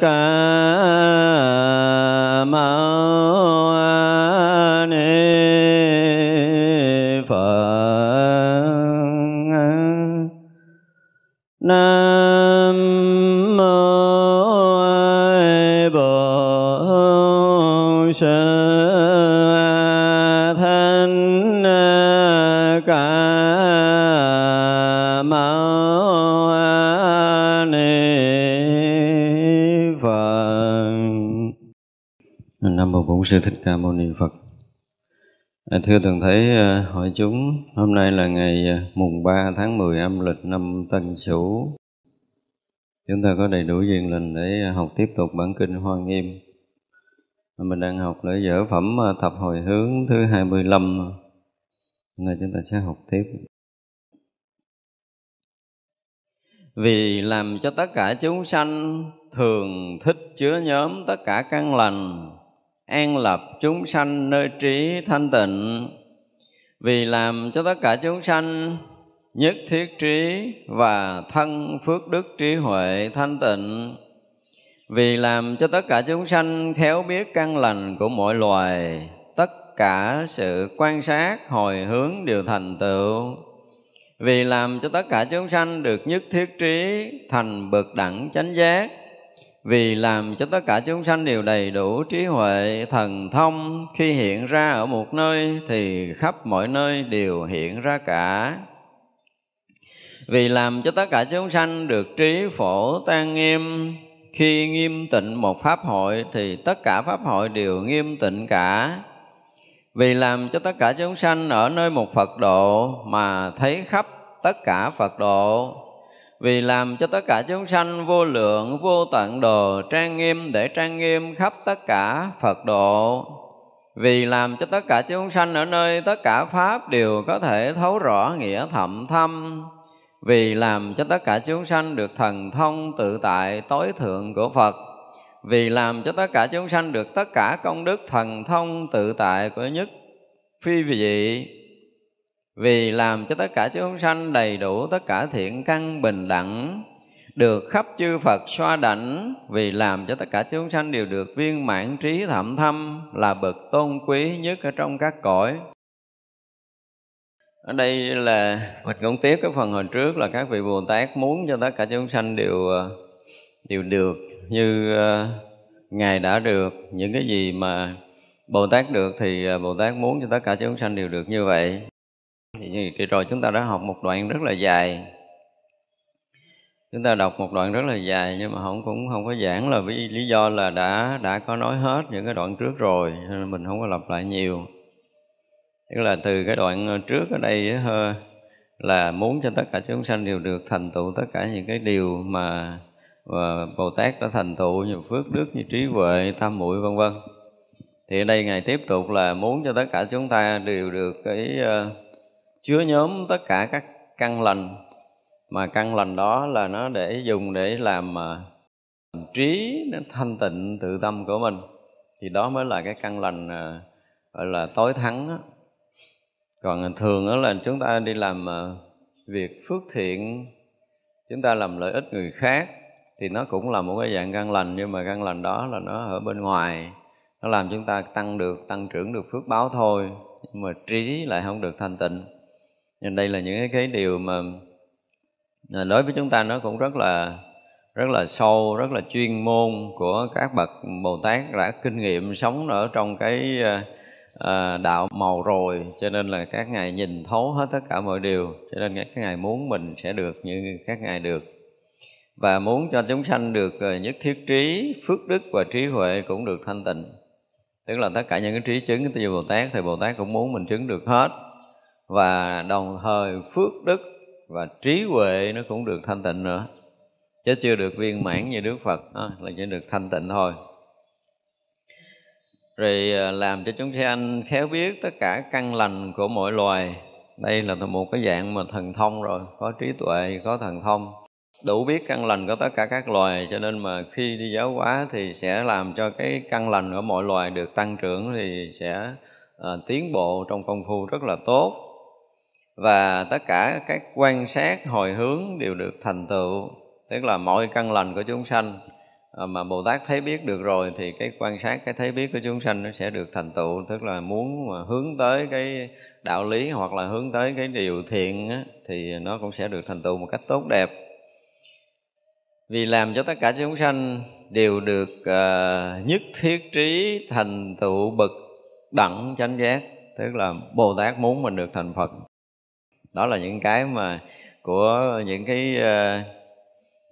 ca sư thích ca mâu ni phật. À, thưa Thượng Thấy à, hội chúng hôm nay là ngày à, mùng 3 tháng 10 âm lịch năm tân sửu. Chúng ta có đầy đủ duyên lành để học tiếp tục bản kinh hoa nghiêm. Mình đang học lễ dở phẩm à, tập hồi hướng thứ 25 hôm nay chúng ta sẽ học tiếp. Vì làm cho tất cả chúng sanh thường thích chứa nhóm tất cả căn lành an lập chúng sanh nơi trí thanh tịnh. Vì làm cho tất cả chúng sanh nhất thiết trí và thân phước đức trí huệ thanh tịnh. Vì làm cho tất cả chúng sanh khéo biết căn lành của mọi loài, tất cả sự quan sát, hồi hướng đều thành tựu. Vì làm cho tất cả chúng sanh được nhất thiết trí thành bậc đẳng chánh giác vì làm cho tất cả chúng sanh đều đầy đủ trí huệ thần thông, khi hiện ra ở một nơi thì khắp mọi nơi đều hiện ra cả. Vì làm cho tất cả chúng sanh được trí phổ tan nghiêm, khi nghiêm tịnh một pháp hội thì tất cả pháp hội đều nghiêm tịnh cả. Vì làm cho tất cả chúng sanh ở nơi một phật độ mà thấy khắp tất cả phật độ vì làm cho tất cả chúng sanh vô lượng, vô tận đồ, trang nghiêm để trang nghiêm khắp tất cả Phật độ. Vì làm cho tất cả chúng sanh ở nơi tất cả pháp đều có thể thấu rõ nghĩa thậm thâm. Vì làm cho tất cả chúng sanh được thần thông tự tại, tối thượng của Phật. Vì làm cho tất cả chúng sanh được tất cả công đức thần thông tự tại của nhất phi vị vì làm cho tất cả chúng sanh đầy đủ tất cả thiện căn bình đẳng, được khắp chư Phật xoa đảnh, vì làm cho tất cả chúng sanh đều được viên mãn trí thậm thâm là bậc tôn quý nhất ở trong các cõi. Ở đây là mình cũng tiếp cái phần hồi trước là các vị Bồ Tát muốn cho tất cả chúng sanh đều ờ, đều được như ờ, ngài đã được. Những cái gì mà Bồ Tát được thì ờ, Bồ Tát muốn cho tất cả chúng sanh đều được như vậy thì kỳ rồi chúng ta đã học một đoạn rất là dài. Chúng ta đọc một đoạn rất là dài nhưng mà không cũng không có giảng là vì lý do là đã đã có nói hết những cái đoạn trước rồi nên mình không có lặp lại nhiều. Tức là từ cái đoạn ờ, trước ở đây là muốn cho tất cả chúng sanh đều được thành tựu tất cả những cái điều mà và Bồ Tát đã thành tựu như phước đức như trí huệ tam muội vân vân. Thì ở đây ngài tiếp tục là muốn cho tất cả chúng ta đều được cái uh, chứa nhóm tất cả các căn lành. Mà căn lành đó là nó để dùng để làm uh, trí nó thanh tịnh tự tâm của mình. Thì đó mới là cái căn lành uh, gọi là tối thắng đó. còn thường đó là chúng ta đi làm uh, việc phước thiện chúng ta làm lợi ích người khác thì nó cũng là một cái dạng căn lành. Nhưng mà căn lành đó là nó ở bên ngoài nó làm chúng ta tăng được tăng trưởng được phước báo thôi. Nhưng mà trí lại không được thanh tịnh nên đây là những cái điều mà à, đối với chúng ta nó cũng rất là rất là sâu rất là chuyên môn của các bậc bồ tát đã kinh nghiệm sống ở trong cái à, à, đạo màu rồi. Cho nên là các ngài nhìn thấu hết tất cả mọi điều. Cho nên các ngài muốn mình sẽ được như các ngài được. Và muốn cho chúng sanh được à, nhất thiết trí phước đức và trí huệ cũng được thanh tịnh. Tức là tất cả những cái trí chứng của bồ tát thì bồ tát cũng muốn mình chứng được hết và đồng thời phước đức và trí huệ nó cũng được thanh tịnh nữa. Chứ chưa được viên mãn như Đức Phật đó, là chỉ được thanh tịnh thôi. Rồi à, làm cho chúng sanh khéo biết tất cả căn lành của mọi loài. Đây là một cái dạng mà thần thông rồi có trí tuệ có thần thông. Đủ biết căn lành của tất cả các loài cho nên mà khi đi giáo hóa thì sẽ làm cho cái căn lành của mọi loài được tăng trưởng thì sẽ uh, tiến bộ trong công phu rất là tốt và tất cả các quan sát hồi hướng đều được thành tựu. Tức là mọi căn lành của chúng sanh à, mà Bồ Tát thấy biết được rồi thì cái quan sát cái thấy biết của chúng sanh nó sẽ được thành tựu. Tức là muốn mà hướng tới cái đạo lý hoặc là hướng tới cái điều thiện á, thì nó cũng sẽ được thành tựu một cách tốt đẹp. Vì làm cho tất cả chúng sanh đều được uh, nhất thiết trí thành tựu bậc đẳng chánh giác tức là bồ tát muốn mình được thành phật đó là những cái mà của những cái ờ,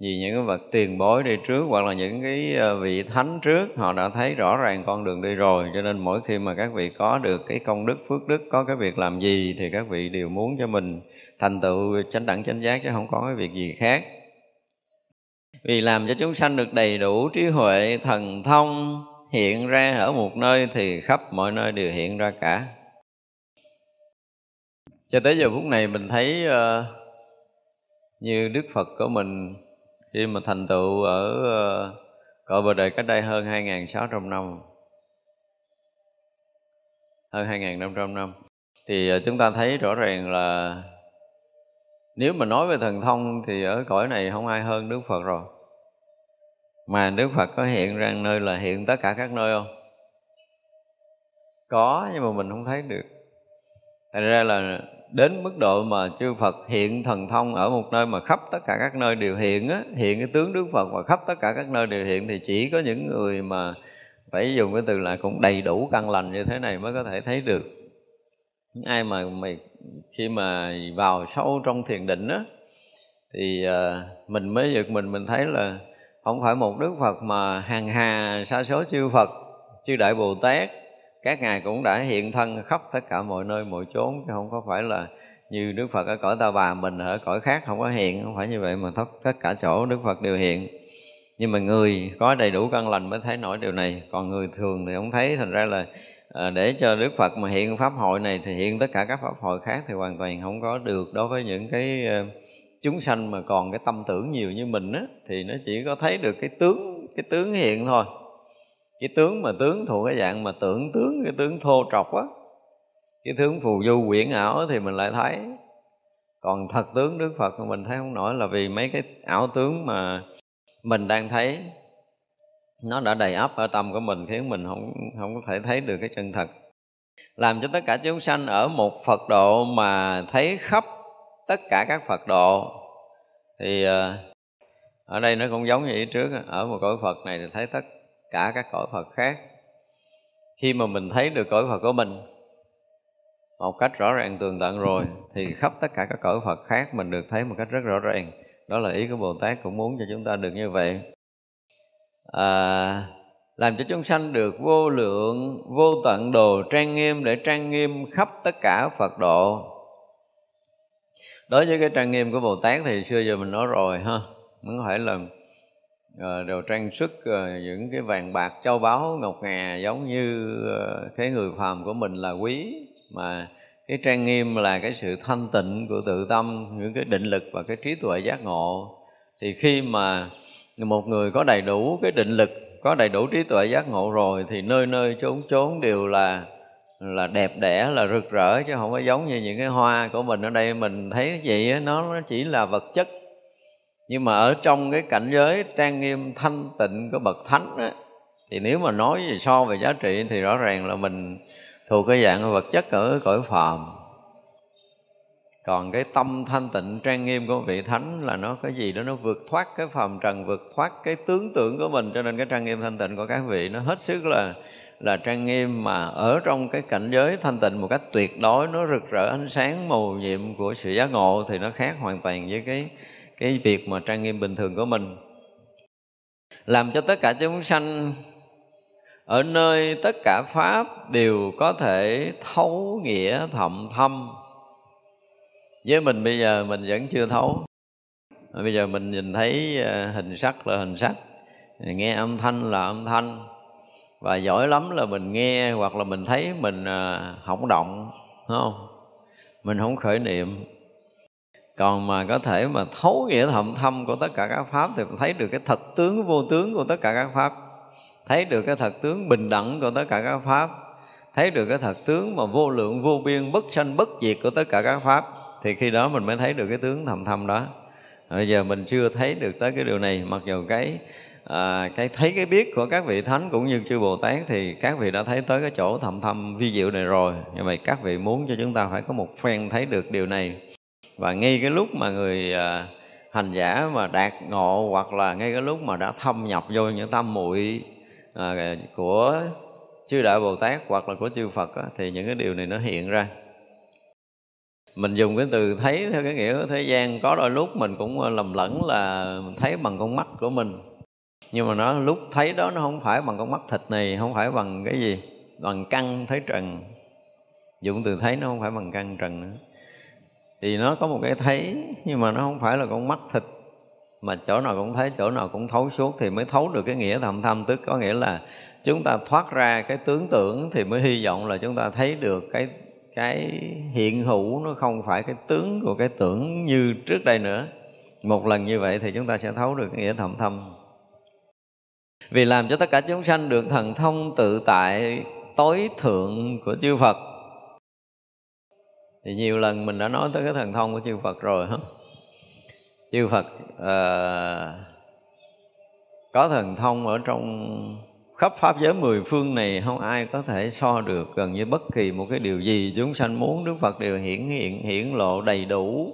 gì vì những cái vật tiền bối đi trước hoặc là những cái ờ, vị thánh trước, họ đã thấy rõ ràng con đường đi rồi. Cho nên mỗi khi mà các vị có được cái công đức, phước đức, có cái việc làm gì thì các vị đều muốn cho mình thành tựu, chánh đẳng, chánh giác, chứ không có cái việc gì khác. Vì làm cho chúng sanh được đầy đủ trí huệ, thần thông hiện ra ở một nơi thì khắp mọi nơi đều hiện ra cả cho tới giờ phút này mình thấy uh, như đức phật của mình khi mà thành tựu ở uh, cõi bờ đời cách đây hơn 2.600 năm. Hơn 2.500 năm thì uh, chúng ta thấy rõ ràng là nếu mà nói về thần thông thì ở cõi này không ai hơn Đức Phật rồi. Mà Đức Phật có hiện ra nơi là hiện tất cả các nơi không? Có nhưng mà mình không thấy được. Thành ra là đến mức độ mà chư Phật hiện thần thông ở một nơi mà khắp tất cả các nơi đều hiện á, hiện cái tướng Đức Phật và khắp tất cả các nơi đều hiện, thì chỉ có những người mà phải dùng cái từ là cũng đầy đủ căn lành như thế này mới có thể thấy được. Ai mà mày, khi mà vào sâu trong thiền định á, thì à, mình mới giật mình mình thấy là không phải một đức phật mà hàng hà sa số chư phật, chư đại bồ tát các ngài cũng đã hiện thân khắp tất cả mọi nơi, mọi chốn, chứ không có phải là như Đức Phật ở cõi Ta Bà, mình ở cõi khác không có hiện, không phải như vậy mà tất tất cả chỗ Đức Phật đều hiện. Nhưng mà người có đầy đủ căn lành mới thấy nổi điều này, còn người thường thì không thấy. Thành ra là ờ, để cho Đức Phật mà hiện pháp hội này thì hiện tất cả các pháp hội khác thì hoàn toàn không có được. Đối với những cái ờ, chúng sanh mà còn cái tâm tưởng nhiều như mình á, thì nó chỉ có thấy được cái tướng cái tướng hiện thôi cái tướng mà tướng thuộc cái dạng mà tưởng tướng, cái tướng thô trọc á. Cái tướng phù du quyển ảo thì mình lại thấy. Còn thật tướng đức phật mà mình thấy không nổi là vì mấy cái ảo tướng mà mình đang thấy. Nó đã đầy ắp ở tâm của mình, khiến mình không không có thể thấy được cái chân thật. Làm cho tất cả chúng sanh ở một phật độ mà thấy khắp tất cả các phật độ, thì ờ, ở đây nó cũng giống như ý trước ở một cõi phật này thì thấy tất cả các cõi phật khác. Khi mà mình thấy được cõi phật của mình một cách rõ ràng tường tận rồi thì khắp tất cả các cõi phật khác mình được thấy một cách rất rõ ràng. Đó là ý của bồ tát cũng muốn cho chúng ta được như vậy. À, làm cho chúng sanh được vô lượng vô tận đồ trang nghiêm để trang nghiêm khắp tất cả phật độ. Đối với cái trang nghiêm của bồ tát thì xưa giờ mình nói rồi ha không phải là Ờ, đồ trang sức ờ, những cái vàng bạc châu báu ngọc ngà giống như ờ, cái người phàm của mình là quý. Mà cái trang nghiêm là cái sự thanh tịnh của tự tâm, những cái định lực và cái trí tuệ giác ngộ. Thì khi mà một người có đầy đủ cái định lực, có đầy đủ trí tuệ giác ngộ rồi thì nơi nơi chốn chốn đều là là đẹp đẽ, là rực rỡ, chứ không có giống như những cái hoa của mình ở đây. Mình thấy cái gì nó chỉ là vật chất nhưng mà ở trong cái cảnh giới trang nghiêm thanh tịnh của bậc thánh á, thì nếu mà nói về so về giá trị thì rõ ràng là mình thuộc cái dạng vật chất ở cõi phàm. Còn cái tâm thanh tịnh trang nghiêm của vị thánh là nó cái gì đó nó vượt thoát cái phàm trần vượt thoát cái tướng tưởng của mình. Cho nên cái trang nghiêm thanh tịnh của các vị nó hết sức là là trang nghiêm mà ở trong cái cảnh giới thanh tịnh một cách tuyệt đối. Nó rực rỡ ánh sáng màu nhiệm của sự giác ngộ thì nó khác hoàn toàn với cái cái việc mà trang nghiêm bình thường của mình, làm cho tất cả chúng sanh ở nơi tất cả pháp đều có thể thấu nghĩa thậm thâm. Với mình bây giờ mình vẫn chưa thấu. Bây giờ mình nhìn thấy ờ, hình sắc là hình sắc, nghe âm thanh là âm thanh, và giỏi lắm là mình nghe hoặc là mình thấy mình ờ, không động đúng không? Mình không khởi niệm còn mà có thể mà thấu nghĩa thầm thâm của tất cả các pháp thì thấy được cái thật tướng vô tướng của tất cả các pháp. Thấy được cái thật tướng bình đẳng của tất cả các pháp. Thấy được cái thật tướng mà vô lượng vô biên bất sanh bất diệt của tất cả các pháp thì khi đó mình mới thấy được cái tướng thầm thâm đó. Bây giờ mình chưa thấy được tới cái điều này. Mặc dù cái à, cái thấy cái biết của các vị thánh cũng như chư bồ tát thì các vị đã thấy tới cái chỗ thầm thâm vi diệu này rồi. Nhưng mà các vị muốn cho chúng ta phải có một phen thấy được điều này và ngay cái lúc mà người à, hành giả mà đạt ngộ hoặc là ngay cái lúc mà đã thâm nhập vô những tâm muội à, của chư đại bồ tát hoặc là của chư phật á, thì những cái điều này nó hiện ra. Mình dùng cái từ thấy theo cái nghĩa của thế gian có đôi lúc mình cũng à, lầm lẫn là thấy bằng con mắt của mình. Nhưng mà nó lúc thấy đó nó không phải bằng con mắt thịt này không phải bằng cái gì bằng căn thấy trần. Dùng từ thấy nó không phải bằng căn trần nữa thì nó có một cái thấy, nhưng mà nó không phải là con mắt thịt, mà chỗ nào cũng thấy, chỗ nào cũng thấu suốt thì mới thấu được cái nghĩa thầm thâm. Tức có nghĩa là chúng ta thoát ra cái tướng tưởng thì mới hy vọng là chúng ta thấy được cái cái hiện hữu nó không phải cái tướng của cái tưởng như trước đây nữa. Một lần như vậy thì chúng ta sẽ thấu được cái nghĩa thầm thâm. Vì làm cho tất cả chúng sanh được thần thông tự tại, tối thượng của chư Phật thì nhiều lần mình đã nói tới cái thần thông của chư Phật rồi hả? Chư Phật uh, có thần thông ở trong khắp pháp giới mười phương này không ai có thể so được gần như bất kỳ một cái điều gì chúng sanh muốn. Đức Phật đều hiển hiện hiển lộ đầy đủ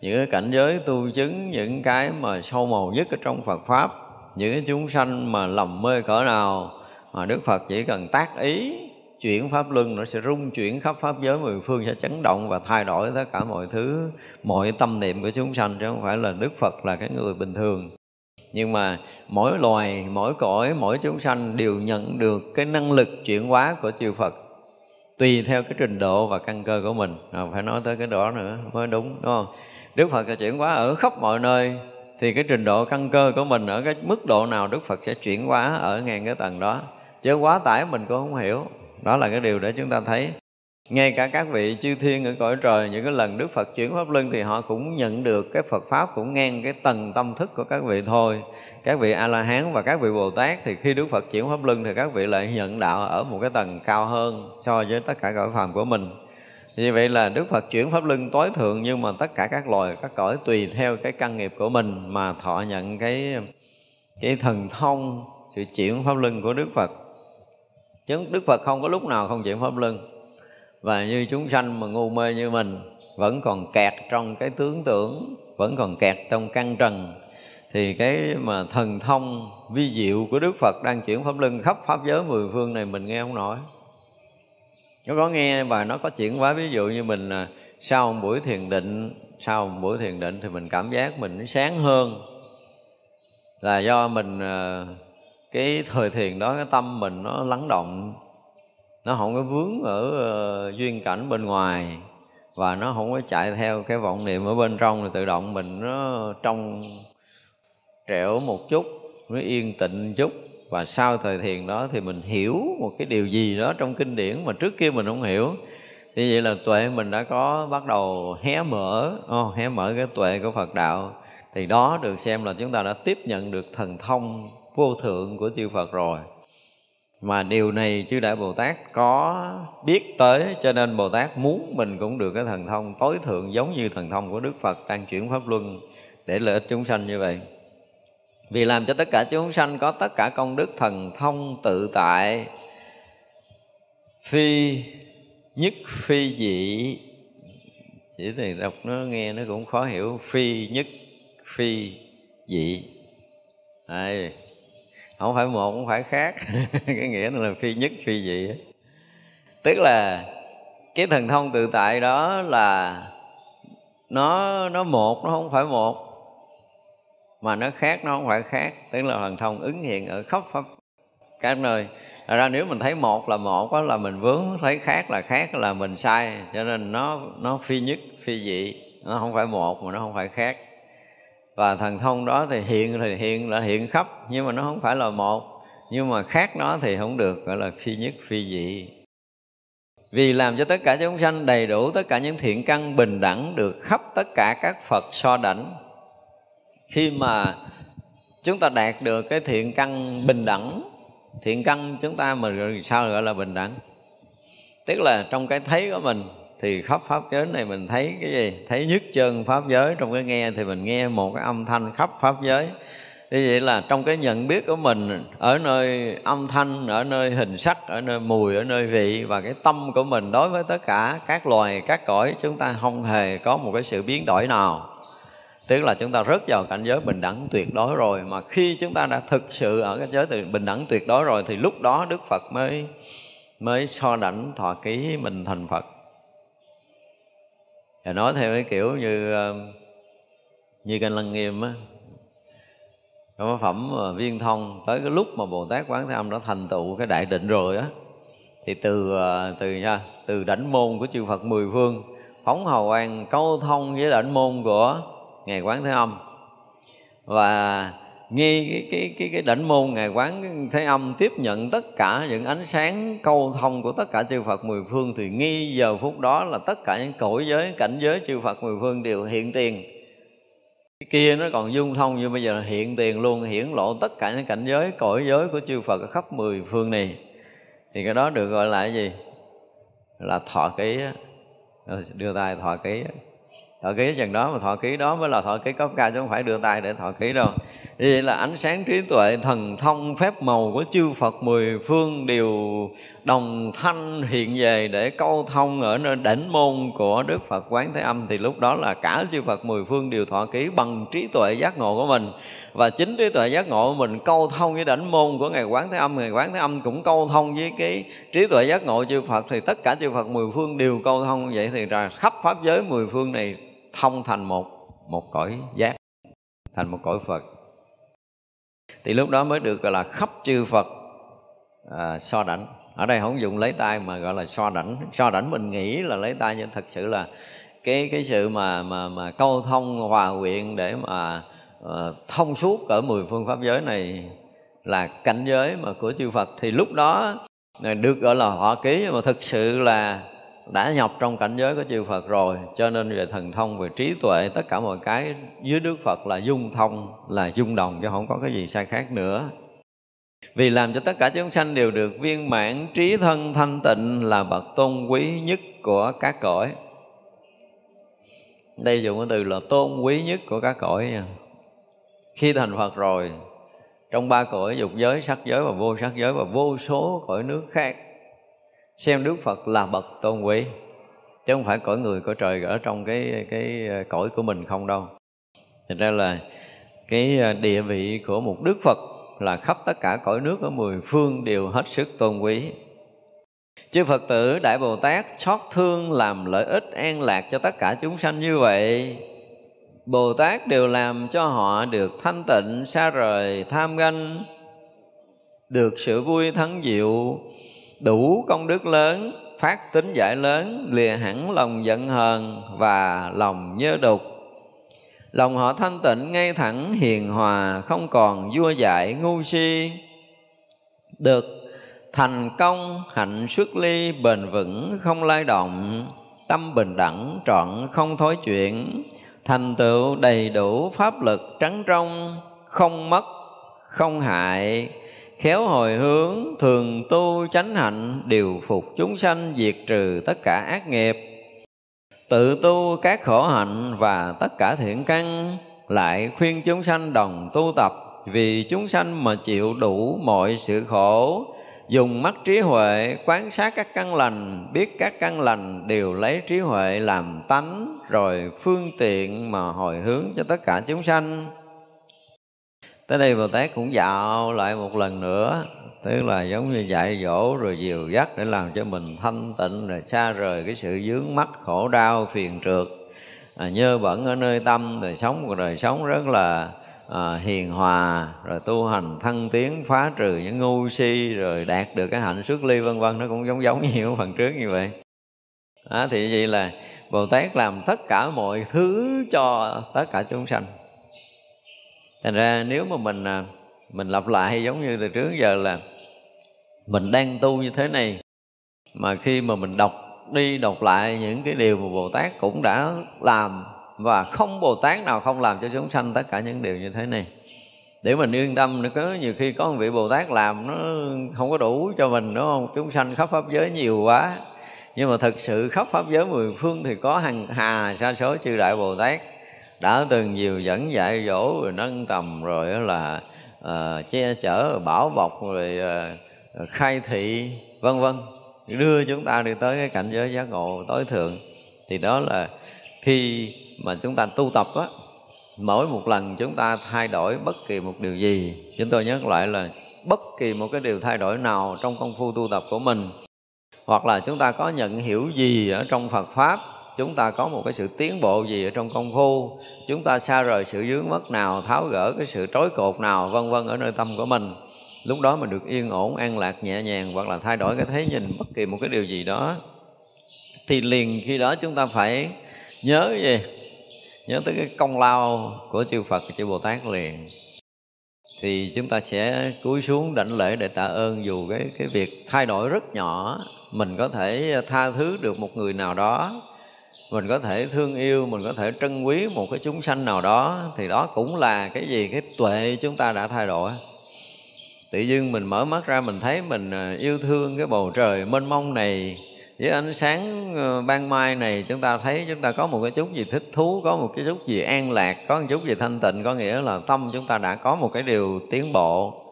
những cái cảnh giới tu chứng những cái mà sâu màu nhất ở trong Phật pháp những cái chúng sanh mà lầm mê cỡ nào mà Đức Phật chỉ cần tác ý chuyển pháp luân nó sẽ rung chuyển khắp pháp giới mười phương sẽ chấn động và thay đổi tất cả mọi thứ mọi tâm niệm của chúng sanh chứ không phải là Đức Phật là cái người bình thường. Nhưng mà mỗi loài mỗi cõi mỗi chúng sanh đều nhận được cái năng lực chuyển hóa của chư Phật tùy theo cái trình độ và căn cơ của mình. À, phải nói tới cái đó nữa mới đúng đúng không? Đức Phật sẽ chuyển hóa ở khắp mọi nơi thì cái trình độ căn cơ của mình ở cái mức độ nào Đức Phật sẽ chuyển hóa ở ngang cái tầng đó. Chứ quá tải mình cũng không hiểu đó là cái điều để chúng ta thấy. Ngay cả các vị chư thiên ở cõi trời, những cái lần đức phật chuyển pháp luân thì họ cũng nhận được cái phật pháp, cũng ngang cái tầng tâm thức của các vị thôi. Các vị a la hán và các vị bồ tát thì khi đức phật chuyển pháp luân thì các vị lại nhận đạo ở một cái tầng cao hơn so với tất cả cõi phàm của mình. Như vậy là đức phật chuyển pháp luân tối thượng nhưng mà tất cả các loài, các cõi tùy theo cái căn nghiệp của mình mà thọ nhận cái cái thần thông, sự chuyển pháp luân của đức phật chứ đức phật không có lúc nào không chuyển pháp luân. Và như chúng sanh mà ngu mê như mình, vẫn còn kẹt trong cái tướng tưởng, vẫn còn kẹt trong căn trần. Thì cái mà thần thông vi diệu của Đức Phật đang chuyển pháp luân khắp pháp giới mười phương này mình nghe không nổi. Nó có nghe và nó có chuyển hóa. Ví dụ như mình là sau một buổi thiền định, sau một buổi thiền định thì mình cảm giác mình nó sáng hơn. Là do mình à, cái thời thiền đó cái tâm mình nó lắng động nó không có vướng ở uh, duyên cảnh bên ngoài và nó không có chạy theo cái vọng niệm ở bên trong thì tự động mình nó trong trẻo một chút nó yên tịnh chút. Và sau thời thiền đó thì mình hiểu một cái điều gì đó trong kinh điển mà trước kia mình không hiểu. Thì vậy là tuệ mình đã có bắt đầu hé mở oh, hé mở cái tuệ của Phật đạo. Thì đó được xem là chúng ta đã tiếp nhận được thần thông vô thượng của chư Phật rồi. Mà điều này chư đại bồ tát có biết tới cho nên bồ tát muốn mình cũng được cái thần thông tối thượng giống như thần thông của đức phật đang chuyển pháp luân để lợi ích chúng sanh như vậy. Vì làm cho tất cả chúng sanh có tất cả công đức thần thông tự tại phi nhất phi dị. Chỉ thì đọc nó nghe nó cũng khó hiểu. Phi nhất phi dị. Đây, không phải một, không phải khác. Cái nghĩa là phi nhất, phi dị. Tức là cái thần thông tự tại đó là nó nó một, nó không phải một, mà nó khác, nó không phải khác. Tức là thần thông ứng hiện ở khắp pháp các nơi. Thật ra nếu mình thấy một là một đó là mình vướng, thấy khác là khác, là mình sai. Cho nên nó nó phi nhất, phi dị. Nó không phải một mà nó không phải khác và thần thông đó thì hiện thì hiện là hiện khắp, nhưng mà nó không phải là một. Nhưng mà khác nó thì không được, gọi là phi nhất, phi dị. Vì làm cho tất cả chúng sanh đầy đủ tất cả những thiện căn bình đẳng được khắp tất cả các phật so đảnh. Khi mà chúng ta đạt được cái thiện căn bình đẳng, thiện căn chúng ta mà sao gọi là bình đẳng? Tức là trong cái thấy của mình thì khắp pháp giới này mình thấy cái gì? Thấy nhất chân pháp giới. Trong cái nghe thì mình nghe một cái âm thanh khắp pháp giới. Như vậy là trong cái nhận biết của mình, ở nơi âm thanh, ở nơi hình sắc, ở nơi mùi, ở nơi vị và cái tâm của mình đối với tất cả các loài, các cõi, chúng ta không hề có một cái sự biến đổi nào. Tức là chúng ta rớt vào cảnh giới bình đẳng tuyệt đối rồi. Mà khi chúng ta đã thực sự ở cái giới từ bình đẳng tuyệt đối rồi, thì lúc đó đức phật mới mới so đảnh thọ ký mình thành phật và nói theo cái kiểu như ờ, như kênh lăng nghiêm á. Có phẩm ờ, viên thông, tới cái lúc mà bồ tát quán thế âm đã thành tựu cái đại định rồi á, thì từ ờ, từ nha, từ đảnh môn của chư phật mười phương, phóng hầu an câu thông với đảnh môn của ngài quán thế âm. Và nghe cái cái cái cái đảnh môn ngài quán thế âm tiếp nhận tất cả những ánh sáng câu thông của tất cả chư Phật mười phương thì nghi giờ phút đó là tất cả những cõi giới, cảnh giới chư Phật mười phương đều hiện tiền. Cái kia nó còn dung thông như bây giờ là hiện tiền luôn, hiển lộ tất cả những cảnh giới, cõi giới của chư Phật ở khắp mười phương này. Thì cái đó được gọi là cái gì? Là thọ ký ừ, đưa tay thọ ký thọ ký chừng đó mà thọ ký đó mới là thọ ký cấp cao chứ không phải đưa tay để thọ ký đâu như vậy là ánh sáng trí tuệ thần thông phép màu của chư Phật mười phương đều đồng thanh hiện về để câu thông ở nơi đỉnh môn của Đức Phật Quán Thế Âm. Thì lúc đó là cả chư Phật mười phương đều thọ ký bằng trí tuệ giác ngộ của mình. Và chính trí tuệ giác ngộ của mình câu thông với đỉnh môn của ngài Quán Thế Âm. Ngài Quán Thế Âm cũng câu thông với cái trí tuệ giác ngộ chư Phật. Thì tất cả chư Phật mười phương đều câu thông vậy. Thì ra khắp pháp giới mười phương này thông thành một một cõi giác, thành một cõi phật thì lúc đó mới được gọi là khắp chư phật à, so đảnh. Ở đây không dùng lấy tay mà gọi là so đảnh. So đảnh mình nghĩ là lấy tay nhưng thật sự là cái cái sự mà mà mà câu thông hòa quyện để mà uh, thông suốt ở mười phương pháp giới này là cảnh giới mà của chư Phật. Thì lúc đó à, được gọi là họ ký mà thực sự là đã nhập trong cảnh giới của chư Phật rồi, cho nên về thần thông, về trí tuệ, tất cả mọi cái dưới Đức Phật là dung thông, là dung đồng, chứ không có cái gì sai khác nữa. Vì làm cho tất cả chúng sanh đều được viên mãn trí thân thanh tịnh là bậc tôn quý nhất của các cõi. Đây dùng cái từ là tôn quý nhất của các cõi. Nha khi thành Phật rồi, trong ba cõi dục giới, sắc giới và vô sắc giới và vô số cõi nước khác xem Đức Phật là bậc tôn quý. Chứ không phải cõi người, cõi trời ở trong cái cái ờ, cõi của mình không đâu. Thành ra là cái ờ, địa vị của một Đức Phật là khắp tất cả cõi nước ở mười phương đều hết sức tôn quý. Chư Phật tử, Đại Bồ Tát xót thương làm lợi ích an lạc cho tất cả chúng sanh như vậy. Bồ Tát đều làm cho họ được thanh tịnh, xa rời, tham ganh, được sự vui thắng diệu đủ công đức lớn, phát tính giải lớn, lìa hẳn lòng giận hờn và lòng nhớ đục. Lòng họ thanh tịnh ngay thẳng hiền hòa, không còn vua dại ngu si. Được thành công hạnh xuất ly, bền vững không lay động, tâm bình đẳng trọn không thối chuyển. Thành tựu đầy đủ pháp lực trắng trong, không mất, không hại khéo hồi hướng, thường tu, chánh hạnh, điều phục chúng sanh, diệt trừ tất cả ác nghiệp. Tự tu các khổ hạnh và tất cả thiện căn lại khuyên chúng sanh đồng tu tập. Vì chúng sanh mà chịu đủ mọi sự khổ, dùng mắt trí huệ quán sát các căn lành, biết các căn lành đều lấy trí huệ làm tánh, rồi phương tiện mà hồi hướng cho tất cả chúng sanh tới đây bồ tát cũng dạo lại một lần nữa tức là giống như dạy dỗ rồi dìu dắt để làm cho mình thanh tịnh rồi xa rời cái sự dướng mắt khổ đau phiền trượt. À, nhơ bẩn ở nơi tâm rồi sống một đời sống rất là à, hiền hòa rồi tu hành thăng tiến phá trừ những ngu si rồi đạt được cái hạnh xuất ly vân vân. Nó cũng giống giống như phần trước như vậy. À, thì vậy là bồ tát làm tất cả mọi thứ cho tất cả chúng sanh thành ra nếu mà mình à, mình lặp lại giống như từ trước giờ là mình đang tu như thế này, mà khi mà mình đọc đi đọc lại những cái điều mà bồ tát cũng đã làm và không bồ tát nào không làm cho chúng sanh tất cả những điều như thế này. Để mình yên tâm nữa có nhiều khi có một vị bồ tát làm nó không có đủ cho mình, đúng không? Chúng sanh khắp pháp giới nhiều quá. Nhưng mà thực sự khắp pháp giới mười phương thì có hàng, hà sa số chư đại bồ tát đã từng nhiều dẫn dạy dỗ rồi nâng tầm rồi là uh, che chở bảo bọc rồi uh, khai thị vân vân. Đưa chúng ta đi tới cái cảnh giới giác ngộ tối thượng. Thì đó là khi mà chúng ta tu tập á mỗi một lần chúng ta thay đổi bất kỳ một điều gì chúng tôi nhắc lại là bất kỳ một cái điều thay đổi nào trong công phu tu tập của mình hoặc là chúng ta có nhận hiểu gì ở trong Phật pháp chúng ta có một cái sự tiến bộ gì ở trong công phu? Chúng ta xa rời sự dướng mất nào, tháo gỡ cái sự trói cột nào, vân vân ở nơi tâm của mình? Lúc đó mình được yên ổn, an lạc, nhẹ nhàng, hoặc là thay đổi cái thế nhìn, bất kỳ một cái điều gì đó. Thì liền khi đó chúng ta phải nhớ gì? Nhớ tới cái công lao của chư Phật và chư Bồ Tát liền. Thì chúng ta sẽ cúi xuống đảnh lễ để tạ ơn dù cái cái việc thay đổi rất nhỏ. Mình có thể tha thứ được một người nào đó mình có thể thương yêu, mình có thể trân quý một cái chúng sanh nào đó, thì đó cũng là cái gì? Cái tuệ chúng ta đã thay đổi. Tự dưng mình mở mắt ra mình thấy mình à, yêu thương cái bầu trời mênh mông này, với ánh sáng ờ, ban mai này, chúng ta thấy chúng ta có một cái chút gì thích thú, có một cái chút gì an lạc, có một chút gì thanh tịnh, có nghĩa là tâm chúng ta đã có một cái điều tiến bộ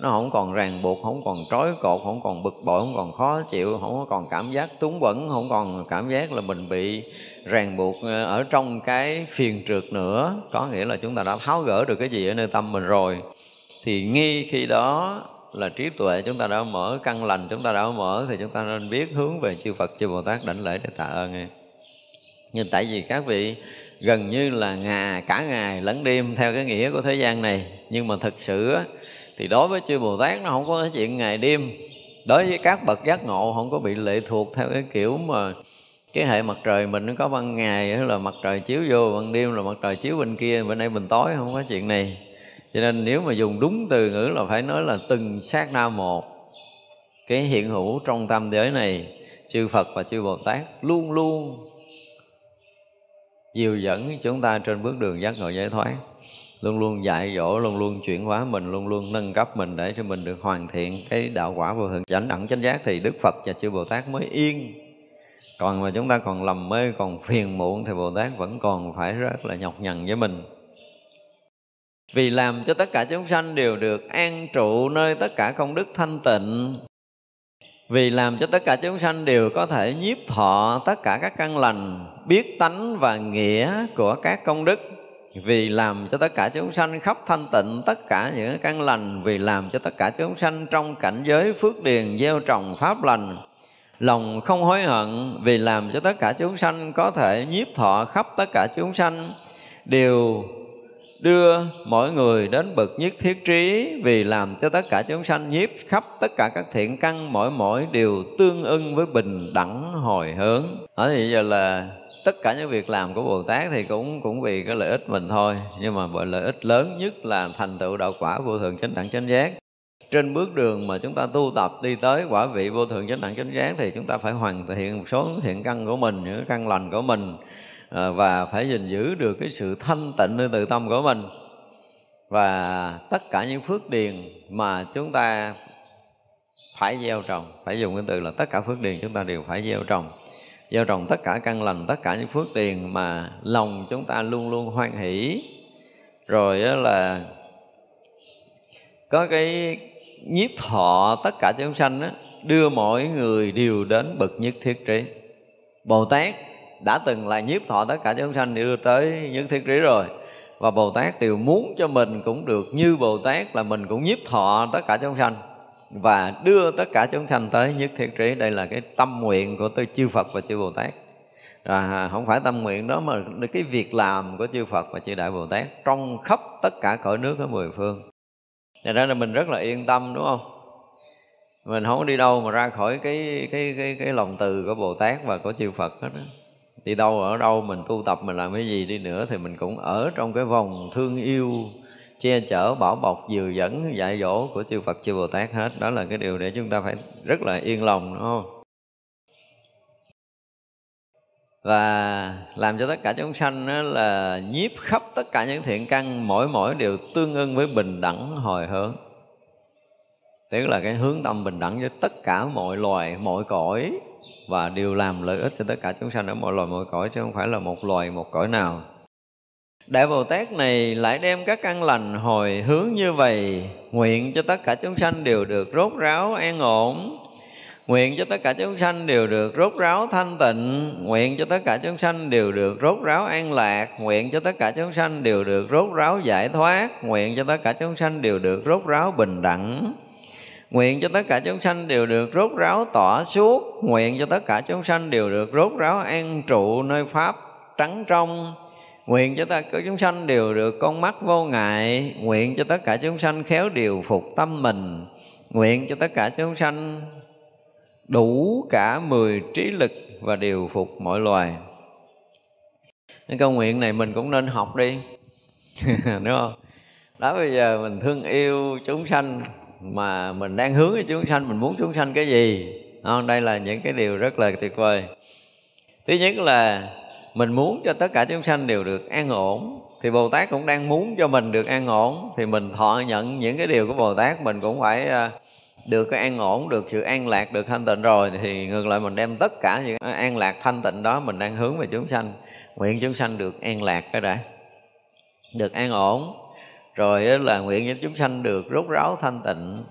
nó không còn ràng buộc, không còn trói cột, không còn bực bội, không còn khó chịu, không còn cảm giác túng quẫn không còn cảm giác là mình bị ràng buộc ờ, ở trong cái phiền trượt nữa. Có nghĩa là chúng ta đã tháo gỡ được cái gì ở nơi tâm mình rồi. Thì ngay khi đó là trí tuệ chúng ta đã mở căn lành, chúng ta đã mở thì chúng ta nên biết hướng về chư Phật, chư Bồ Tát đảnh lễ để tạ ơn nghe nhưng tại vì các vị gần như là ngà, cả ngày lẫn đêm theo cái nghĩa của thế gian này, nhưng mà thực sự thì đối với chư Bồ Tát nó không có cái chuyện ngày đêm. Đối với các bậc giác ngộ, không có bị lệ thuộc theo cái kiểu mà cái hệ mặt trời mình nó có ban ngày là mặt trời chiếu vô ban đêm là mặt trời chiếu bên kia, bên đây mình tối, không có chuyện này. Cho nên nếu mà dùng đúng từ ngữ là phải nói là từng sát na một cái hiện hữu trong tâm giới này, chư Phật và chư Bồ Tát luôn luôn dìu dẫn chúng ta trên bước đường giác ngộ giải thoát luôn luôn dạy dỗ, luôn luôn chuyển hóa mình, luôn luôn nâng cấp mình để cho mình được hoàn thiện cái đạo quả vô thượng chánh đẳng chánh giác thì đức phật và chư bồ tát mới yên. Còn mà chúng ta còn lầm mê, còn phiền muộn thì bồ tát vẫn còn phải rất là nhọc nhằn với mình. Vì làm cho tất cả chúng sanh đều được an trụ nơi tất cả công đức thanh tịnh. Vì làm cho tất cả chúng sanh đều có thể nhiếp thọ tất cả các căn lành, biết tánh và nghĩa của các công đức vì làm cho tất cả chúng sanh khắp thanh tịnh, tất cả những căn lành, vì làm cho tất cả chúng sanh trong cảnh giới phước điền, gieo trồng pháp lành. Lòng không hối hận, vì làm cho tất cả chúng sanh có thể nhiếp thọ khắp tất cả chúng sanh. Đều đưa mỗi người đến bậc nhất thiết trí, vì làm cho tất cả chúng sanh nhiếp khắp tất cả các thiện căn, mỗi mỗi đều tương ưng với bình đẳng hồi hướng. Ở thì giờ là tất cả những việc làm của Bồ Tát thì cũng cũng vì cái lợi ích mình thôi. Nhưng mà bởi lợi ích lớn nhất là thành tựu đạo quả vô thường chánh đẳng chánh giác. Trên bước đường mà chúng ta tu tập đi tới quả vị vô thường chánh đẳng chánh giác thì chúng ta phải hoàn thiện một số thiện căn của mình, những căn lành của mình ờ, và phải gìn giữ được cái sự thanh tịnh nơi tự tâm của mình. Và tất cả những phước điền mà chúng ta phải gieo trồng, phải dùng cái từ là tất cả phước điền chúng ta đều phải gieo trồng gieo trồng tất cả căn lành tất cả những phước điền mà lòng chúng ta luôn luôn hoan hỷ. Rồi là có cái nhiếp thọ tất cả chúng sanh đó, đưa mỗi người đều đến bậc nhất thiết trí. Bồ tát đã từng là nhiếp thọ tất cả chúng sanh đưa tới nhất thiết trí rồi. Và bồ tát đều muốn cho mình cũng được như bồ tát là mình cũng nhiếp thọ tất cả chúng sanh và đưa tất cả chúng sanh tới nhất thiết trí. Đây là cái tâm nguyện của tôi chư Phật và chư Bồ Tát. À, không phải tâm nguyện đó mà cái việc làm của chư Phật và chư Đại Bồ Tát trong khắp tất cả cõi nước ở mười phương. Cho nên là mình rất là yên tâm đúng không? Mình không đi đâu mà ra khỏi cái cái cái cái lòng từ của Bồ Tát và của chư Phật hết đó thì đâu ở đâu mình tu tập mình làm cái gì đi nữa thì mình cũng ở trong cái vòng thương yêu che chở, bảo bọc, dìu dẫn dạy dỗ của chư Phật, chư Bồ Tát hết. Đó là cái điều để chúng ta phải rất là yên lòng, đúng không? Và làm cho tất cả chúng sanh đó là nhiếp khắp tất cả những thiện căn, mỗi mỗi đều tương ưng với bình đẳng, hồi hướng. Tức là cái hướng tâm bình đẳng với tất cả mọi loài, mọi cõi và đều làm lợi ích cho tất cả chúng sanh ở mọi loài, mọi cõi chứ không phải là một loài, một cõi nào. Đại Bồ Tát này lại đem các căn lành hồi hướng như vậy, Nguyện cho tất cả chúng sanh đều được rốt ráo an ổn. Nguyện cho tất cả chúng sanh đều được rốt ráo thanh tịnh. Nguyện cho tất cả chúng sanh đều được rốt ráo an lạc. Nguyện cho tất cả chúng sanh đều được rốt ráo giải thoát. Nguyện cho tất cả chúng sanh đều được rốt ráo bình đẳng. Nguyện cho tất cả chúng sanh đều được rốt ráo tỏa suốt. Nguyện cho tất cả chúng sanh đều được rốt ráo an trụ nơi Pháp trắng trong. Nguyện cho tất cả chúng sanh đều được con mắt vô ngại. Nguyện cho tất cả chúng sanh khéo điều phục tâm mình. Nguyện cho tất cả chúng sanh đủ cả mười trí lực và điều phục mọi loài. Những câu nguyện này mình cũng nên học đi. Đúng không? Đó, bây giờ mình thương yêu chúng sanh mà mình đang hướng với chúng sanh, mình muốn chúng sanh cái gì? Không? đây là những cái điều rất là tuyệt vời. Thứ nhất là mình muốn cho tất cả chúng sanh đều được an ổn. Thì bồ tát cũng đang muốn cho mình được an ổn. Thì mình thọ nhận những cái điều của bồ tát, mình cũng phải ờ, được cái an ổn, được sự an lạc, được thanh tịnh rồi. Thì ngược lại mình đem tất cả những an lạc thanh tịnh đó mình đang hướng về chúng sanh. Nguyện chúng sanh được an lạc cái đã được an ổn. Rồi là nguyện cho chúng sanh được rốt ráo thanh tịnh.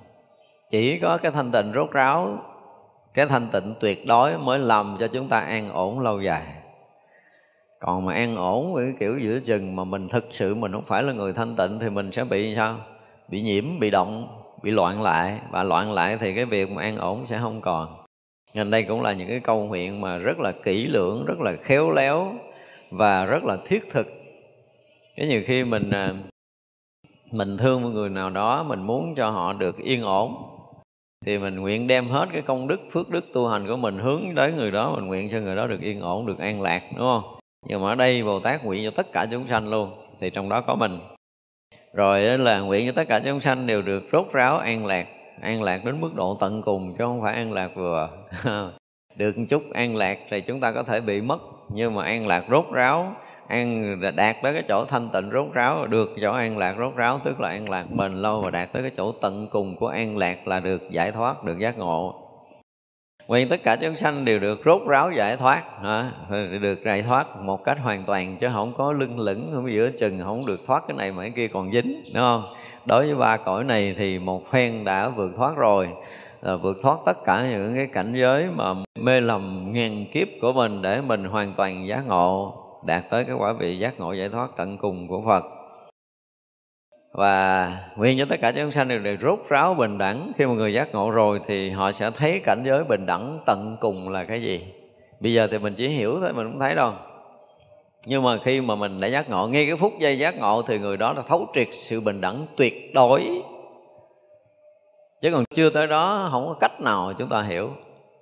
Chỉ có cái thanh tịnh rốt ráo, cái thanh tịnh tuyệt đối mới làm cho chúng ta an ổn lâu dài còn mà an ổn với kiểu giữa chừng mà mình thực sự mình không phải là người thanh tịnh thì mình sẽ bị sao? Bị nhiễm, bị động, bị loạn lại. Và loạn lại thì cái việc mà an ổn sẽ không còn. Nên đây cũng là những cái câu nguyện mà rất là kỹ lưỡng, rất là khéo léo và rất là thiết thực. Cái nhiều khi mình à, mình thương một người nào đó, mình muốn cho họ được yên ổn, thì mình nguyện đem hết cái công đức, phước đức tu hành của mình hướng tới người đó, mình nguyện cho người đó được yên ổn, được an lạc, đúng không? Nhưng mà ở đây bồ tát nguyện cho tất cả chúng sanh luôn, thì trong đó có mình. Rồi là nguyện cho tất cả chúng sanh đều được rốt ráo an lạc an lạc đến mức độ tận cùng chứ không phải an lạc vừa. Được một chút an lạc thì chúng ta có thể bị mất, nhưng mà an lạc rốt ráo, an đạt tới cái chỗ thanh tịnh rốt ráo, được chỗ an lạc rốt ráo, tức là an lạc bền lâu và đạt tới cái chỗ tận cùng của an lạc là được giải thoát, được giác ngộ. Nguyện tất cả chúng sanh đều được rốt ráo giải thoát hả? Được giải thoát một cách hoàn toàn, Chứ không có lưng lửng, không giữa chừng, Không được thoát cái này mà cái kia còn dính, Đúng không? Đối với ba cõi này thì một phen đã vượt thoát rồi là vượt thoát tất cả những cái cảnh giới mà mê lầm ngàn kiếp của mình để mình hoàn toàn giác ngộ, đạt tới cái quả vị giác ngộ giải thoát tận cùng của Phật và nguyện cho tất cả chúng sanh đều được rốt ráo bình đẳng. Khi mà người giác ngộ rồi thì họ sẽ thấy cảnh giới bình đẳng tận cùng là cái gì. Bây giờ thì mình chỉ hiểu thôi, mình không thấy đâu. Nhưng mà khi mà mình đã giác ngộ, ngay cái phút giây giác ngộ thì người đó đã thấu triệt sự bình đẳng tuyệt đối. Chứ còn chưa tới đó, không có cách nào chúng ta hiểu.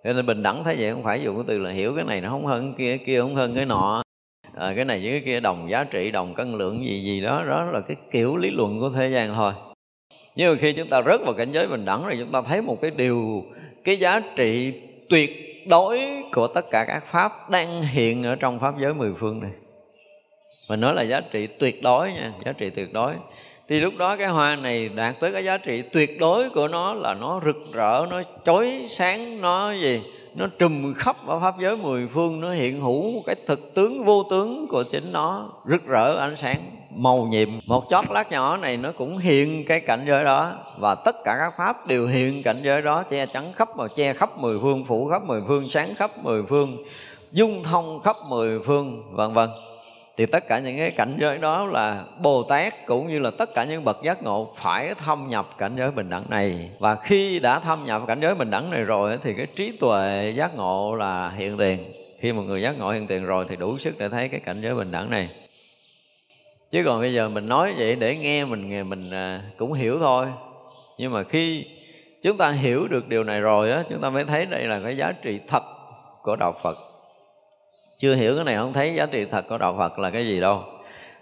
Cho nên bình đẳng thấy vậy không phải dùng cái từ là hiểu cái này nó không hơn cái kia kia không hơn cái nọ à, cái này với cái kia đồng giá trị đồng cân lượng gì gì đó đó là cái kiểu lý luận của thế gian thôi. Nhưng mà khi chúng ta rớt vào cảnh giới bình đẳng rồi chúng ta thấy một cái điều cái giá trị tuyệt đối của tất cả các pháp đang hiện ở trong pháp giới mười phương này. Mình nói là giá trị tuyệt đối nha giá trị tuyệt đối. Thì lúc đó cái hoa này đạt tới cái giá trị tuyệt đối của nó là nó rực rỡ nó chói sáng nó gì? Nó trùm khắp ở pháp giới mười phương, nó hiện hữu một cái thực tướng vô tướng của chính nó. Rực rỡ ánh sáng, màu nhiệm. Một chót lát nhỏ này nó cũng hiện cái cảnh giới đó. Và tất cả các pháp đều hiện cảnh giới đó, che chắn khắp và che khắp mười phương, phủ khắp mười phương, sáng khắp mười phương, dung thông khắp mười phương, vân vân thì tất cả những cái cảnh giới đó là Bồ Tát cũng như là tất cả những bậc giác ngộ phải thâm nhập cảnh giới bình đẳng này. Và khi đã thâm nhập cảnh giới bình đẳng này rồi thì cái trí tuệ giác ngộ là hiện tiền. Khi một người giác ngộ hiện tiền rồi thì đủ sức để thấy cái cảnh giới bình đẳng này. Chứ còn bây giờ mình nói vậy để nghe mình mình à, cũng hiểu thôi. Nhưng mà khi chúng ta hiểu được điều này rồi á, chúng ta mới thấy đây là cái giá trị thật của đạo Phật chưa hiểu cái này không thấy giá trị thật của đạo phật là cái gì đâu.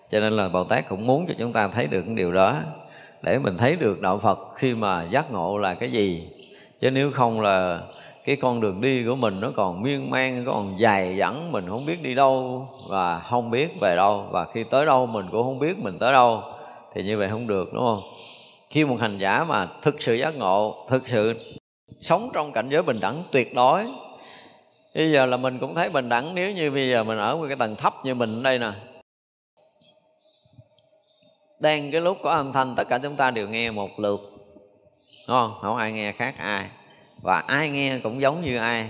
Cho nên là bồ tát cũng muốn cho chúng ta thấy được cái điều đó, để mình thấy được đạo phật khi mà giác ngộ là cái gì. Chứ nếu không là cái con đường đi của mình nó còn miên man còn dài dẳng, mình không biết đi đâu và không biết về đâu. Và khi tới đâu mình cũng không biết mình tới đâu, thì như vậy không được, đúng không? Khi một hành giả mà thực sự giác ngộ, thực sự sống trong cảnh giới bình đẳng tuyệt đối bây giờ là mình cũng thấy bình đẳng, nếu như bây giờ mình ở một cái tầng thấp như mình đây nè. Đang cái lúc có âm thanh, tất cả chúng ta đều nghe một lượt. Đúng không? Không ai nghe khác ai. Và ai nghe cũng giống như ai.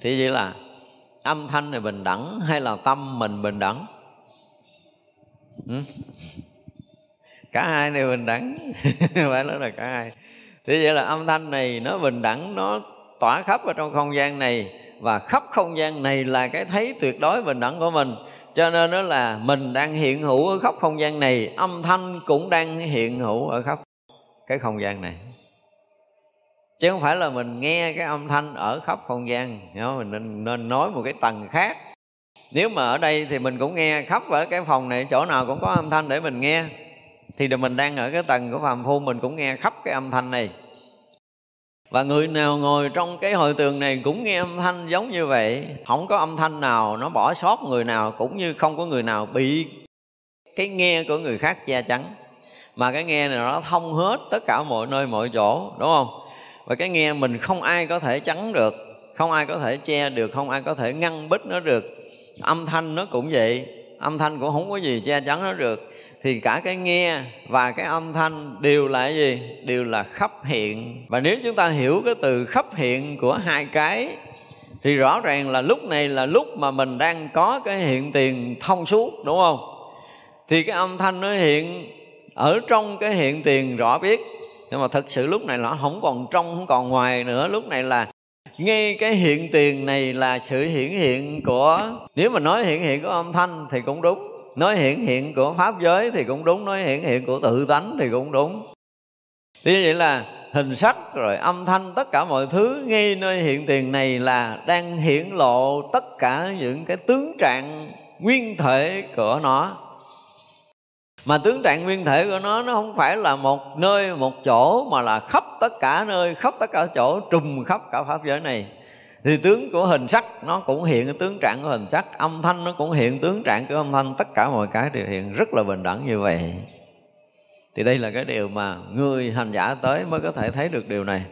Thì vậy là âm thanh này bình đẳng hay là tâm mình bình đẳng? Ừ? cả hai đều bình đẳng. Phải nói là cả hai. Thì vậy là âm thanh này nó bình đẳng, nó tỏa khắp ở trong không gian này và khắp không gian này là cái thấy tuyệt đối bình đẳng của mình. Cho nên đó là mình đang hiện hữu ở khắp không gian này âm thanh cũng đang hiện hữu ở khắp cái không gian này. Chứ không phải là mình nghe cái âm thanh ở khắp không gian mình nên, nên nói một cái tầng khác. Nếu mà ở đây thì mình cũng nghe khắp ở cái phòng này chỗ nào cũng có âm thanh để mình nghe. Thì mình đang ở cái tầng của phàm phu mình cũng nghe khắp cái âm thanh này và người nào ngồi trong cái hội tường này cũng nghe âm thanh giống như vậy. Không có âm thanh nào, nó bỏ sót người nào, cũng như không có người nào bị cái nghe của người khác che chắn. Mà cái nghe này nó thông hết tất cả mọi nơi, mọi chỗ, đúng không? Và cái nghe mình không ai có thể chắn được, không ai có thể che được, không ai có thể ngăn bích nó được. Âm thanh nó cũng vậy, âm thanh cũng không có gì che chắn nó được thì cả cái nghe và cái âm thanh đều là cái gì? Đều là khắp hiện. Và nếu chúng ta hiểu cái từ khắp hiện của hai cái, thì rõ ràng là lúc này là lúc mà mình đang có cái hiện tiền thông suốt, đúng không? Thì cái âm thanh nó hiện ở trong cái hiện tiền rõ biết. Nhưng mà thực sự lúc này nó không còn trong, không còn ngoài nữa. Lúc này là ngay cái hiện tiền này là sự hiển hiện của, nếu mà nói hiện hiện của âm thanh thì cũng đúng nói hiện hiện của pháp giới thì cũng đúng, nói hiện hiện của tự tánh thì cũng đúng. Như vậy là hình sắc rồi âm thanh tất cả mọi thứ, ngay nơi hiện tiền này là đang hiển lộ tất cả những cái tướng trạng nguyên thể của nó. Mà tướng trạng nguyên thể của nó nó không phải là một nơi, một chỗ, mà là khắp tất cả nơi, khắp tất cả chỗ trùm khắp cả pháp giới này thì tướng của hình sắc nó cũng hiện cái tướng trạng của hình sắc. Âm thanh nó cũng hiện tướng trạng của âm thanh. Tất cả mọi cái đều hiện rất là bình đẳng như vậy. Thì đây là cái điều mà người hành giả tới mới có thể thấy được điều này.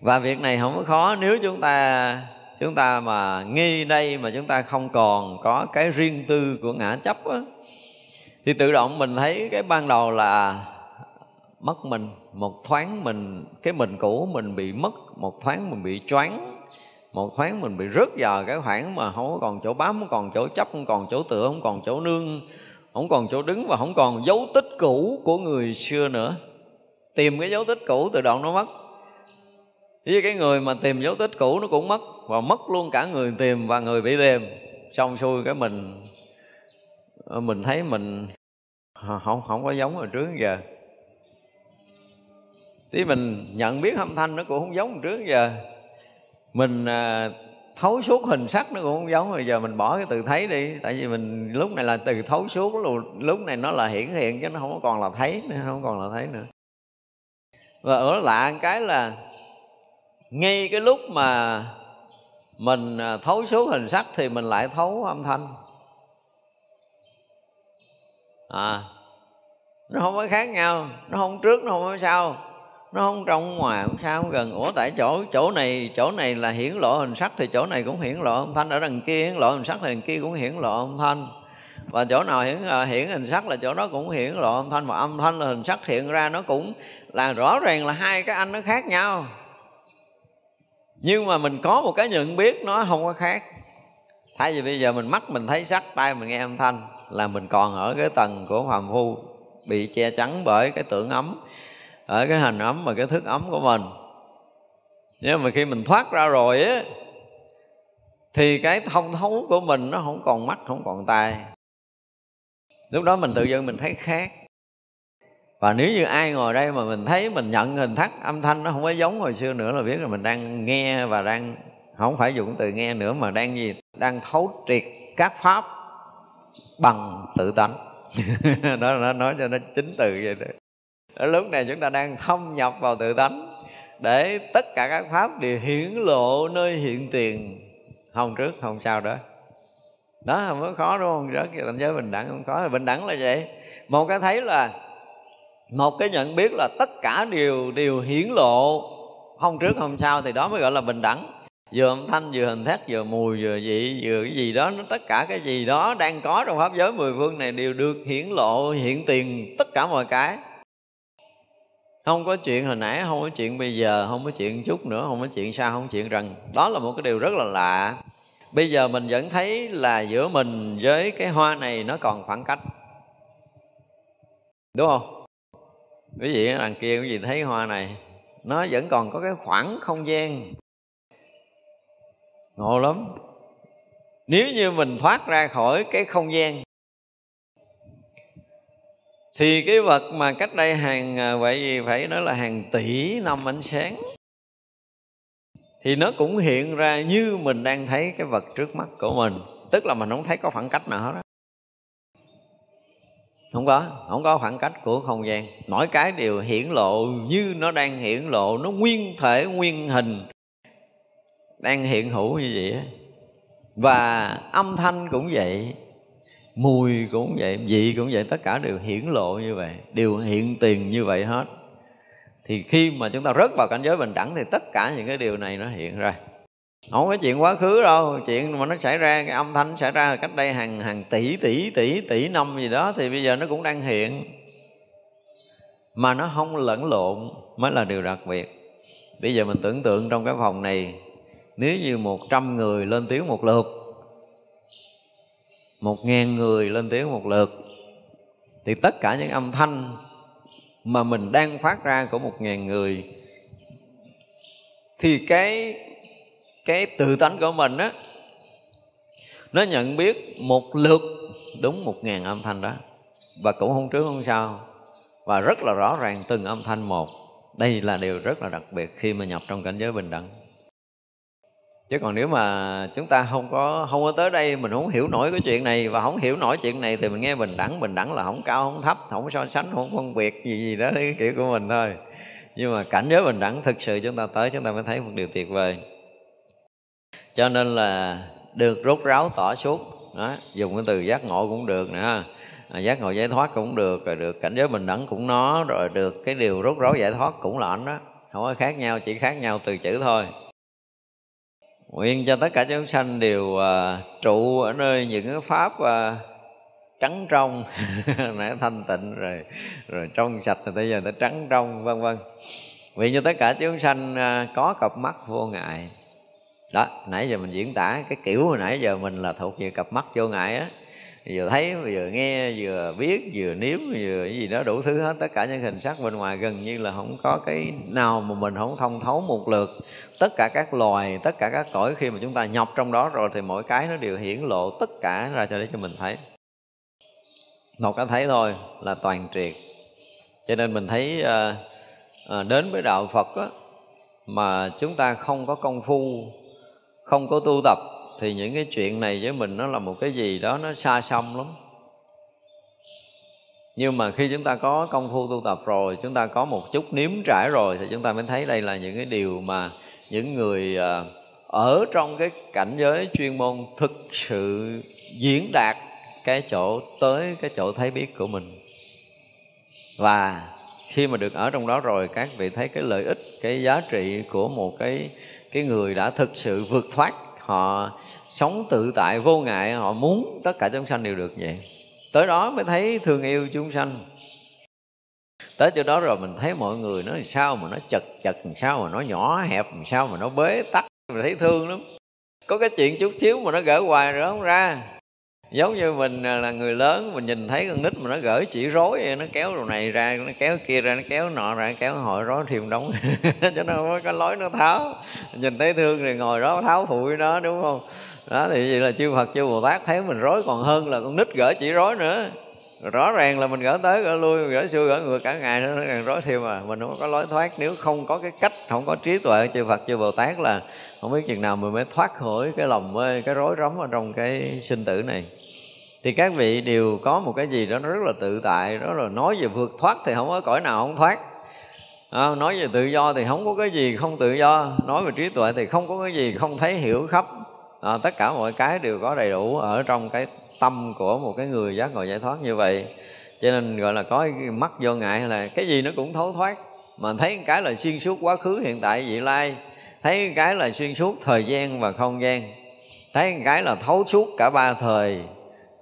Và việc này không có khó. Nếu chúng ta chúng ta mà nghi đây mà chúng ta không còn có cái riêng tư của ngã chấp á, thì tự động mình thấy cái ban đầu là mất mình một thoáng mình cái mình cũ mình bị mất một thoáng mình bị choáng một thoáng mình bị rớt vào cái khoảng mà không còn chỗ bám, không còn chỗ chấp, không còn chỗ tựa, không còn chỗ nương, không còn chỗ đứng và không còn dấu tích cũ của người xưa nữa. Tìm cái dấu tích cũ tự động nó mất. Với cái người mà tìm dấu tích cũ nó cũng mất và mất luôn cả người tìm và người bị tìm. Xong xuôi cái mình ờ, mình thấy mình không không có giống hồi trước giờ. Tí mình nhận biết âm thanh nó cũng không giống hồi trước giờ mình à, thấu suốt hình sắc nó cũng không giống rồi giờ mình bỏ cái từ thấy đi. Tại vì mình lúc này là từ thấu suốt lúc này nó là hiển hiện chứ nó không còn là thấy nữa không còn là thấy nữa. Và ở lạ cái là ngay cái lúc mà mình à, thấu suốt hình sắc thì mình lại thấu âm thanh. À nó không có khác nhau nó không trước nó không có sau nó không trong ngoài không sao, không gần. Ủa, tại chỗ chỗ này chỗ này là hiển lộ hình sắc thì chỗ này cũng hiển lộ âm thanh, ở đằng kia hiển lộ hình sắc thì đằng kia cũng hiển lộ âm thanh. Và chỗ nào hiển ờ, hiển hình sắc là chỗ đó cũng hiển lộ âm thanh, mà âm thanh là hình sắc hiện ra nó cũng là rõ ràng là hai cái anh nó khác nhau. Nhưng mà mình có một cái nhận biết nó không có khác. Thay vì bây giờ mình mắt mình thấy sắc tay mình nghe âm thanh, là mình còn ở cái tầng của phàm phu bị che chắn bởi cái tưởng ấm ở cái hành ấm và cái thức ấm của mình. Nhưng mà khi mình thoát ra rồi á, thì cái thông thấu của mình nó không còn mắt, không còn tai. Lúc đó mình tự dưng mình thấy khác. Và nếu như ai ngồi đây mà mình thấy, mình nhận hình thắt, âm thanh nó không có giống hồi xưa nữa là biết là mình đang nghe và đang, không phải dùng từ nghe nữa mà đang gì? Đang thấu triệt các pháp bằng tự tánh. Đó, nó nói cho nó chính từ vậy đấy ở lúc này chúng ta đang thâm nhập vào tự tánh để tất cả các pháp đều hiển lộ nơi hiện tiền. Không trước không sau đó. Đó, không có khó, đúng không? Rất cảnh giới bình đẳng không khó bình đẳng là vậy. Một cái thấy là, một cái nhận biết là tất cả đều đều hiển lộ. Không trước không sau thì đó mới gọi là bình đẳng. Vừa âm thanh, vừa hình thét vừa mùi, vừa vị, vừa cái gì đó, nó tất cả cái gì đó đang có trong pháp giới mười phương này đều được hiển lộ, hiện tiền tất cả mọi cái không có chuyện hồi nãy, không có chuyện bây giờ, không có chuyện chút nữa, không có chuyện sao không có chuyện rằng đó là một cái điều rất là lạ. Bây giờ mình vẫn thấy là giữa mình với cái hoa này nó còn khoảng cách. Đúng không? Quý vị đằng kia quý vị thấy hoa này, nó vẫn còn có cái khoảng không gian. Ngộ lắm. Nếu như mình thoát ra khỏi cái không gian thì cái vật mà cách đây hàng à, vậy gì phải nói là hàng tỷ năm ánh sáng. Thì nó cũng hiện ra như mình đang thấy cái vật trước mắt của mình. Tức là mình không thấy có khoảng cách nào hết đó không có không có khoảng cách của không gian. Mỗi cái đều hiển lộ như nó đang hiển lộ. Nó nguyên thể, nguyên hình đang hiện hữu như vậy và âm thanh cũng vậy mùi cũng vậy, vị cũng vậy, tất cả đều hiển lộ như vậy, đều hiện tiền như vậy hết. Thì khi mà chúng ta rớt vào cảnh giới bình đẳng thì tất cả những cái điều này nó hiện ra. Không có chuyện quá khứ đâu, chuyện mà nó xảy ra, cái âm thanh xảy ra cách đây hàng hàng tỷ tỷ tỷ tỷ năm gì đó thì bây giờ nó cũng đang hiện. Mà nó không lẫn lộn mới là điều đặc biệt. Bây giờ mình tưởng tượng trong cái phòng này, nếu như một trăm người lên tiếng một lượt một ngàn người lên tiếng một lượt. Thì tất cả những âm thanh mà mình đang phát ra của một ngàn người, thì cái cái tự tánh của mình á, nó nhận biết một lượt đúng một ngàn âm thanh đó. Và cũng không trước không sau. Và rất là rõ ràng từng âm thanh một. Đây là điều rất là đặc biệt khi mà nhập trong cảnh giới bình đẳng chứ còn nếu mà chúng ta không có không có tới đây mình không hiểu nổi cái chuyện này và không hiểu nổi chuyện này thì mình nghe bình đẳng bình đẳng là không cao không thấp không so sánh không phân biệt gì gì đó cái kiểu của mình thôi. Nhưng mà cảnh giới bình đẳng thực sự chúng ta tới chúng ta mới thấy một điều tuyệt vời. Cho nên là được rút ráo tỏ suốt đó dùng cái từ giác ngộ cũng được nữa à, giác ngộ giải thoát cũng được rồi được cảnh giới bình đẳng cũng nó rồi được cái điều rút ráo giải thoát cũng là anh đó. Không có khác nhau chỉ khác nhau từ chữ thôi nguyện cho tất cả chúng sanh đều uh, trụ ở nơi những cái pháp uh, trắng trong. Nãy thanh tịnh rồi rồi trong sạch rồi bây giờ tới trắng trong vân vân. Vì cho tất cả chúng sanh uh, có cặp mắt vô ngại. Đó nãy giờ mình diễn tả cái kiểu hồi nãy giờ mình là thuộc về cặp mắt vô ngại á vừa thấy vừa nghe vừa biết vừa nếm vừa cái gì đó đủ thứ hết. Tất cả những hình sắc bên ngoài gần như là không có cái nào mà mình không thông thấu một lượt. Tất cả các loài tất cả các cõi khi mà chúng ta nhập trong đó rồi thì mỗi cái nó đều hiển lộ tất cả ra cho để cho mình thấy. Một cái thấy thôi là toàn triệt. Cho nên mình thấy à, à, đến với đạo phật á, mà chúng ta không có công phu không có tu tập thì những cái chuyện này với mình nó là một cái gì đó nó xa xăm lắm. Nhưng mà khi chúng ta có công phu tu tập rồi, chúng ta có một chút nếm trải rồi, thì chúng ta mới thấy đây là những cái điều mà những người à, ở trong cái cảnh giới chuyên môn thực sự diễn đạt cái chỗ tới cái chỗ thấy biết của mình. Và khi mà được ở trong đó rồi, các vị thấy cái lợi ích, cái giá trị của một cái cái người đã thực sự vượt thoát họ sống tự tại vô ngại, họ muốn tất cả chúng sanh đều được vậy. Tới đó mới thấy thương yêu chúng sanh. Tới chỗ đó rồi mình thấy mọi người nó sao mà nó chật chật, sao mà nó nhỏ hẹp, sao mà nó bế tắc, mình thấy thương lắm. Có cái chuyện chút xíu mà nó gỡ hoài rồi không ra giống như mình là người lớn, mình nhìn thấy con nít mà nó gửi chỉ rối, nó kéo đồ này ra, nó kéo kia ra, nó kéo nọ ra nó kéo hội rối thêm đóng. Cho nó có cái lối nó tháo. Nhìn thấy thương thì ngồi đó tháo phụi nó, đúng không? Đó, thì vậy là chư Phật, chư Bồ Tát thấy mình rối còn hơn là con nít gửi chỉ rối nữa. Rõ ràng là mình gỡ tới gỡ lui gỡ xuôi gỡ ngược cả ngày, nó càng rối thêm mà mình không có lối thoát, nếu không có cái cách, không có trí tuệ, chư Phật, chư Bồ Tát là không biết chừng nào mình mới thoát khỏi cái lòng mê cái rối rắm ở trong cái sinh tử này thì các vị đều có một cái gì đó nó rất là tự tại đó là nói về vượt thoát thì không có cõi nào không thoát. À, nói về tự do thì không có cái gì không tự do nói về trí tuệ thì không có cái gì không thấy hiểu khắp. À, tất cả mọi cái đều có đầy đủ ở trong cái tâm của một cái người giác ngộ giải thoát như vậy. Cho nên gọi là có cái mắt vô ngại là cái gì nó cũng thấu thoát. Mà thấy cái là xuyên suốt quá khứ hiện tại vị lai. Thấy cái là xuyên suốt thời gian và không gian. Thấy cái là thấu suốt cả ba thời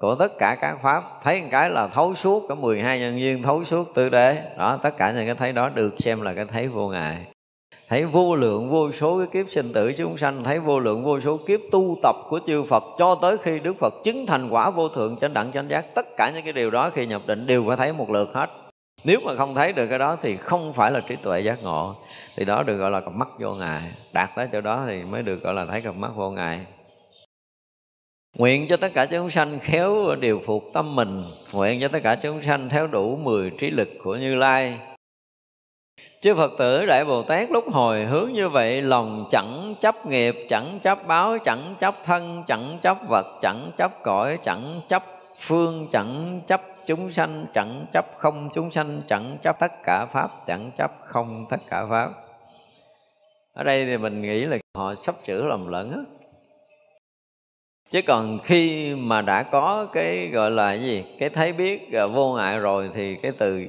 của tất cả các pháp, thấy cái là thấu suốt cả 12 nhân duyên thấu suốt tư đế đó, tất cả những cái thấy đó được xem là cái thấy vô ngại. Thấy vô lượng, vô số cái kiếp sinh tử chúng sanh, thấy vô lượng, vô số kiếp tu tập của chư Phật, cho tới khi Đức Phật chứng thành quả vô thượng chánh đẳng chánh giác, tất cả những cái điều đó khi nhập định đều phải thấy một lượt hết. Nếu mà không thấy được cái đó thì không phải là trí tuệ giác ngộ. Thì đó được gọi là cặp mắt vô ngại. Đạt tới chỗ đó thì mới được gọi là thấy cặp mắt vô ngại. Nguyện cho tất cả chúng sanh khéo điều phục tâm mình Nguyện cho tất cả chúng sanh theo đủ mười trí lực của Như Lai Chư Phật tử Đại Bồ Tát lúc hồi hướng như vậy Lòng chẳng chấp nghiệp, chẳng chấp báo, chẳng chấp thân, chẳng chấp vật, chẳng chấp cõi, chẳng chấp phương, chẳng chấp chúng sanh, chẳng chấp không chúng sanh, chẳng chấp tất cả Pháp, chẳng chấp không tất cả Pháp Ở đây thì mình nghĩ là họ sắp chữ lầm lẫn á chứ còn khi mà đã có cái, gọi là cái gì, cái thấy biết à, vô ngại rồi thì cái từ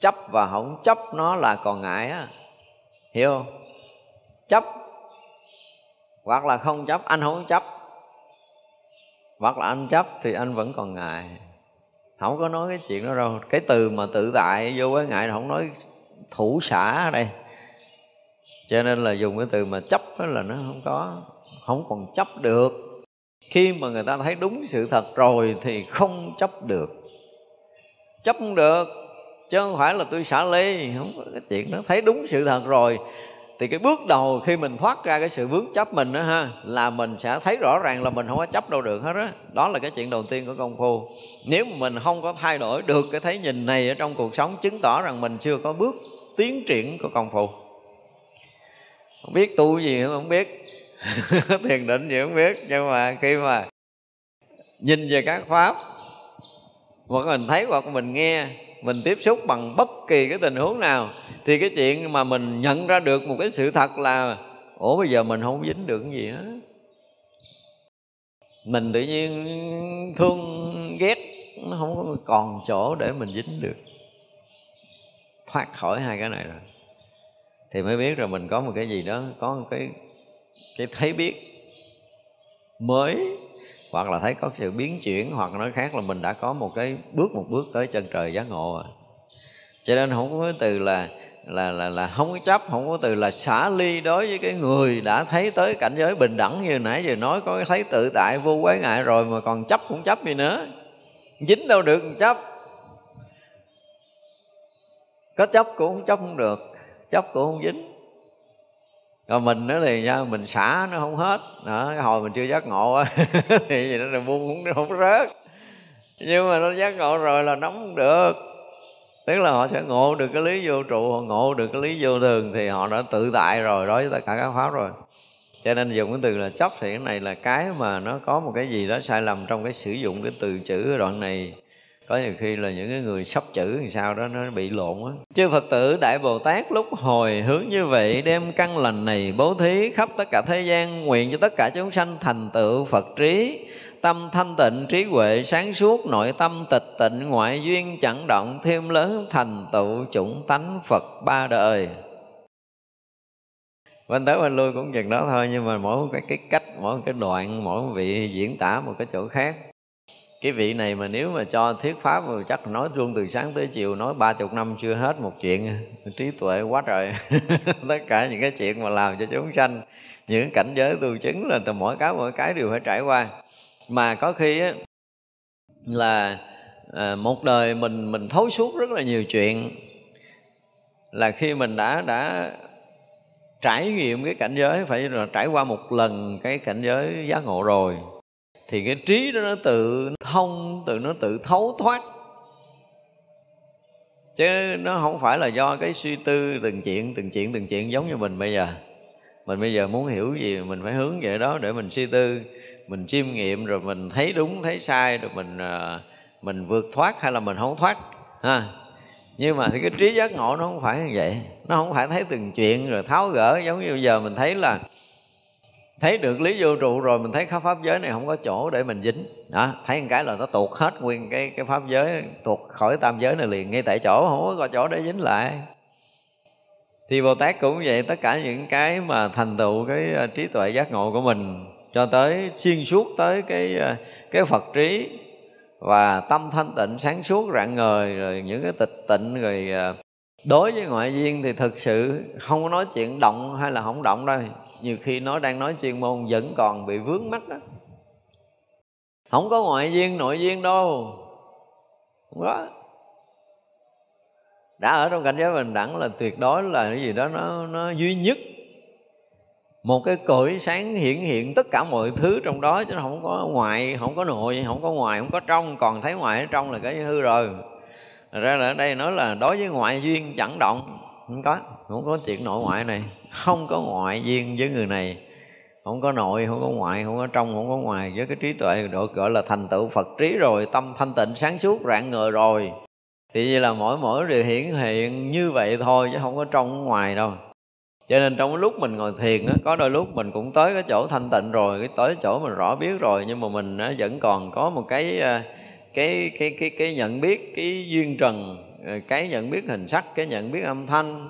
chấp và không chấp nó là còn ngại á. Hiểu không? Chấp hoặc là không chấp, anh không chấp. Hoặc là anh chấp thì anh vẫn còn ngại. Không có nói cái chuyện đó đâu. Cái từ mà tự tại vô cái ngại là không nói thủ xả ở đây. Cho nên là dùng cái từ mà chấp đó là nó không có không còn chấp được khi mà người ta thấy đúng sự thật rồi thì không chấp được. Chấp không được, chứ không phải là tôi xả ly không có cái chuyện đó. Thấy đúng sự thật rồi, thì cái bước đầu khi mình thoát ra cái sự vướng chấp mình đó ha, là mình sẽ thấy rõ ràng là mình không có chấp đâu được hết đó. đó là cái chuyện đầu tiên của công phu. Nếu mà mình không có thay đổi được cái thấy nhìn này ở trong cuộc sống, chứng tỏ rằng mình chưa có bước tiến triển của công phu. Không biết tu gì không biết. thiền định gì không biết, nhưng mà khi mà nhìn về các pháp, hoặc mình thấy hoặc mình nghe, mình tiếp xúc bằng bất kỳ cái tình huống nào, thì cái chuyện mà mình nhận ra được một cái sự thật là, ủa, bây giờ mình không dính được cái gì hết. Mình tự nhiên thương ghét, nó không còn chỗ để mình dính được. Thoát khỏi hai cái này rồi. Thì mới biết rồi mình có một cái gì đó, có một cái cái thấy biết mới, hoặc là thấy có sự biến chuyển, hoặc nói khác là mình đã có một cái bước, một bước tới chân trời giác ngộ rồi. Cho nên không có từ là là là là không có chấp, không có từ là xả ly đối với cái người đã thấy tới cảnh giới bình đẳng như nãy giờ nói, có cái thấy tự tại vô quái ngại rồi mà còn chấp cũng chấp gì nữa. Dính đâu được chấp. Có chấp cũng không chấp không được, chấp cũng không dính rồi mình nữa thì sao mình xả nó không hết. Đó, cái hồi mình chưa giác ngộ á thì gì đó là buông cũng không rớt. Nhưng mà nó giác ngộ rồi là nóng không được. Tức là họ sẽ ngộ được cái lý vô trụ họ ngộ được cái lý vô thường thì họ đã tự tại rồi đối với tất cả các pháp rồi. Cho nên dùng cái từ là chấp thì cái này là cái mà nó có một cái gì đó sai lầm trong cái sử dụng cái từ chữ ở đoạn này có nhiều khi là những cái người sắp chữ thì sao đó nó bị lộn á chư phật tử đại bồ tát lúc hồi hướng như vậy đem căn lành này bố thí khắp tất cả thế gian nguyện cho tất cả chúng sanh thành tựu phật trí. Tâm thanh tịnh trí huệ sáng suốt nội tâm tịch tịnh ngoại duyên chẳng động thêm lớn thành tựu chủng tánh phật ba đời. Bên tới bên lui cũng chừng đó thôi nhưng mà mỗi cái, cái cách mỗi cái đoạn mỗi vị diễn tả một cái chỗ khác cái vị này mà nếu mà cho thuyết pháp mà chắc nói luôn từ sáng tới chiều nói ba chục năm chưa hết một chuyện trí tuệ quá trời. Tất cả những cái chuyện mà làm cho chúng sanh những cảnh giới tu chứng là từ mỗi cái mỗi cái đều phải trải qua. Mà có khi á, là à, một đời mình mình thấu suốt rất là nhiều chuyện là khi mình đã đã trải nghiệm cái cảnh giới phải là trải qua một lần cái cảnh giới giác ngộ rồi thì cái trí đó nó tự thông, tự nó tự thấu thoát. Chứ nó không phải là do cái suy tư từng chuyện từng chuyện từng chuyện giống như mình bây giờ. Mình bây giờ muốn hiểu gì, mình phải hướng về đó để mình suy tư, mình chiêm nghiệm rồi mình thấy đúng, thấy sai rồi mình à, mình vượt thoát hay là mình không thoát, ha. Nhưng mà thì cái trí giác ngộ nó không phải như vậy. Nó không phải thấy từng chuyện rồi tháo gỡ giống như bây giờ mình thấy là thấy được lý vô trụ rồi, mình thấy khắp pháp giới này không có chỗ để mình dính. Đó, thấy một cái là nó tuột hết nguyên cái cái pháp giới, tuột khỏi tam giới này liền, ngay tại chỗ, không có chỗ để dính lại. Thì bồ tát cũng vậy, tất cả những cái mà thành tựu cái à, trí tuệ giác ngộ của mình, cho tới xuyên suốt tới cái à, cái phật trí và tâm thanh tịnh, sáng suốt, rạng ngời, rồi những cái tịch tịnh, rồi à, đối với ngoại duyên thì thực sự không có nói chuyện động hay là không động đâu nhiều khi nó đang nói chuyên môn vẫn còn bị vướng mắt đó không có ngoại duyên, nội duyên đâu. Không có. Đã ở trong cảnh giới bình đẳng là tuyệt đối là cái gì đó nó nó duy nhất. Một cái cõi sáng hiển hiện tất cả mọi thứ trong đó, chứ không có ngoại, không có nội, không có ngoài, không có trong. Còn thấy ngoài ở trong là cái hư rồi. Ra là ở đây nói là đối với ngoại duyên chẳng động. Không có không có chuyện nội ngoại này không có ngoại duyên với người này. Không có nội không có ngoại không có trong không có ngoài. Với cái trí tuệ được gọi là thành tựu phật trí rồi tâm thanh tịnh sáng suốt rạng ngời rồi. Thì như là mỗi mỗi điều hiển hiện như vậy thôi chứ không có trong ngoài đâu. Cho nên trong lúc mình ngồi thiền á có đôi lúc mình cũng tới cái chỗ thanh tịnh rồi cái tới chỗ mình rõ biết rồi nhưng mà mình á, vẫn còn có một cái ờ, cái cái cái cái nhận biết cái duyên trần ờ, cái nhận biết hình sắc cái nhận biết âm thanh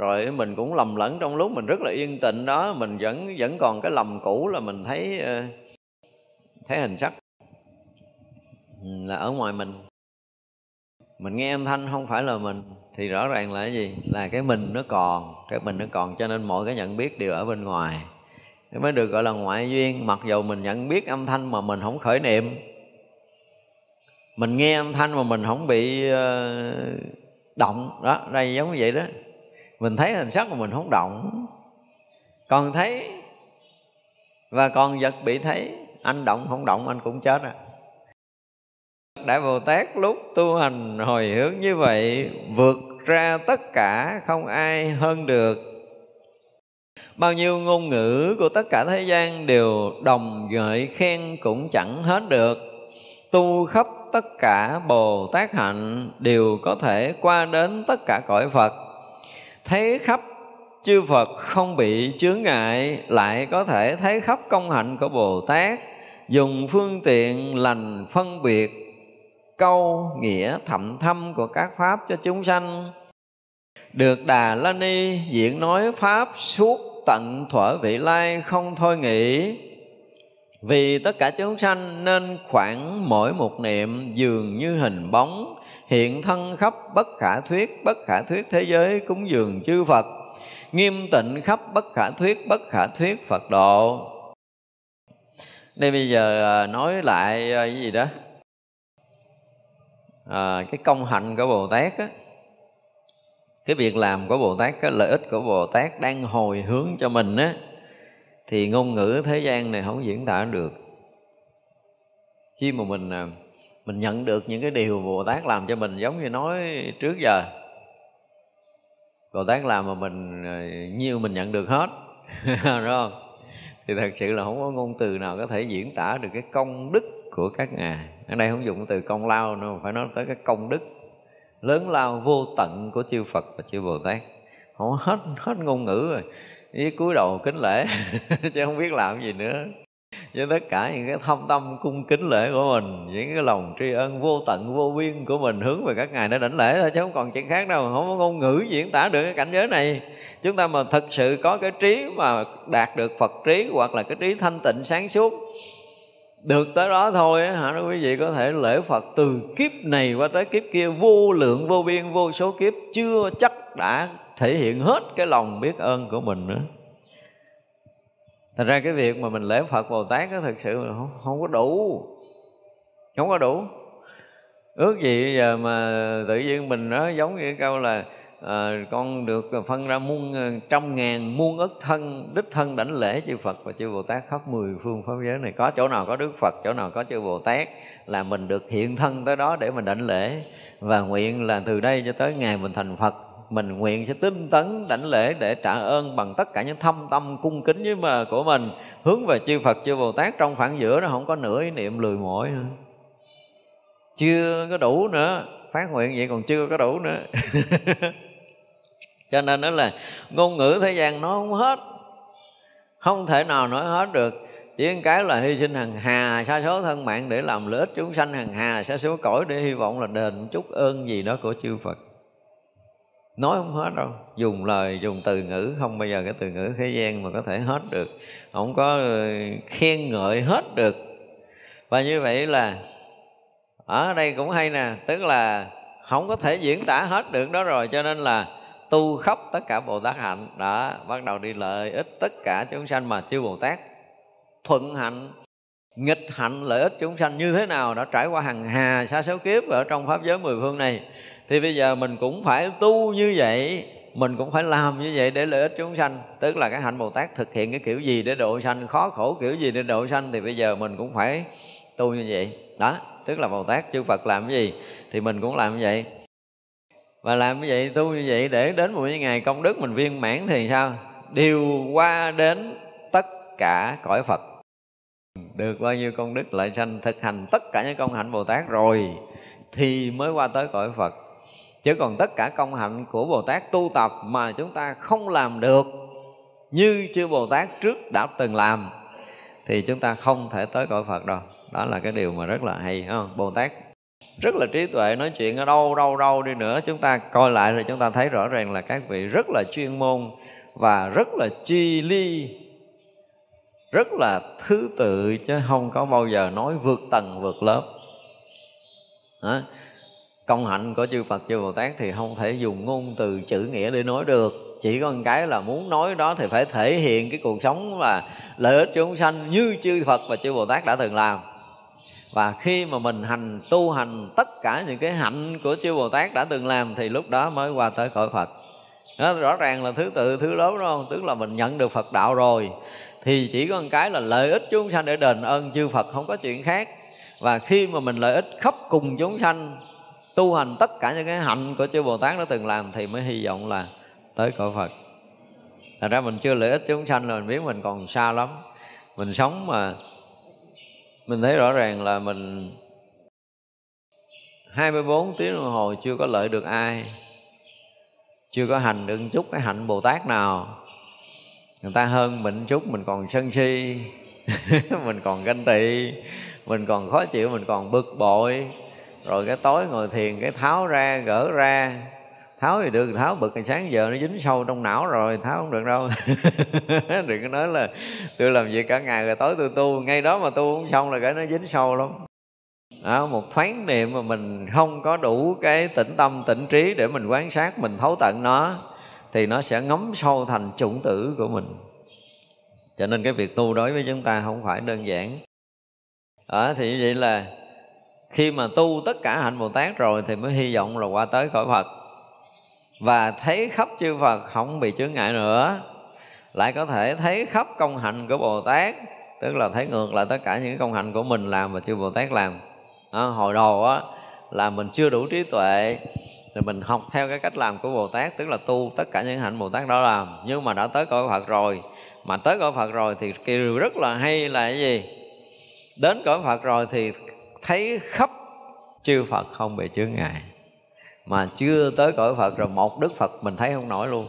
rồi mình cũng lầm lẫn trong lúc mình rất là yên tịnh đó, mình vẫn vẫn còn cái lầm cũ là mình thấy ờ, thấy hình sắc. Ừ, là ở ngoài mình. Mình nghe âm thanh không phải là mình, thì rõ ràng là cái gì? Là cái mình nó còn, cái mình nó còn, cho nên mọi cái nhận biết đều ở bên ngoài. Mới được gọi là ngoại duyên, mặc dù mình nhận biết âm thanh mà mình không khởi niệm. Mình nghe âm thanh mà mình không bị ờ, động. Đó, đây giống như vậy đó mình thấy hình sắc mà mình không động. Còn thấy và còn vật bị thấy, anh động không động anh cũng chết à. Đại bồ tát lúc tu hành hồi hướng như vậy, vượt ra tất cả không ai hơn được. Bao nhiêu ngôn ngữ của tất cả thế gian đều đồng gợi khen cũng chẳng hết được. Tu khắp tất cả bồ tát hạnh đều có thể qua đến tất cả cõi phật thấy khắp, chư phật không bị chướng ngại, lại có thể thấy khắp công hạnh của bồ tát. Dùng phương tiện lành phân biệt câu nghĩa thậm thâm của các pháp cho chúng sanh. Được đà la ni diễn nói pháp suốt tận thuở vị lai không thôi nghĩ. Vì tất cả chúng sanh nên khoảng mỗi một niệm dường như hình bóng hiện thân khắp bất khả thuyết bất khả thuyết thế giới cúng dường chư phật. Nghiêm tịnh khắp bất khả thuyết bất khả thuyết phật độ. Đây bây giờ à, nói lại à, cái gì đó? À, cái công hạnh của bồ tát á. Cái việc làm của bồ tát cái lợi ích của bồ tát đang hồi hướng cho mình á thì ngôn ngữ thế gian này không diễn tả được. Khi mà mình à, mình nhận được những cái điều bồ tát làm cho mình giống như nói trước giờ. Bồ tát làm mà mình ờ, nhiêu mình nhận được hết. Đúng không thì thật sự là không có ngôn từ nào có thể diễn tả được cái công đức của các ngài. Ở đây không dùng từ công lao nữa, phải nói tới cái công đức lớn lao vô tận của chư Phật và chư Bồ Tát. Không, hết hết ngôn ngữ rồi. Với cúi đầu kính lễ, chứ không biết làm gì nữa với tất cả những cái thâm tâm, cung kính lễ của mình, những cái lòng tri ân vô tận, vô biên của mình, hướng về các ngài để đảnh lễ thôi, chứ không còn chuyện khác đâu. Không có ngôn ngữ diễn tả được cái cảnh giới này. Chúng ta mà thật sự có cái trí mà đạt được phật trí hoặc là cái trí thanh tịnh sáng suốt, được tới đó thôi hả quý vị có thể lễ Phật từ kiếp này qua tới kiếp kia, vô lượng, vô biên, vô số kiếp, chưa chắc đã thể hiện hết cái lòng biết ơn của mình nữa. Thành ra cái việc mà mình lễ Phật Bồ Tát đó thực sự không, không có đủ. Không có đủ. Ước gì giờ mà tự nhiên mình nó giống như câu là à, con được phân ra muôn ờ, trăm ngàn muôn ức thân đích thân đảnh lễ chư Phật và chư Bồ Tát khắp mười phương pháp giới này. Có chỗ nào có Đức Phật chỗ nào có chư Bồ Tát là mình được hiện thân tới đó để mình đảnh lễ. Và nguyện là từ đây cho tới ngày mình thành Phật mình nguyện sẽ tinh tấn đảnh lễ để trả ơn bằng tất cả những thâm tâm cung kính với mà của mình, hướng về chư Phật, chư Bồ Tát. Trong khoảng giữa nó không có nửa ý niệm lười mỏi nữa. Chưa có đủ nữa, phát nguyện vậy còn chưa có đủ nữa. Cho nên đó là ngôn ngữ thế gian nó không hết, không thể nào nói hết được. Chỉ một cái là hy sinh hằng hà, sa số thân mạng để làm lợi ích chúng sanh hằng hà, sa số cõi để hy vọng là đền chút ơn gì đó của chư Phật nói không hết đâu. Dùng lời, dùng từ ngữ. Không bao giờ cái từ ngữ thế gian mà có thể hết được. Không có ờ, khen ngợi hết được. Và như vậy là, ở đây cũng hay nè. Tức là không có thể diễn tả hết được đó rồi. Cho nên là tu khắp tất cả bồ tát hạnh. Đã bắt đầu đi lợi ích tất cả chúng sanh mà chư bồ tát. Thuận hạnh, nghịch hạnh, lợi ích chúng sanh như thế nào đã trải qua hàng hà, sa, số kiếp ở trong pháp giới mười phương này thì bây giờ mình cũng phải tu như vậy, mình cũng phải làm như vậy để lợi ích chúng sanh. Tức là cái hạnh bồ tát thực hiện cái kiểu gì để độ sanh, khó khổ kiểu gì để độ sanh, thì bây giờ mình cũng phải tu như vậy. Đó, tức là bồ tát chư phật làm cái gì thì mình cũng làm như vậy. Và làm như vậy, tu như vậy để đến một ngày công đức mình viên mãn thì sao? Điều qua đến tất cả cõi phật. Được bao nhiêu công đức lợi sanh thực hành tất cả những công hạnh bồ tát rồi thì mới qua tới cõi phật chứ còn tất cả công hạnh của bồ tát tu tập mà chúng ta không làm được, như chư bồ tát trước đã từng làm, thì chúng ta không thể tới cõi phật đâu. Đó là cái điều mà rất là hay không? Bồ tát rất là trí tuệ, nói chuyện ở đâu đâu đâu đi nữa. Chúng ta coi lại rồi chúng ta thấy rõ ràng là các vị rất là chuyên môn và rất là chi ly rất là thứ tự, chứ không có bao giờ nói vượt tầng, vượt lớp. Đó công hạnh của chư Phật chư Bồ Tát thì không thể dùng ngôn từ chữ nghĩa để nói được. Chỉ có một cái là muốn nói đó thì phải thể hiện cái cuộc sống và lợi ích chúng sanh như chư Phật và chư Bồ Tát đã từng làm. Và khi mà mình hành tu hành tất cả những cái hạnh của chư Bồ Tát đã từng làm thì lúc đó mới qua tới cõi Phật. Đó, rõ ràng là thứ tự thứ lớn đúng không? Tức là mình nhận được Phật đạo rồi. Thì chỉ có một cái là lợi ích chúng sanh để đền ơn chư Phật không có chuyện khác. Và khi mà mình lợi ích khắp cùng chúng sanh tu hành tất cả những cái hạnh của chư Bồ Tát đã từng làm thì mới hy vọng là tới cõi Phật. Thật ra mình chưa lợi ích chúng sanh là mình biết mình còn xa lắm. Mình sống mà Mình thấy rõ ràng là mình 24 tiếng đồng hồ chưa có lợi được ai Chưa có hành được chút cái hạnh Bồ Tát nào. Người ta hơn mình chút mình còn sân si Mình còn ganh tị Mình còn khó chịu, mình còn bực bội rồi cái tối ngồi thiền cái tháo ra gỡ ra. Tháo thì được tháo bực thì sáng giờ nó dính sâu trong não rồi tháo không được đâu. Đừng có nói là tôi làm việc cả ngày rồi tối tôi tu. Ngay đó mà tu không xong là cái nó dính sâu lắm. Đó, một thoáng niệm mà mình không có đủ cái tĩnh tâm tĩnh trí để mình quan sát mình thấu tận nó thì nó sẽ ngấm sâu thành chủng tử của mình. Cho nên cái việc tu đối với chúng ta không phải đơn giản. Đó, thì như vậy là khi mà tu tất cả hạnh bồ tát rồi thì mới hy vọng là qua tới cõi phật. Và thấy khắp chư phật không bị chướng ngại nữa. Lại có thể thấy khắp công hạnh của bồ tát tức là thấy ngược lại tất cả những công hạnh của mình làm và chư bồ tát làm. À, hồi đầu á là mình chưa đủ trí tuệ thì mình học theo cái cách làm của bồ tát tức là tu tất cả những hạnh bồ tát đó làm. Nhưng mà đã tới cõi phật rồi mà tới cõi phật rồi thì cái điều rất là hay là cái gì? Đến cõi phật rồi thì thấy khắp chư Phật không bị chướng ngại. Mà chưa tới cõi Phật rồi một Đức Phật mình thấy không nổi luôn.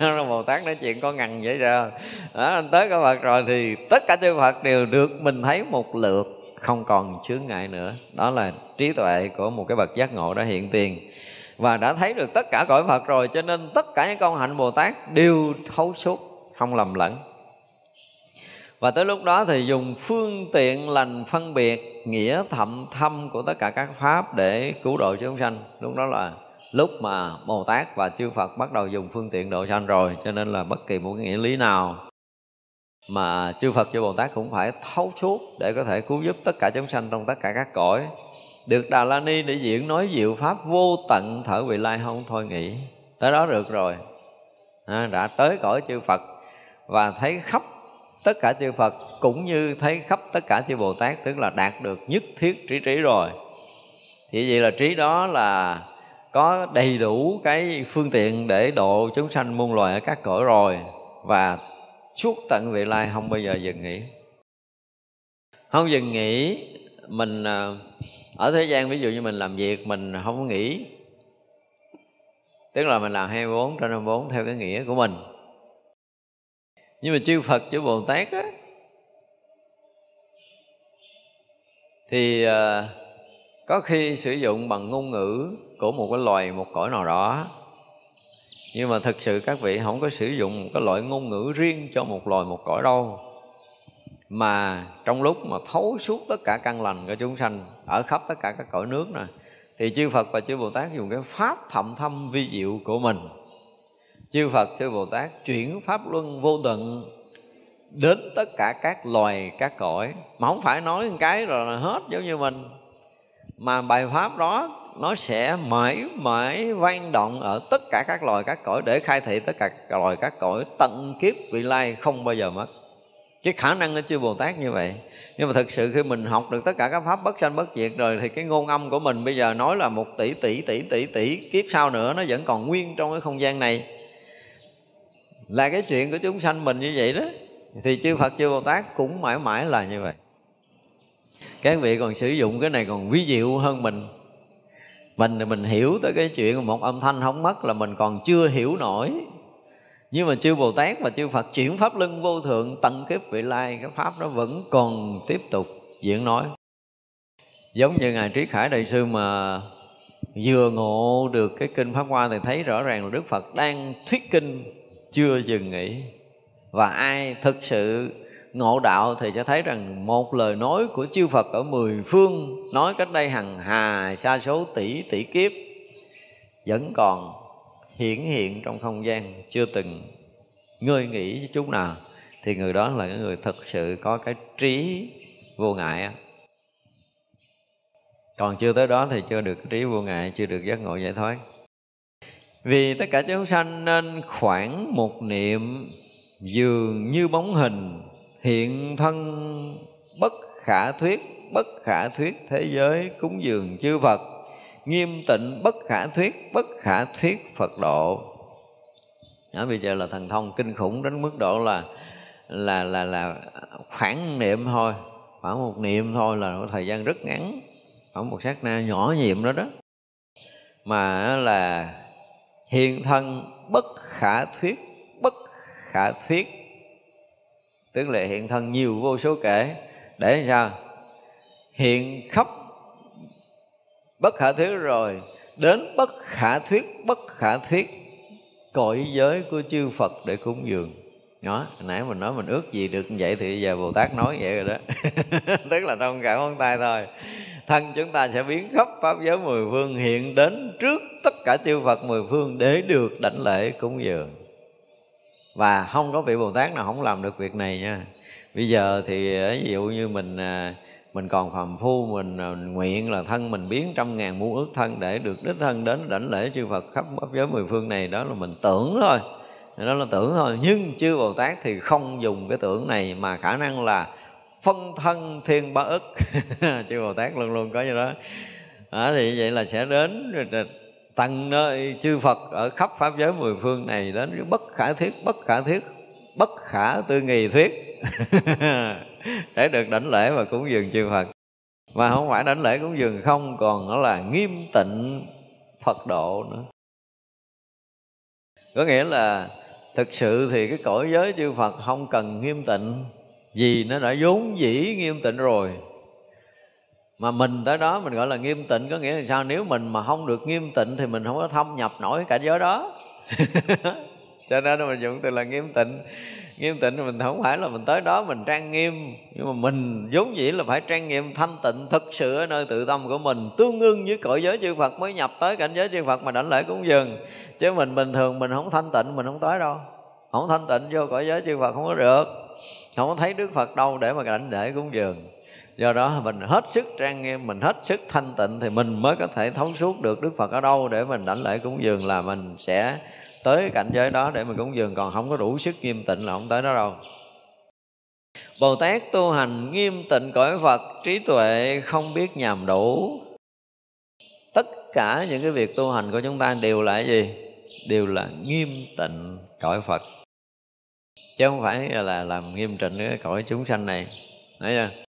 Bồ Tát nói chuyện có ngần vậy sao? Đó, tới cõi Phật rồi thì tất cả chư Phật đều được mình thấy một lượt không còn chướng ngại nữa. Đó là trí tuệ của một cái bậc giác ngộ đã hiện tiền. Và đã thấy được tất cả cõi Phật rồi cho nên tất cả những công hạnh Bồ Tát đều thấu suốt không lầm lẫn và tới lúc đó thì dùng phương tiện lành phân biệt nghĩa thậm thâm của tất cả các pháp để cứu độ chúng sanh. Lúc đó là lúc mà bồ tát và chư phật bắt đầu dùng phương tiện độ sanh rồi cho nên là bất kỳ một cái nghĩa lý nào mà chư phật chư bồ tát cũng phải thấu suốt để có thể cứu giúp tất cả chúng sanh trong tất cả các cõi. Được đà la ni để diễn nói diệu pháp vô tận thở vị lai không thôi nghĩ. Tới đó được rồi. À, đã tới cõi chư phật và thấy khắp tất cả chư phật cũng như thấy khắp tất cả chư bồ tát tức là đạt được nhất thiết trí trí rồi. Thì vậy là trí đó là có đầy đủ cái phương tiện để độ chúng sanh muôn loài ở các cõi rồi. Và suốt tận vị lai không bao giờ dừng nghỉ. Không dừng nghỉ, mình à, ở thế gian ví dụ như mình làm việc, mình không có nghỉ. Tức là mình làm 24 trên 24 theo cái nghĩa của mình nhưng mà chư Phật chư Bồ Tát á thì à, có khi sử dụng bằng ngôn ngữ của một cái loài một cõi nào đó. Nhưng mà thực sự các vị không có sử dụng một cái loại ngôn ngữ riêng cho một loài một cõi đâu. Mà trong lúc mà thấu suốt tất cả căn lành của chúng sanh ở khắp tất cả các cõi nước này thì chư Phật và chư Bồ Tát dùng cái pháp thậm thâm vi diệu của mình chư Phật, chư Bồ Tát chuyển pháp luân vô tận đến tất cả các loài, các cõi. Mà không phải nói một cái rồi là hết giống như mình. Mà bài pháp đó, nó sẽ mãi mãi vang động ở tất cả các loài, các cõi để khai thị tất cả các loài, các cõi tận kiếp vị lai không bao giờ mất. Cái khả năng của chư Bồ Tát như vậy. Nhưng mà thực sự khi mình học được tất cả các pháp bất sanh bất diệt rồi thì cái ngôn âm của mình bây giờ nói là một tỷ tỷ tỷ tỷ tỷ kiếp sau nữa, nó vẫn còn nguyên trong cái không gian này là cái chuyện của chúng sanh mình như vậy đó. Thì chư Phật, chư Bồ Tát cũng mãi mãi là như vậy. Các vị còn sử dụng cái này còn ví diệu hơn mình. Mình thì mình hiểu tới cái chuyện một âm thanh không mất là mình còn chưa hiểu nổi. Nhưng mà chư Bồ Tát và chư Phật chuyển pháp lưng vô thượng tận kiếp vị lai, cái pháp nó vẫn còn tiếp tục diễn nói. Giống như ngài Trí Khải đại sư mà vừa ngộ được cái kinh pháp hoa thì thấy rõ ràng là Đức Phật đang thuyết kinh chưa dừng nghỉ. Và ai thực sự ngộ đạo thì sẽ thấy rằng một lời nói của chư Phật ở mười phương nói cách đây hằng hà, sa số, tỷ tỷ kiếp vẫn còn hiển hiện trong không gian chưa từng. Ngơi nghỉ chút nào thì người đó là cái người thực sự có cái trí vô ngại còn chưa tới đó thì chưa được trí vô ngại, chưa được giác ngộ giải thoát vì tất cả chúng sanh nên khoảng một niệm dường như bóng hình hiện thân bất khả thuyết bất khả thuyết thế giới cúng dường chư Phật nghiêm tịnh bất khả thuyết bất khả thuyết Phật độ. Đó, bây giờ là thần thông kinh khủng đến mức độ là là là là khoảng niệm thôi khoảng một niệm thôi là một thời gian rất ngắn khoảng một sát na nhỏ nhiệm đó đó. Mà là hiện thân bất khả thuyết, bất khả thuyết. Tức là hiện thân nhiều vô số kể. Để sao? Hiện khắp bất khả thuyết rồi. Đến bất khả thuyết, bất khả thuyết. Cõi giới của chư Phật để cúng dường. Đó, nãy mình nói mình ước gì được như vậy thì giờ Bồ Tát nói vậy rồi đó. Tức là trong cả ngón tay thôi. Thân chúng ta sẽ biến khắp pháp giới mười phương hiện đến trước tất cả chư Phật mười phương để được đảnh lễ cúng dường. Và không có vị Bồ Tát nào không làm được việc này nha. Bây giờ thì ờ, ví dụ như mình ờ, mình còn phàm phu, mình ờ, nguyện là thân mình biến trăm ngàn muôn ước thân để được đích thân đến đảnh lễ chư Phật khắp pháp giới mười phương này, đó là mình tưởng thôi. Đó là tưởng thôi. Nhưng chư Bồ Tát thì không dùng cái tưởng này mà khả năng là phân thân thiên ba ức. Chư Bồ Tát luôn luôn có như đó. Đó, thì vậy là sẽ đến tăng nơi chư Phật ở khắp pháp giới mười phương này đến bất khả thiết bất khả thiết bất khả tư nghì thuyết. Để được đảnh lễ và cúng dường chư Phật. Mà không phải đảnh lễ cúng dường không, còn nó là nghiêm tịnh Phật độ nữa. Có nghĩa là thực sự thì cái cõi giới chư Phật không cần nghiêm tịnh, vì nó đã vốn dĩ nghiêm tịnh rồi mà mình tới đó mình gọi là nghiêm tịnh, có nghĩa là sao? Nếu mình mà không được nghiêm tịnh thì mình không có thâm nhập nổi cảnh giới đó. Cho nên mình dùng từ là nghiêm tịnh. Nghiêm tịnh mình không phải là mình tới đó mình trang nghiêm, nhưng mà mình vốn dĩ là phải trang nghiêm thanh tịnh, thực sự ở nơi tự tâm của mình, tương ưng với cõi giới chư Phật mới nhập tới cảnh giới chư Phật mà đảnh lễ cúng dường. Chứ mình bình thường mình không thanh tịnh, mình không tới đâu. Không thanh tịnh vô cõi giới chư Phật không có được. Không có thấy Đức Phật đâu để mà đảnh lễ cúng dường do đó mình hết sức trang nghiêm, mình hết sức thanh tịnh thì mình mới có thể thấu suốt được đức phật ở đâu để mình đảnh lễ cúng dường là mình sẽ tới cảnh giới đó để mình cúng dường. Còn không có đủ sức nghiêm tịnh là không tới đó đâu. Bồ Tát tu hành nghiêm tịnh cõi Phật, Trí tuệ không biết nhàm đủ. Tất cả những cái việc tu hành của chúng ta đều là gì? Đều là nghiêm tịnh cõi Phật. Chứ không phải là làm nghiêm tịnh cái cõi chúng sanh này. Thấy chưa?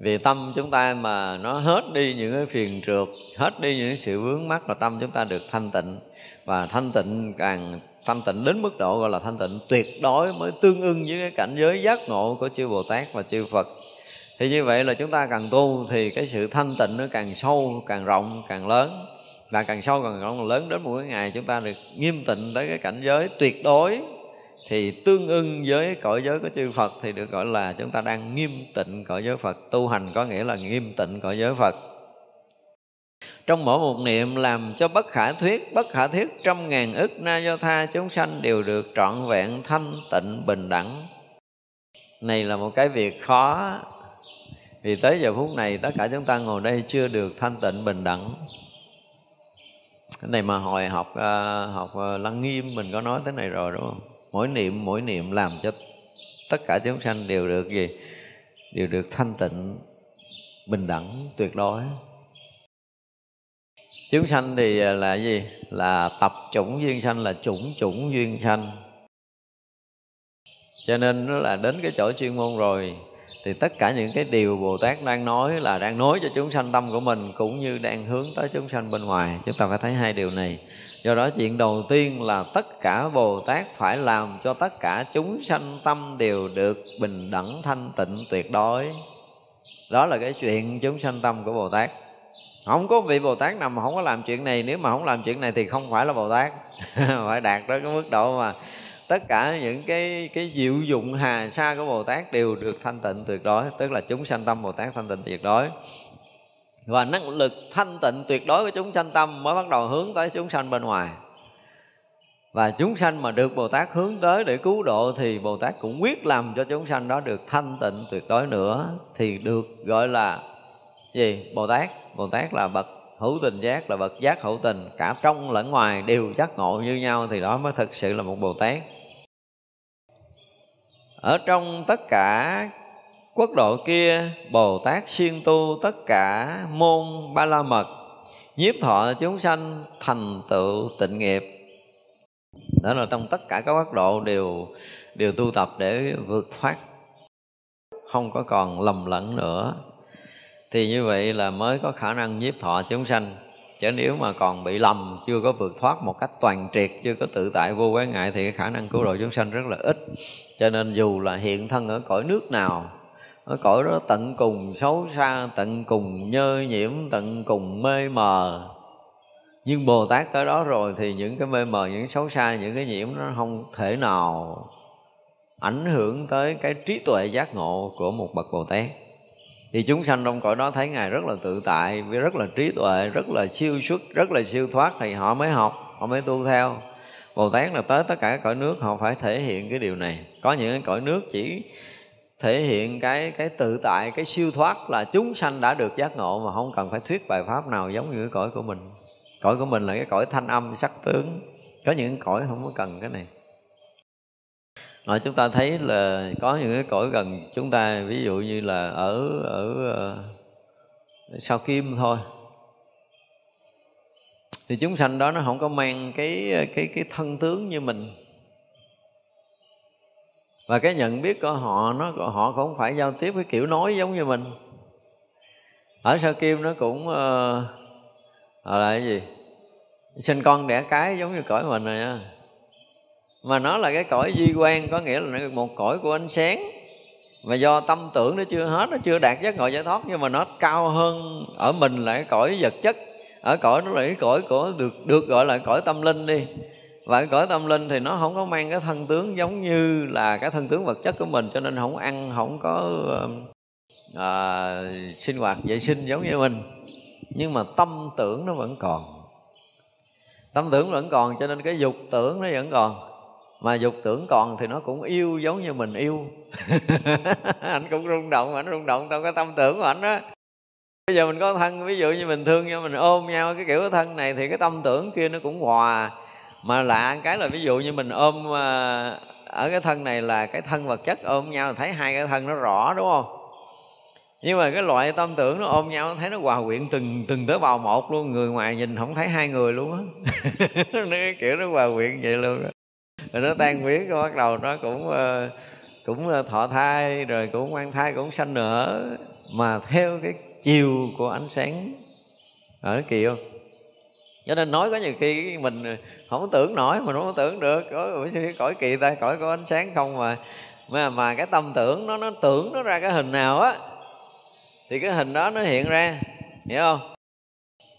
Vì tâm chúng ta mà nó hết đi những cái phiền trượt, Hết đi những sự vướng mắc là tâm chúng ta được thanh tịnh. Và thanh tịnh càng, thanh tịnh đến mức độ gọi là thanh tịnh tuyệt đối mới tương ưng với cái cảnh giới giác ngộ của chư Bồ Tát và chư Phật. Thì như vậy là chúng ta càng tu thì cái sự thanh tịnh nó càng sâu, càng rộng, càng lớn. Và càng sâu càng rộng càng lớn đến một cái ngày chúng ta được nghiêm tịnh tới cái cảnh giới tuyệt đối thì tương ưng với cõi giới của chư Phật thì được gọi là chúng ta đang nghiêm tịnh cõi giới Phật. Tu hành có nghĩa là nghiêm tịnh cõi giới Phật. Trong mỗi một niệm làm cho bất khả thuyết, bất khả thuyết, trăm ngàn ức na do tha chúng sanh đều được trọn vẹn, thanh tịnh, bình đẳng. Này là một cái việc khó. Vì tới giờ phút này tất cả chúng ta ngồi đây chưa được thanh tịnh, bình đẳng. Cái này mà hồi học ờ, học ờ, lăng nghiêm mình có nói tới này rồi, đúng không? Mỗi niệm mỗi niệm làm cho tất cả chúng sanh đều được gì? Đều được thanh tịnh, bình đẳng, tuyệt đối. Chúng sanh thì à, là gì? Là tập chủng duyên sanh, là chủng chủng duyên sanh. Cho nên nó là đến cái chỗ chuyên môn rồi, thì tất cả những cái điều Bồ Tát đang nói là đang nói cho chúng sanh tâm của mình, cũng như đang hướng tới chúng sanh bên ngoài. Chúng ta phải thấy hai điều này do đó chuyện đầu tiên là tất cả Bồ Tát phải làm cho tất cả chúng sanh tâm đều được bình đẳng, thanh tịnh, tuyệt đối. Đó là cái chuyện chúng sanh tâm của Bồ Tát. Không có vị bồ tát nào mà không có làm chuyện này. Nếu mà không làm chuyện này thì không phải là bồ tát. Phải đạt tới cái mức độ mà tất cả những cái cái diệu dụng hà sa của bồ tát đều được thanh tịnh, tuyệt đối. Tức là chúng sanh tâm bồ tát thanh tịnh, tuyệt đối và năng lực thanh tịnh tuyệt đối của chúng sanh tâm mới bắt đầu hướng tới chúng sanh bên ngoài. Và chúng sanh mà được Bồ Tát hướng tới để cứu độ thì Bồ Tát cũng quyết làm cho chúng sanh đó được thanh tịnh tuyệt đối nữa. Thì được gọi là gì? Bồ Tát. Bồ Tát là bậc hữu tình giác, là bậc giác hữu tình. Cả trong lẫn ngoài đều giác ngộ như nhau thì đó mới thực sự là một Bồ Tát. Ở trong tất cả quốc độ kia, Bồ Tát siêng tu tất cả môn ba la mật, nhiếp thọ chúng sanh thành tựu tịnh nghiệp. Đó là trong tất cả các quốc độ đều đều tu tập để vượt thoát. Không có còn lầm lẫn nữa. Thì như vậy là mới có khả năng nhiếp thọ chúng sanh. Chứ nếu mà còn bị lầm, chưa có vượt thoát một cách toàn triệt, chưa có tự tại vô quán ngại, thì khả năng cứu độ chúng sanh rất là ít. Cho nên dù là hiện thân ở cõi nước nào ở cõi đó tận cùng xấu xa, tận cùng nhơ nhiễm, tận cùng mê mờ. Nhưng bồ tát tới đó rồi thì những cái mê mờ, những xấu xa, những cái nhiễm nó không thể nào ảnh hưởng tới cái trí tuệ giác ngộ của một bậc bồ tát. Thì chúng sanh trong cõi đó thấy ngài rất là tự tại, rất là trí tuệ, rất là siêu xuất, rất là siêu thoát thì họ mới học, họ mới tu theo. Bồ tát là tới tất cả các cõi nước, họ phải thể hiện cái điều này. Có những cái cõi nước chỉ thể hiện cái cái tự tại cái siêu thoát là chúng sanh đã được giác ngộ mà không cần phải thuyết bài pháp nào giống như cái cõi của mình. Cõi của mình là cái cõi thanh âm sắc tướng. Có những cõi không có cần cái này. Nói chúng ta thấy là có những cái cõi gần chúng ta ví dụ như là ở ở uh, sao kim thôi. Thì chúng sanh đó nó không có mang cái cái cái thân tướng như mình và cái nhận biết của họ nó họ cũng không phải giao tiếp với kiểu nói giống như mình. Ở sao kim nó cũng uh, là cái gì? Sinh con đẻ cái giống như cõi mình rồi nha mà nó là cái cõi di quan có nghĩa là một cõi của ánh sáng. Mà do tâm tưởng nó chưa hết nó chưa đạt giác ngộ giải thoát nhưng mà nó cao hơn ở mình là cái cõi vật chất. Ở cõi nó là cái cõi của được được gọi là cõi tâm linh đi và cái cõi tâm linh thì nó không có mang cái thân tướng giống như là cái thân tướng vật chất của mình cho nên không ăn không có à, sinh hoạt vệ sinh giống như mình. Nhưng mà tâm tưởng nó vẫn còn. Tâm tưởng vẫn còn cho nên cái dục tưởng nó vẫn còn. Mà dục tưởng còn thì nó cũng yêu giống như mình yêu. Anh cũng rung động anh rung động trong cái tâm tưởng của anh đó. Bây giờ mình có thân ví dụ như mình thương nhau mình ôm nhau cái kiểu thân này thì cái tâm tưởng kia nó cũng hòa mà lạ cái là ví dụ như mình ôm à, ở cái thân này là cái thân vật chất ôm nhau, thấy hai cái thân nó rõ, đúng không? Nhưng mà cái loại tâm tưởng nó ôm nhau, thấy nó hòa quyện từng từng tế bào một luôn, người ngoài nhìn không thấy hai người luôn á. Nó kiểu nó hòa quyện vậy luôn á. Rồi nó tan biến bắt đầu nó cũng ờ, cũng ờ, thọ thai, rồi cũng mang thai, cũng sanh nở. Mà theo cái chiều của ánh sáng, ở kỳ không? Cho nên nói có nhiều khi mình không tưởng nổi, mình không tưởng được. Có cõi kỳ ta, cõi có ánh sáng không mà mà mà cái tâm tưởng nó nó tưởng nó ra cái hình nào á, thì cái hình đó nó hiện ra. Hiểu không?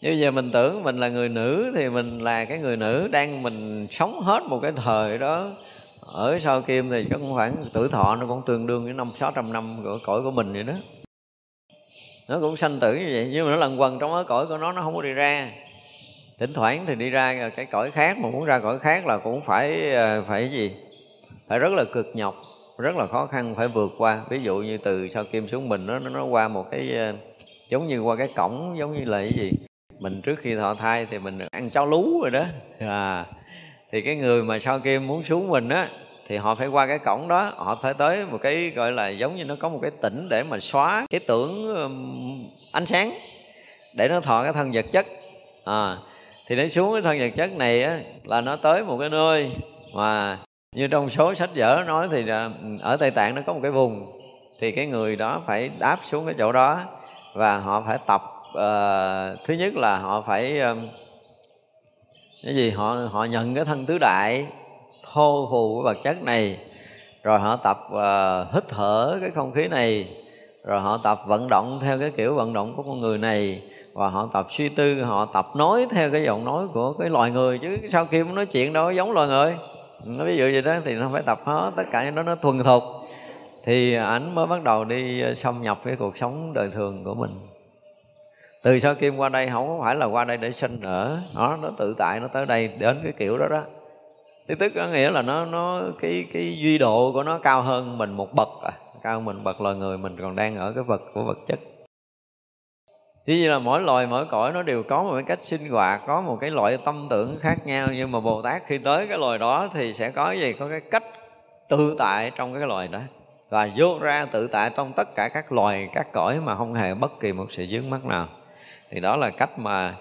Như giờ mình tưởng mình là người nữ thì mình là cái người nữ đang mình sống hết một cái thời đó. Ở sau kim thì chắc cũng khoảng tuổi thọ nó cũng tương đương với năm, sáu trăm năm của cõi của mình vậy đó. Nó cũng sanh tử như vậy, nhưng mà nó lần quần trong cái cõi của nó nó không có đi ra thỉnh thoảng thì đi ra cái cõi khác, mà muốn ra cõi khác là cũng phải ờ, phải gì? Phải rất là cực nhọc, rất là khó khăn phải vượt qua. Ví dụ như từ sao kim xuống mình nó nó qua một cái ờ, giống như qua cái cổng, giống như là cái gì? Mình trước khi thọ thai thì mình ăn cháo lú rồi đó. À thì cái người mà sao kim muốn xuống mình á, thì họ phải qua cái cổng đó, họ phải tới một cái, gọi là, giống như nó có một cái tỉnh để mà xóa cái tưởng ánh sáng, để nó thọ cái thân vật chất. À thì nó xuống cái thân vật chất này á là nó tới một cái nơi mà như trong số sách vở nói thì ở tây tạng nó có một cái vùng. Thì cái người đó phải đáp xuống cái chỗ đó và họ phải tập uh, thứ nhất là họ phải um, cái gì? Họ họ nhận cái thân tứ đại thô phù của vật chất này rồi họ tập uh, hít thở cái không khí này rồi họ tập vận động theo cái kiểu vận động của con người này và họ tập suy tư, họ tập nói theo cái giọng nói của cái loài người chứ sau khi nói chuyện đâu, giống loài người. Nó ví dụ vậy đó thì nó phải tập hết, tất cả những đó nó thuần thục. Thì ảnh mới bắt đầu đi ờ, xâm nhập cái cuộc sống đời thường của mình. Từ sau kim qua đây, không phải là qua đây để sinh nở nó nó tự tại, nó tới đây đến cái kiểu đó đó. Thì tức có nghĩa là nó nó, cái cái duy độ của nó cao hơn mình một bậc à cao hơn mình bậc loài người, mình còn đang ở cái vật, của vật chất thế như là mỗi loài mỗi cõi nó đều có một cái cách sinh hoạt Có một cái loại tâm tưởng khác nhau. Nhưng mà Bồ Tát khi tới cái loài đó Thì sẽ có gì? Có cái cách tự tại trong cái loài đó. Và vô ra tự tại trong tất cả các loài, các cõi Mà không hề bất kỳ một sự dướng mắt nào. Thì đó là cách mà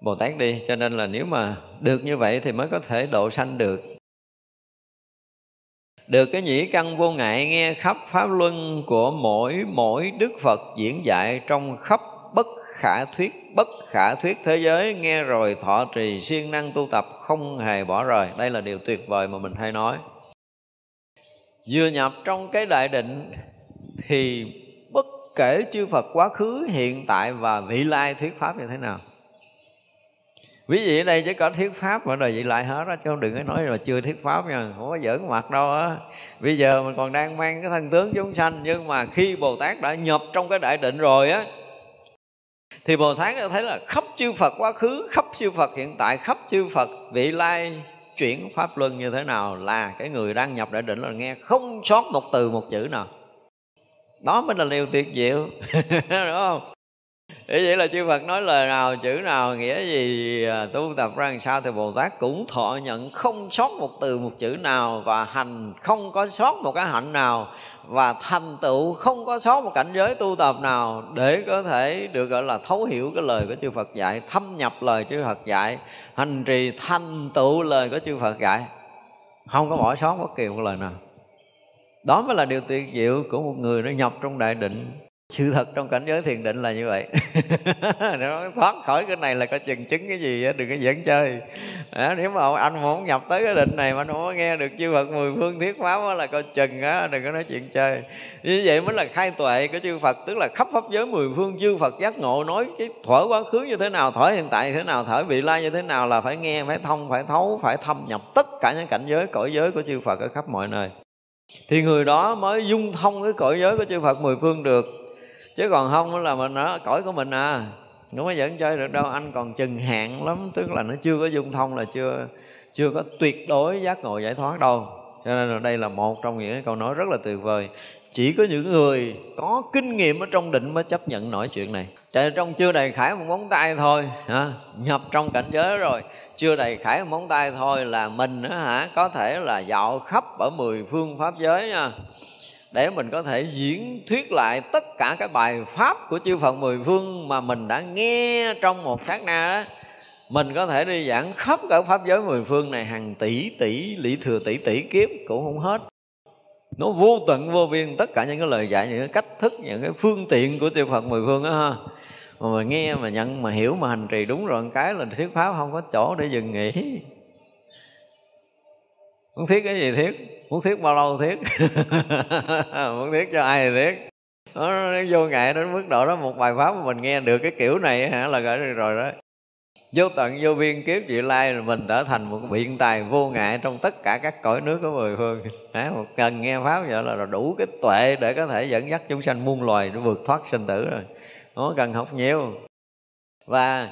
Bồ Tát đi. Cho nên là nếu mà được như vậy Thì mới có thể độ sanh được được cái nhĩ căn vô ngại nghe khắp pháp luân của mỗi mỗi đức phật diễn dạy trong khắp bất khả thuyết, bất khả thuyết thế giới. Nghe rồi thọ trì siêng năng tu tập, không hề bỏ rời. Đây là điều tuyệt vời mà mình hay nói. Vừa nhập trong cái đại định thì bất kể chư Phật quá khứ, hiện tại và vị lai thuyết pháp như thế nào quý vị ở đây chỉ có thuyết pháp mà rồi vậy lại hết đó chứ không đừng có nói là chưa thuyết pháp nha. Không có giỡn mặt đâu á. Bây giờ mình còn đang mang cái thân tướng chúng sanh, nhưng mà khi bồ tát đã nhập trong cái đại định rồi á, thì bồ tát đã thấy là khắp chư phật quá khứ, khắp chư phật hiện tại, khắp chư phật vị lai chuyển pháp luân như thế nào là cái người đang nhập đại định là nghe không sót một từ một chữ nào. Đó mới là điều tuyệt diệu. Đúng không? Thế vậy là chư Phật nói lời nào, chữ nào, nghĩa gì à, tu tập ra làm sao thì Bồ Tát cũng thọ nhận không sót một từ một chữ nào và hành không có sót một cái hạnh nào và thành tựu không có sót một cảnh giới tu tập nào để có thể được, gọi là, thấu hiểu cái lời của chư Phật dạy, thâm nhập lời chư Phật dạy, hành trì thành tựu lời của chư Phật dạy. Không có bỏ sót bất kỳ một lời nào. Đó mới là điều tuyệt diệu của một người nó nhập trong đại định sự thật trong cảnh giới thiền định là như vậy. Nó thoát khỏi cái này là có chừng chứng cái gì đừng có dẫn chơi. À, nếu mà anh muốn nhập tới cái định này mà anh không có nghe được chư Phật mười phương thiết pháp là coi chừng á đừng có nói chuyện chơi. Như vậy mới là khai tuệ của chư Phật tức là khắp pháp giới mười phương chư Phật giác ngộ nói cái thở quá khứ như thế nào thở hiện tại như thế nào thở vị lai như thế nào là phải nghe phải thông phải thấu phải thâm nhập tất cả những cảnh giới cõi giới của chư Phật ở khắp mọi nơi. Thì người đó mới dung thông cái cõi giới của chư Phật mười phương được chứ còn không là mình nó cõi của mình à. Không có dẫn chơi được đâu. Anh còn chừng hạn lắm tức là nó chưa có dung thông là chưa chưa có tuyệt đối giác ngộ giải thoát đâu. Cho nên là đây là một trong những câu nói rất là tuyệt vời. Chỉ có những người có kinh nghiệm ở trong định mới chấp nhận nổi chuyện này. Trời trong chưa đầy khải một móng tay thôi hả? nhập trong cảnh giới rồi. Chưa đầy khải một móng tay thôi là mình á, hả có thể là dạo khắp ở mười phương pháp giới nha để mình có thể diễn thuyết lại tất cả các bài pháp của chư Phật mười phương mà mình đã nghe trong một sát na đó mình có thể đi giảng khắp cả pháp giới mười phương này, hàng tỷ tỷ, lý thừa, tỷ tỷ kiếp cũng không hết. Nó vô tận, vô biên, tất cả những cái lời dạy, những cái cách thức, những cái phương tiện của chư Phật mười phương đó ha. Mà mình nghe, mà nhận, mà hiểu, mà hành trì đúng rồi cái là thuyết pháp không có chỗ để dừng nghỉ muốn thiết cái gì thiết? Muốn thiết bao lâu thiết? Muốn thiết cho ai thì thiết. Nó, nó vô ngại đến mức độ đó một bài pháp mà mình nghe được cái kiểu này hả? Là gửi được rồi đó. Vô tận vô biên kiếp vị lai là mình trở thành một biện tài vô ngại trong tất cả các cõi nước của mười phương. À, một cần nghe pháp vậy là đủ cái tuệ để có thể dẫn dắt chúng sanh muôn loài để vượt thoát sinh tử rồi. Nó cần học nhiều. Và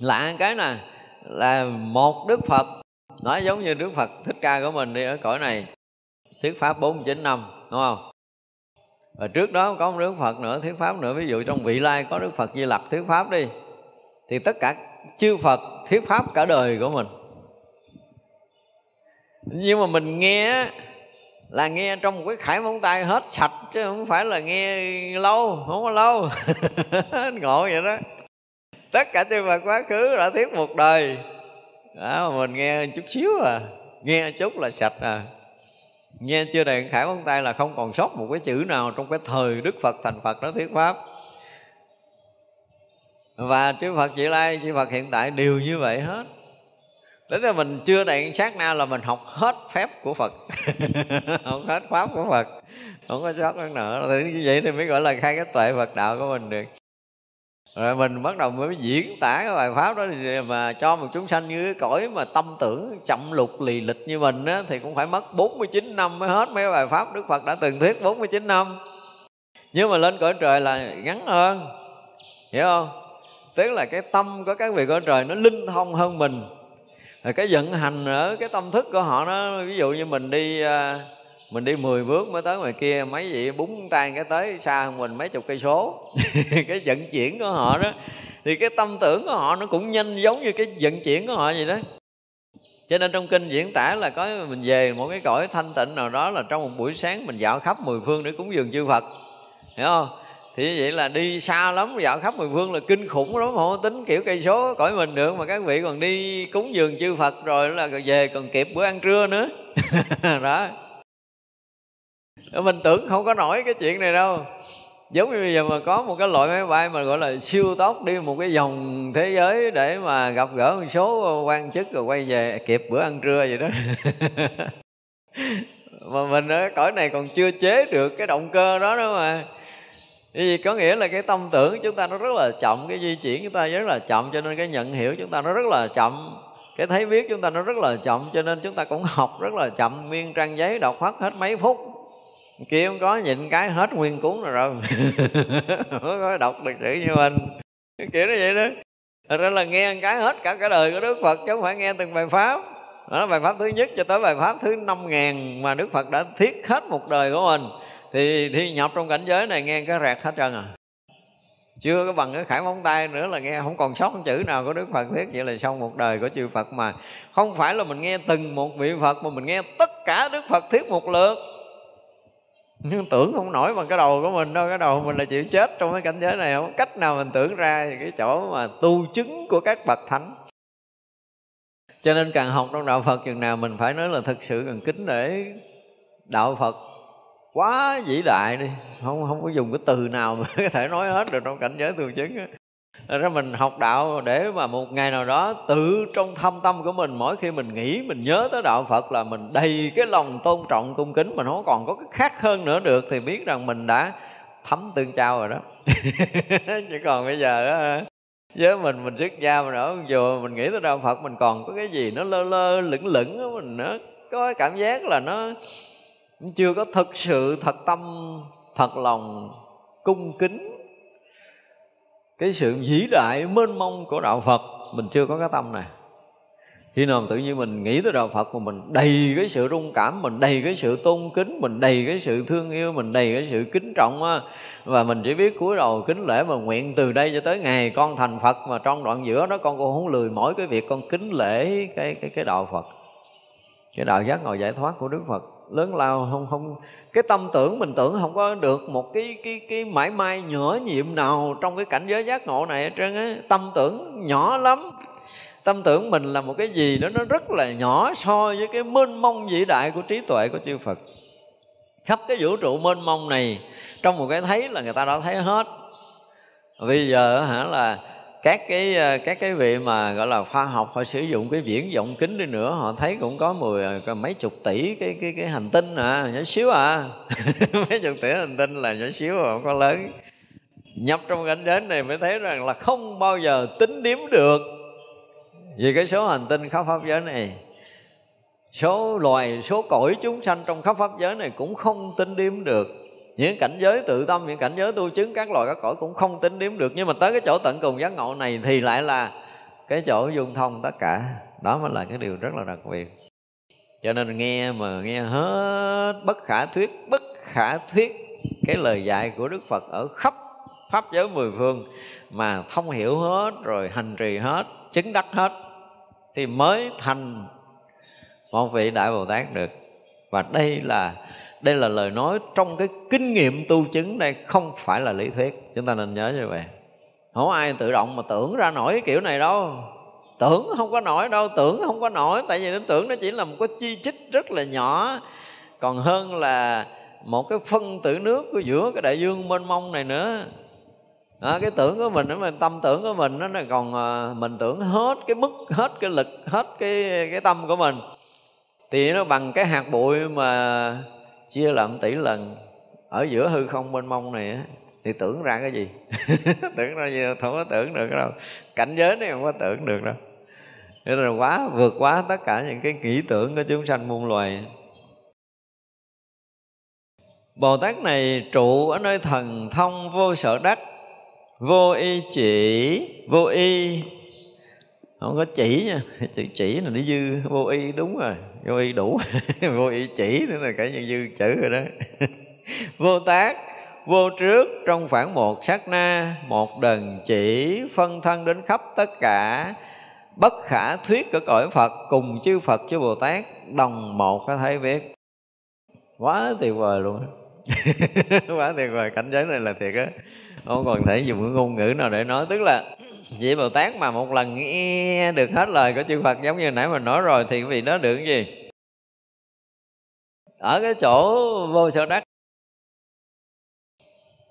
lạ cái nè là một đức phật nói giống như đức phật, thích ca của mình đi ở cõi này. Thuyết pháp 49 năm, đúng không? Và trước đó có một đức phật nữa, thuyết pháp nữa. Ví dụ trong vị lai có đức phật di lặc, thuyết pháp đi, thì tất cả chư phật thuyết pháp cả đời của mình. Nhưng mà mình nghe là nghe trong một cái khải móng tay hết sạch chứ không phải là nghe lâu, không có lâu. Ngộ vậy đó. Tất cả chư Phật quá khứ đã thuyết một đời đó mình nghe chút xíu à. Nghe chút là sạch à. Nghe chưa đầy khải móng tay là không còn sót một cái chữ nào trong cái thời đức phật thành phật đó thuyết pháp. Và chư Phật Vị Lai, chư Phật hiện tại đều như vậy hết. Đến là mình chưa đầy sát na là mình học hết phép của Phật. Học hết pháp của Phật. Không có sót nữa thì Như vậy thì mới gọi là khai cái tuệ Phật đạo của mình được rồi mình bắt đầu mới diễn tả cái bài pháp đó thì mà cho một chúng sanh như cái cõi mà tâm tưởng chậm lục lì lịch như mình á, thì cũng phải mất 49 năm mới hết mấy cái bài pháp Đức Phật đã từng thuyết 49 năm. Nhưng mà lên cõi trời là ngắn hơn hiểu không? Tức là cái tâm của các vị cõi trời nó linh thông hơn mình. Rồi cái vận hành ở cái tâm thức của họ nó ví dụ như mình đi à, mình đi 10 bước mới tới ngoài kia mấy vị búng tay cái tới xa hơn mình mấy chục cây số. Cái vận chuyển của họ đó thì cái tâm tưởng của họ nó cũng nhanh giống như cái vận chuyển của họ vậy đó. Cho nên trong kinh diễn tả là có mình về một cái cõi thanh tịnh nào đó là trong một buổi sáng mình dạo khắp mười phương để cúng dường chư Phật. Hiểu không? Thì như vậy là đi xa lắm dạo khắp mười phương là kinh khủng lắm. Không tính kiểu cây số cõi mình được mà các vị còn đi cúng dường chư phật rồi là về còn kịp bữa ăn trưa nữa. Đó Ờ, mình tưởng không có nổi cái chuyện này đâu. Giống như bây giờ mà có một cái loại máy bay mà gọi là siêu tốc đi một cái vòng thế giới để mà gặp gỡ một số quan chức rồi quay về kịp bữa ăn trưa vậy đó. Mà mình ở cõi này còn chưa chế được cái động cơ đó nữa mà. Vì có nghĩa là cái tâm tưởng chúng ta nó rất là chậm, cái di chuyển chúng ta rất là chậm, cho nên cái nhận hiểu chúng ta nó rất là chậm. Cái thấy biết chúng ta nó rất là chậm, cho nên chúng ta cũng học rất là chậm, nguyên trang giấy đọc hết hết mấy phút kia không có, nhịn cái hết nguyên cuốn rồi rồi. Không có đọc được chữ như mình. Cái kiểu như vậy đó. Thật ra là nghe cái hết cả cả đời của Đức Phật chứ không phải nghe từng bài pháp. Đó là bài pháp thứ nhất cho tới bài pháp thứ năm ngàn mà Đức Phật đã thiết hết một đời của mình. Thì thi nhập trong cảnh giới này nghe cái rẹt hết trơn à. Chưa có bằng cái khải móng tay nữa là nghe không còn sót chữ nào của đức phật thuyết vậy là xong một đời của chư phật mà. Không phải là mình nghe từng một vị phật mà mình nghe tất cả đức phật thuyết một lượt nhưng tưởng không nổi bằng cái đầu của mình đâu, cái đầu mình là chịu chết trong cái cảnh giới này. Không cách nào mình tưởng ra cái chỗ mà tu chứng của các bậc thánh. Cho nên càng học trong đạo phật, chừng nào mình phải nói là thực sự cần kính để đạo phật quá vĩ đại đi. Không không có dùng cái từ nào mà có thể nói hết được trong cảnh giới tu chứng ra mình học đạo để mà một ngày nào đó tự trong thâm tâm của mình, mỗi khi mình nghĩ, mình nhớ tới đạo Phật là mình đầy cái lòng tôn trọng, cung kính, mình không còn có cái khác hơn nữa được thì biết rằng mình đã thấm tương trao rồi đó. Chứ còn bây giờ đó với mình mình xuất gia mình ở chùa mình nghĩ tới đạo Phật, mình còn có cái gì nó lơ lơ, lửng lửng mình nó có cái cảm giác là nó chưa có thực sự thật tâm, thật lòng, cung kính cái sự vĩ đại, mênh mông của đạo phật, mình chưa có cái tâm này. Khi nào tự nhiên mình nghĩ tới đạo phật mà mình đầy cái sự rung cảm, mình đầy cái sự tôn kính, mình đầy cái sự thương yêu, mình đầy cái sự kính trọng á, và mình chỉ biết cúi đầu kính lễ mà nguyện từ đây cho tới ngày con thành phật, mà trong đoạn giữa đó con cũng không lười mỗi cái việc con kính lễ cái cái cái đạo phật. Cái đạo giác ngồi giải thoát của đức phật lớn lao, không không, cái tâm tưởng mình tưởng không có được một cái cái cái mãi may nhỏ nhiệm nào trong cái cảnh giới giác ngộ này hết trơn á. Tâm tưởng nhỏ lắm. Tâm tưởng mình là một cái gì đó, nó rất là nhỏ so với cái mênh mông vĩ đại của trí tuệ của chư Phật. Khắp cái vũ trụ mênh mông này, trong một cái thấy là người ta đã thấy hết. Bây giờ hả là các cái ờ, các cái vị mà, gọi là, khoa học họ sử dụng cái viễn vọng kính đi nữa, họ thấy cũng có mười ờ, mấy chục tỷ cái cái cái hành tinh à nhỏ xíu à. Mấy chục tỷ hành tinh là nhỏ xíu à không có lớn. Nhập trong cảnh giới này mới thấy rằng là không bao giờ tính điếm được. Vì cái số hành tinh khắp pháp giới này, số loài, số cõi chúng sanh trong khắp pháp giới này cũng không tính điếm được những cảnh giới tự tâm, những cảnh giới tu chứng, các loài các cõi cũng không tính đếm được. Nhưng mà tới cái chỗ tận cùng giác ngộ này thì lại là cái chỗ dung thông tất cả. Đó mới là cái điều rất là đặc biệt. Cho nên nghe mà nghe hết bất khả thuyết, bất khả thuyết, cái lời dạy của đức phật ở khắp pháp giới mười phương mà thông hiểu hết, rồi hành trì hết, chứng đắc hết, thì mới thành một vị đại bồ tát được. Và đây là đây là lời nói trong cái kinh nghiệm tu chứng đây không phải là lý thuyết. Chúng ta nên nhớ như vậy. Không ai tự động mà tưởng ra nổi cái kiểu này đâu. Tưởng không có nổi đâu tưởng không có nổi. Tại vì nó tưởng nó chỉ là một cái chi chích rất là nhỏ. Còn hơn là một cái phân tử nước của giữa cái đại dương mênh mông này nữa. Đó, cái tưởng của mình mình tâm tưởng của mình nó còn à, mình tưởng hết cái mức hết cái lực hết cái cái tâm của mình. Thì nó bằng cái hạt bụi mà chia làm tỷ lần. Ở giữa hư không mênh mông này thì tưởng ra cái gì? Tưởng ra gì? Không có tưởng được đâu. Cảnh giới này không có tưởng được đâu. Thế là quá, vượt quá tất cả những cái nghĩ tưởng của chúng sanh muôn loài. Bồ Tát này trụ ở nơi thần thông vô sở đắc, Vô y chỉ, Vô y. Không có chỉ nha. Chữ chỉ là nó dư, Vô y đúng rồi. Vô y đủ. Vô y chỉ nữa là cả như dư chữ rồi đó. Vô tác, Vô trước, trong khoảng một sát na, Một đần chỉ Phân thân đến khắp tất cả Bất khả thuyết của cõi Phật Cùng chư Phật, chư Bồ Tát, Đồng một có thấy biết. Quá tuyệt vời luôn. Quá tuyệt vời. Cảnh giới này là thiệt á. Không còn thể dùng cái ngôn ngữ nào để nói. Tức là vị bồ tát mà một lần nghe được hết lời của chư phật giống như nãy mình nói rồi thì vị đó được cái gì? Ở cái chỗ vô sở đắc.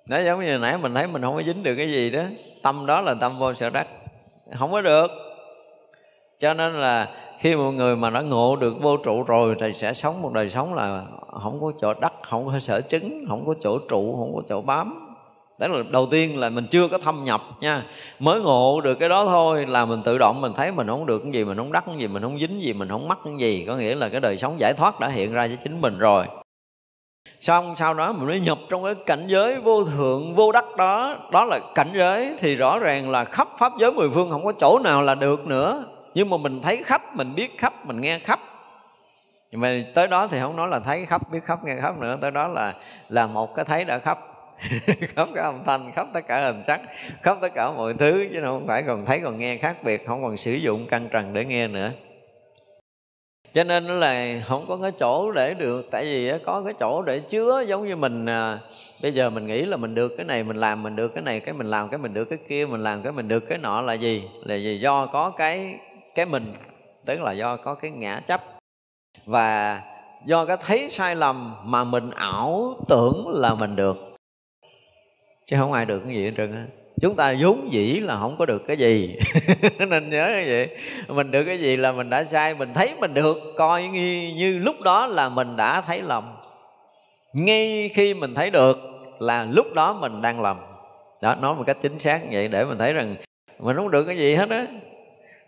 Nó giống như nãy mình thấy mình không có dính được cái gì đó. Tâm đó là tâm vô sở đắc. Không có được. Cho nên là khi một người mà đã ngộ được vô trụ rồi thì sẽ sống một đời sống là không có chỗ đắc, không có sở chứng, không có chỗ trụ, không có chỗ bám đó là đầu tiên là mình chưa có thâm nhập nha. Mới ngộ được cái đó thôi là mình tự động mình thấy mình không được cái gì, mình không đắc cái gì, mình không dính gì, mình không mắc cái gì. Có nghĩa là cái đời sống giải thoát đã hiện ra cho chính mình rồi. Xong sau đó mình mới nhập trong cái cảnh giới vô thượng, vô đắc đó. Đó là cảnh giới thì rõ ràng là khắp pháp giới mười phương không có chỗ nào là được nữa. Nhưng mà mình thấy khắp, mình biết khắp, mình nghe khắp. Nhưng mà tới đó thì không nói là thấy khắp, biết khắp, nghe khắp nữa. Tới đó là là một cái thấy đã khắp. khóc cả âm thanh khóc tất cả hình sắc khóc tất cả mọi thứ chứ không phải còn thấy còn nghe khác biệt không còn sử dụng căn trần để nghe nữa. Cho nên là không có cái chỗ để được tại vì có cái chỗ để chứa giống như mình à, bây giờ mình nghĩ là mình được cái này mình làm mình được cái này cái mình làm cái mình được cái kia mình làm cái mình được cái nọ là gì? Là gì? Do có cái cái mình tức là do có cái ngã chấp. Và do cái thấy sai lầm mà mình ảo tưởng là mình được chứ không ai được cái gì hết trơn á. Chúng ta vốn dĩ là không có được cái gì. Nên nhớ như vậy. Mình được cái gì là mình đã sai mình thấy mình được coi như, như lúc đó là mình đã thấy lầm. Ngay khi mình thấy được là lúc đó mình đang lầm. Đó nói một cách chính xác như vậy để mình thấy rằng mình không được cái gì hết á.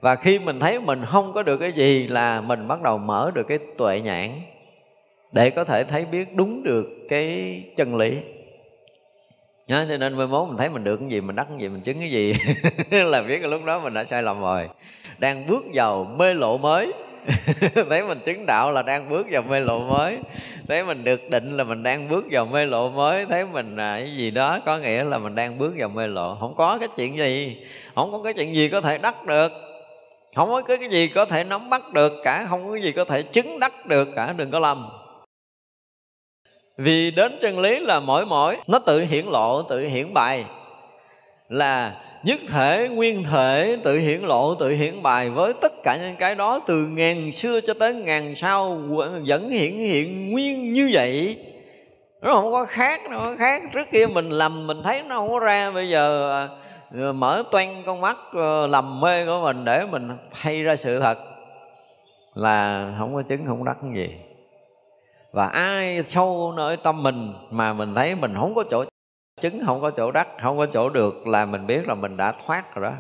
Và khi mình thấy mình không có được cái gì là mình bắt đầu mở được cái tuệ nhãn để có thể thấy biết đúng được cái chân lý. Đó, cho nên mai mốt mình thấy mình được cái gì mình đắc cái gì mình chứng cái gì. Là biết cái lúc đó mình đã sai lầm rồi. Đang bước vào mê lộ mới. Thấy mình chứng đạo là đang bước vào mê lộ mới. Thấy mình được định là mình đang bước vào mê lộ mới. Thấy mình à, cái gì đó có nghĩa là mình đang bước vào mê lộ. Không có cái chuyện gì. Không có cái chuyện gì có thể đắc được. Không có cái gì có thể nắm bắt được cả. Không có cái gì có thể chứng đắc được cả. Đừng có lầm vì đến chân lý là mỗi mỗi nó tự hiển lộ, tự hiển bày. Là nhất thể, nguyên thể tự hiển lộ, tự hiển bài với tất cả những cái đó từ ngàn xưa cho tới ngàn sau, vẫn hiển hiện nguyên như vậy. Nó không có khác, nó không có khác. Trước kia mình lầm, mình thấy nó không có ra. Bây giờ à, mở toan con mắt ờ, lầm mê của mình để mình thay ra sự thật. Là không có chứng, không đắc gì và ai sâu nơi tâm mình mà mình thấy mình không có chỗ chứng, không có chỗ đắc, không có chỗ được là mình biết là mình đã thoát rồi đó.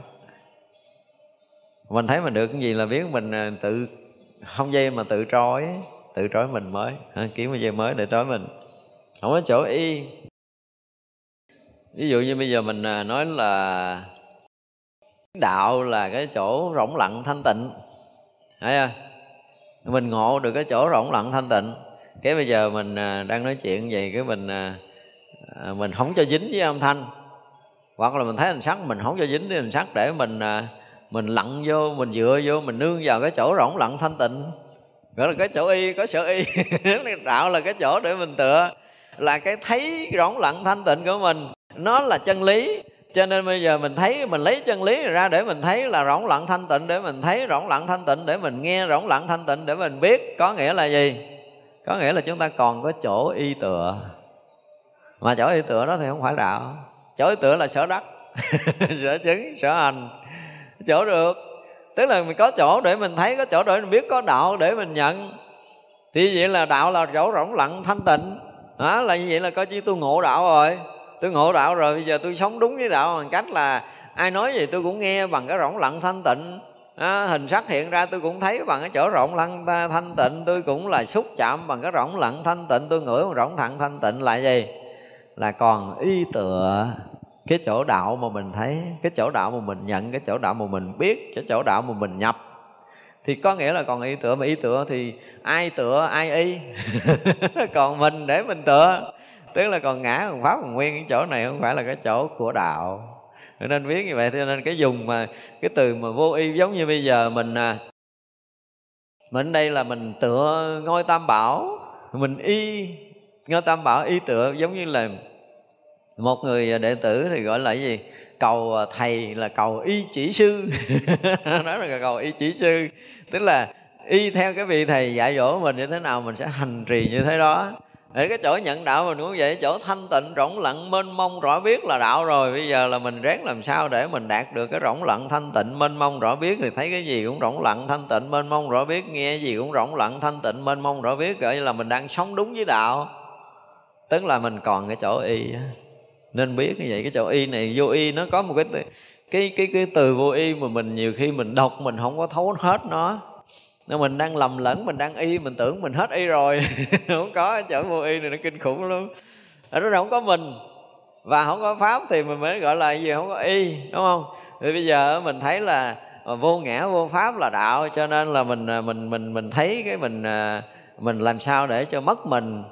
Mình thấy mình được cái gì là biết mình à, tự, không dây mà tự trói tự trói mình mới kiếm cái dây mới để trói mình. Không có chỗ y. Ví dụ như bây giờ mình à, nói là đạo là cái chỗ rỗng lặng thanh tịnh, thấy không? Mình ngộ được cái chỗ rỗng lặng thanh tịnh cái bây giờ mình à, đang nói chuyện vậy, cái mình à, à, mình không cho dính với âm thanh. Hoặc là mình thấy hình sắc mình không cho dính với hình sắc để mình mình lặn vô, mình dựa vô, mình nương vào cái chỗ rỗng lặng thanh tịnh. Gọi là cái chỗ y, có sở y. Đạo là cái chỗ để mình tựa, là cái thấy rỗng lặng thanh tịnh của mình. Nó là chân lý, cho nên bây giờ mình thấy, mình lấy chân lý ra để mình thấy là rỗng lặng thanh tịnh, để mình thấy rỗng lặng thanh tịnh, để mình nghe rỗng lặng thanh tịnh, để mình biết có nghĩa là gì có nghĩa là chúng ta còn có chỗ y tựa. Mà chỗ y tựa đó thì không phải đạo. Chỗ y tựa là sở đắc sở chứng, sở hành. Chỗ được. Tức là mình có chỗ để mình thấy, có chỗ để mình biết, có đạo để mình nhận. Thì vậy là đạo là chỗ rỗng lặng, thanh tịnh. Đó là như vậy là coi như tôi ngộ đạo rồi. Tôi ngộ đạo rồi, bây giờ tôi sống đúng với đạo bằng cách là ai nói gì tôi cũng nghe bằng cái rỗng lặng, thanh tịnh à, hình sắc hiện ra tôi cũng thấy bằng cái chỗ rộng lặng thanh tịnh tôi cũng là xúc chạm bằng cái rộng lặng thanh tịnh tôi ngửi bằng rộng thẳng thanh tịnh là gì? Là còn y tựa cái chỗ đạo mà mình thấy cái chỗ đạo mà mình nhận cái chỗ đạo mà mình biết cái chỗ đạo mà mình nhập. Thì có nghĩa là còn y tựa mà y tựa thì ai tựa ai y? Còn mình để mình tựa. Tức là còn ngã còn pháp còn nguyên cái chỗ này không phải là cái chỗ của đạo nên biết như vậy cho nên cái dùng mà cái từ mà vô y giống như bây giờ mình à, mình đây là mình tựa ngôi tam bảo mình y ngôi tam bảo y tựa giống như là một người đệ tử thì gọi là cái gì? Cầu thầy là cầu y chỉ sư. Nói là cầu y chỉ sư tức là y theo cái vị thầy dạy dỗ mình như thế nào mình sẽ hành trì như thế đó ở cái chỗ nhận đạo mình cũng vậy, chỗ thanh tịnh, rỗng lặng, mênh mông, rõ biết là đạo rồi. Bây giờ là mình ráng làm sao để mình đạt được cái rỗng lặng, thanh tịnh, mênh mông, rõ biết. Thì thấy cái gì cũng rỗng lặng, thanh tịnh, mênh mông, rõ biết. Nghe gì cũng rỗng lặng, thanh tịnh, mênh mông, rõ biết. Gọi là mình đang sống đúng với đạo. Tức là mình còn cái chỗ y nên biết như vậy, cái chỗ y này, vô y nó có một cái cái cái cái từ vô y mà mình nhiều khi mình đọc mình không có thấu hết nó nên mình đang lầm lẫn, mình đang y, mình tưởng mình hết y rồi, không có chỗ vô y này nó kinh khủng luôn ở đó không có mình, và không có pháp thì mình mới gọi là gì, không có y, đúng không? Thì bây giờ mình thấy là ờ, vô ngã, vô pháp là đạo, cho nên là mình ờ, mình mình mình thấy cái mình ờ, mình làm sao để cho mất mình,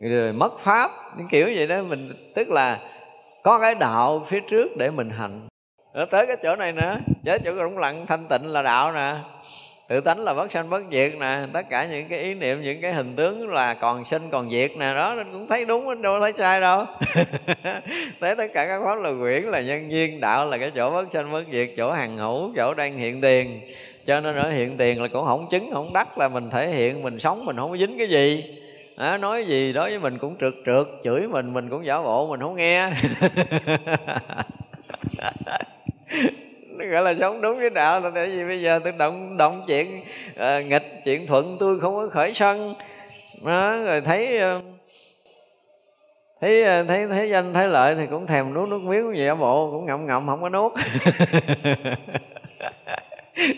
rồi mất pháp, những kiểu vậy đó. Mình, tức là có cái đạo phía trước để mình hành. Ở tới cái chỗ này nữa với chỗ rỗng lặng thanh tịnh là đạo nè tự tánh là bất sanh bất diệt nè tất cả những cái ý niệm những cái hình tướng là còn sinh còn diệt nè đó nên cũng thấy đúng đâu thấy sai đâu. Thấy tất cả các pháp là quyển là nhân duyên đạo là cái chỗ bất sanh bất diệt chỗ hằng hữu chỗ đang hiện tiền. Cho nên ở hiện tiền là cũng không chứng không đắc là mình thể hiện mình sống mình không có dính cái gì. À, nói gì đối với mình cũng trượt trượt chửi mình mình cũng giả bộ mình không nghe gọi là sống đúng với đạo là tại vì bây giờ tôi động động chuyện à, nghịch chuyện thuận tôi không có khởi sân. Đó, rồi thấy ờ, thấy ờ, thấy thấy danh thấy lợi thì cũng thèm nuốt nước miếng gì ở bộ cũng ngậm ngậm không có nuốt.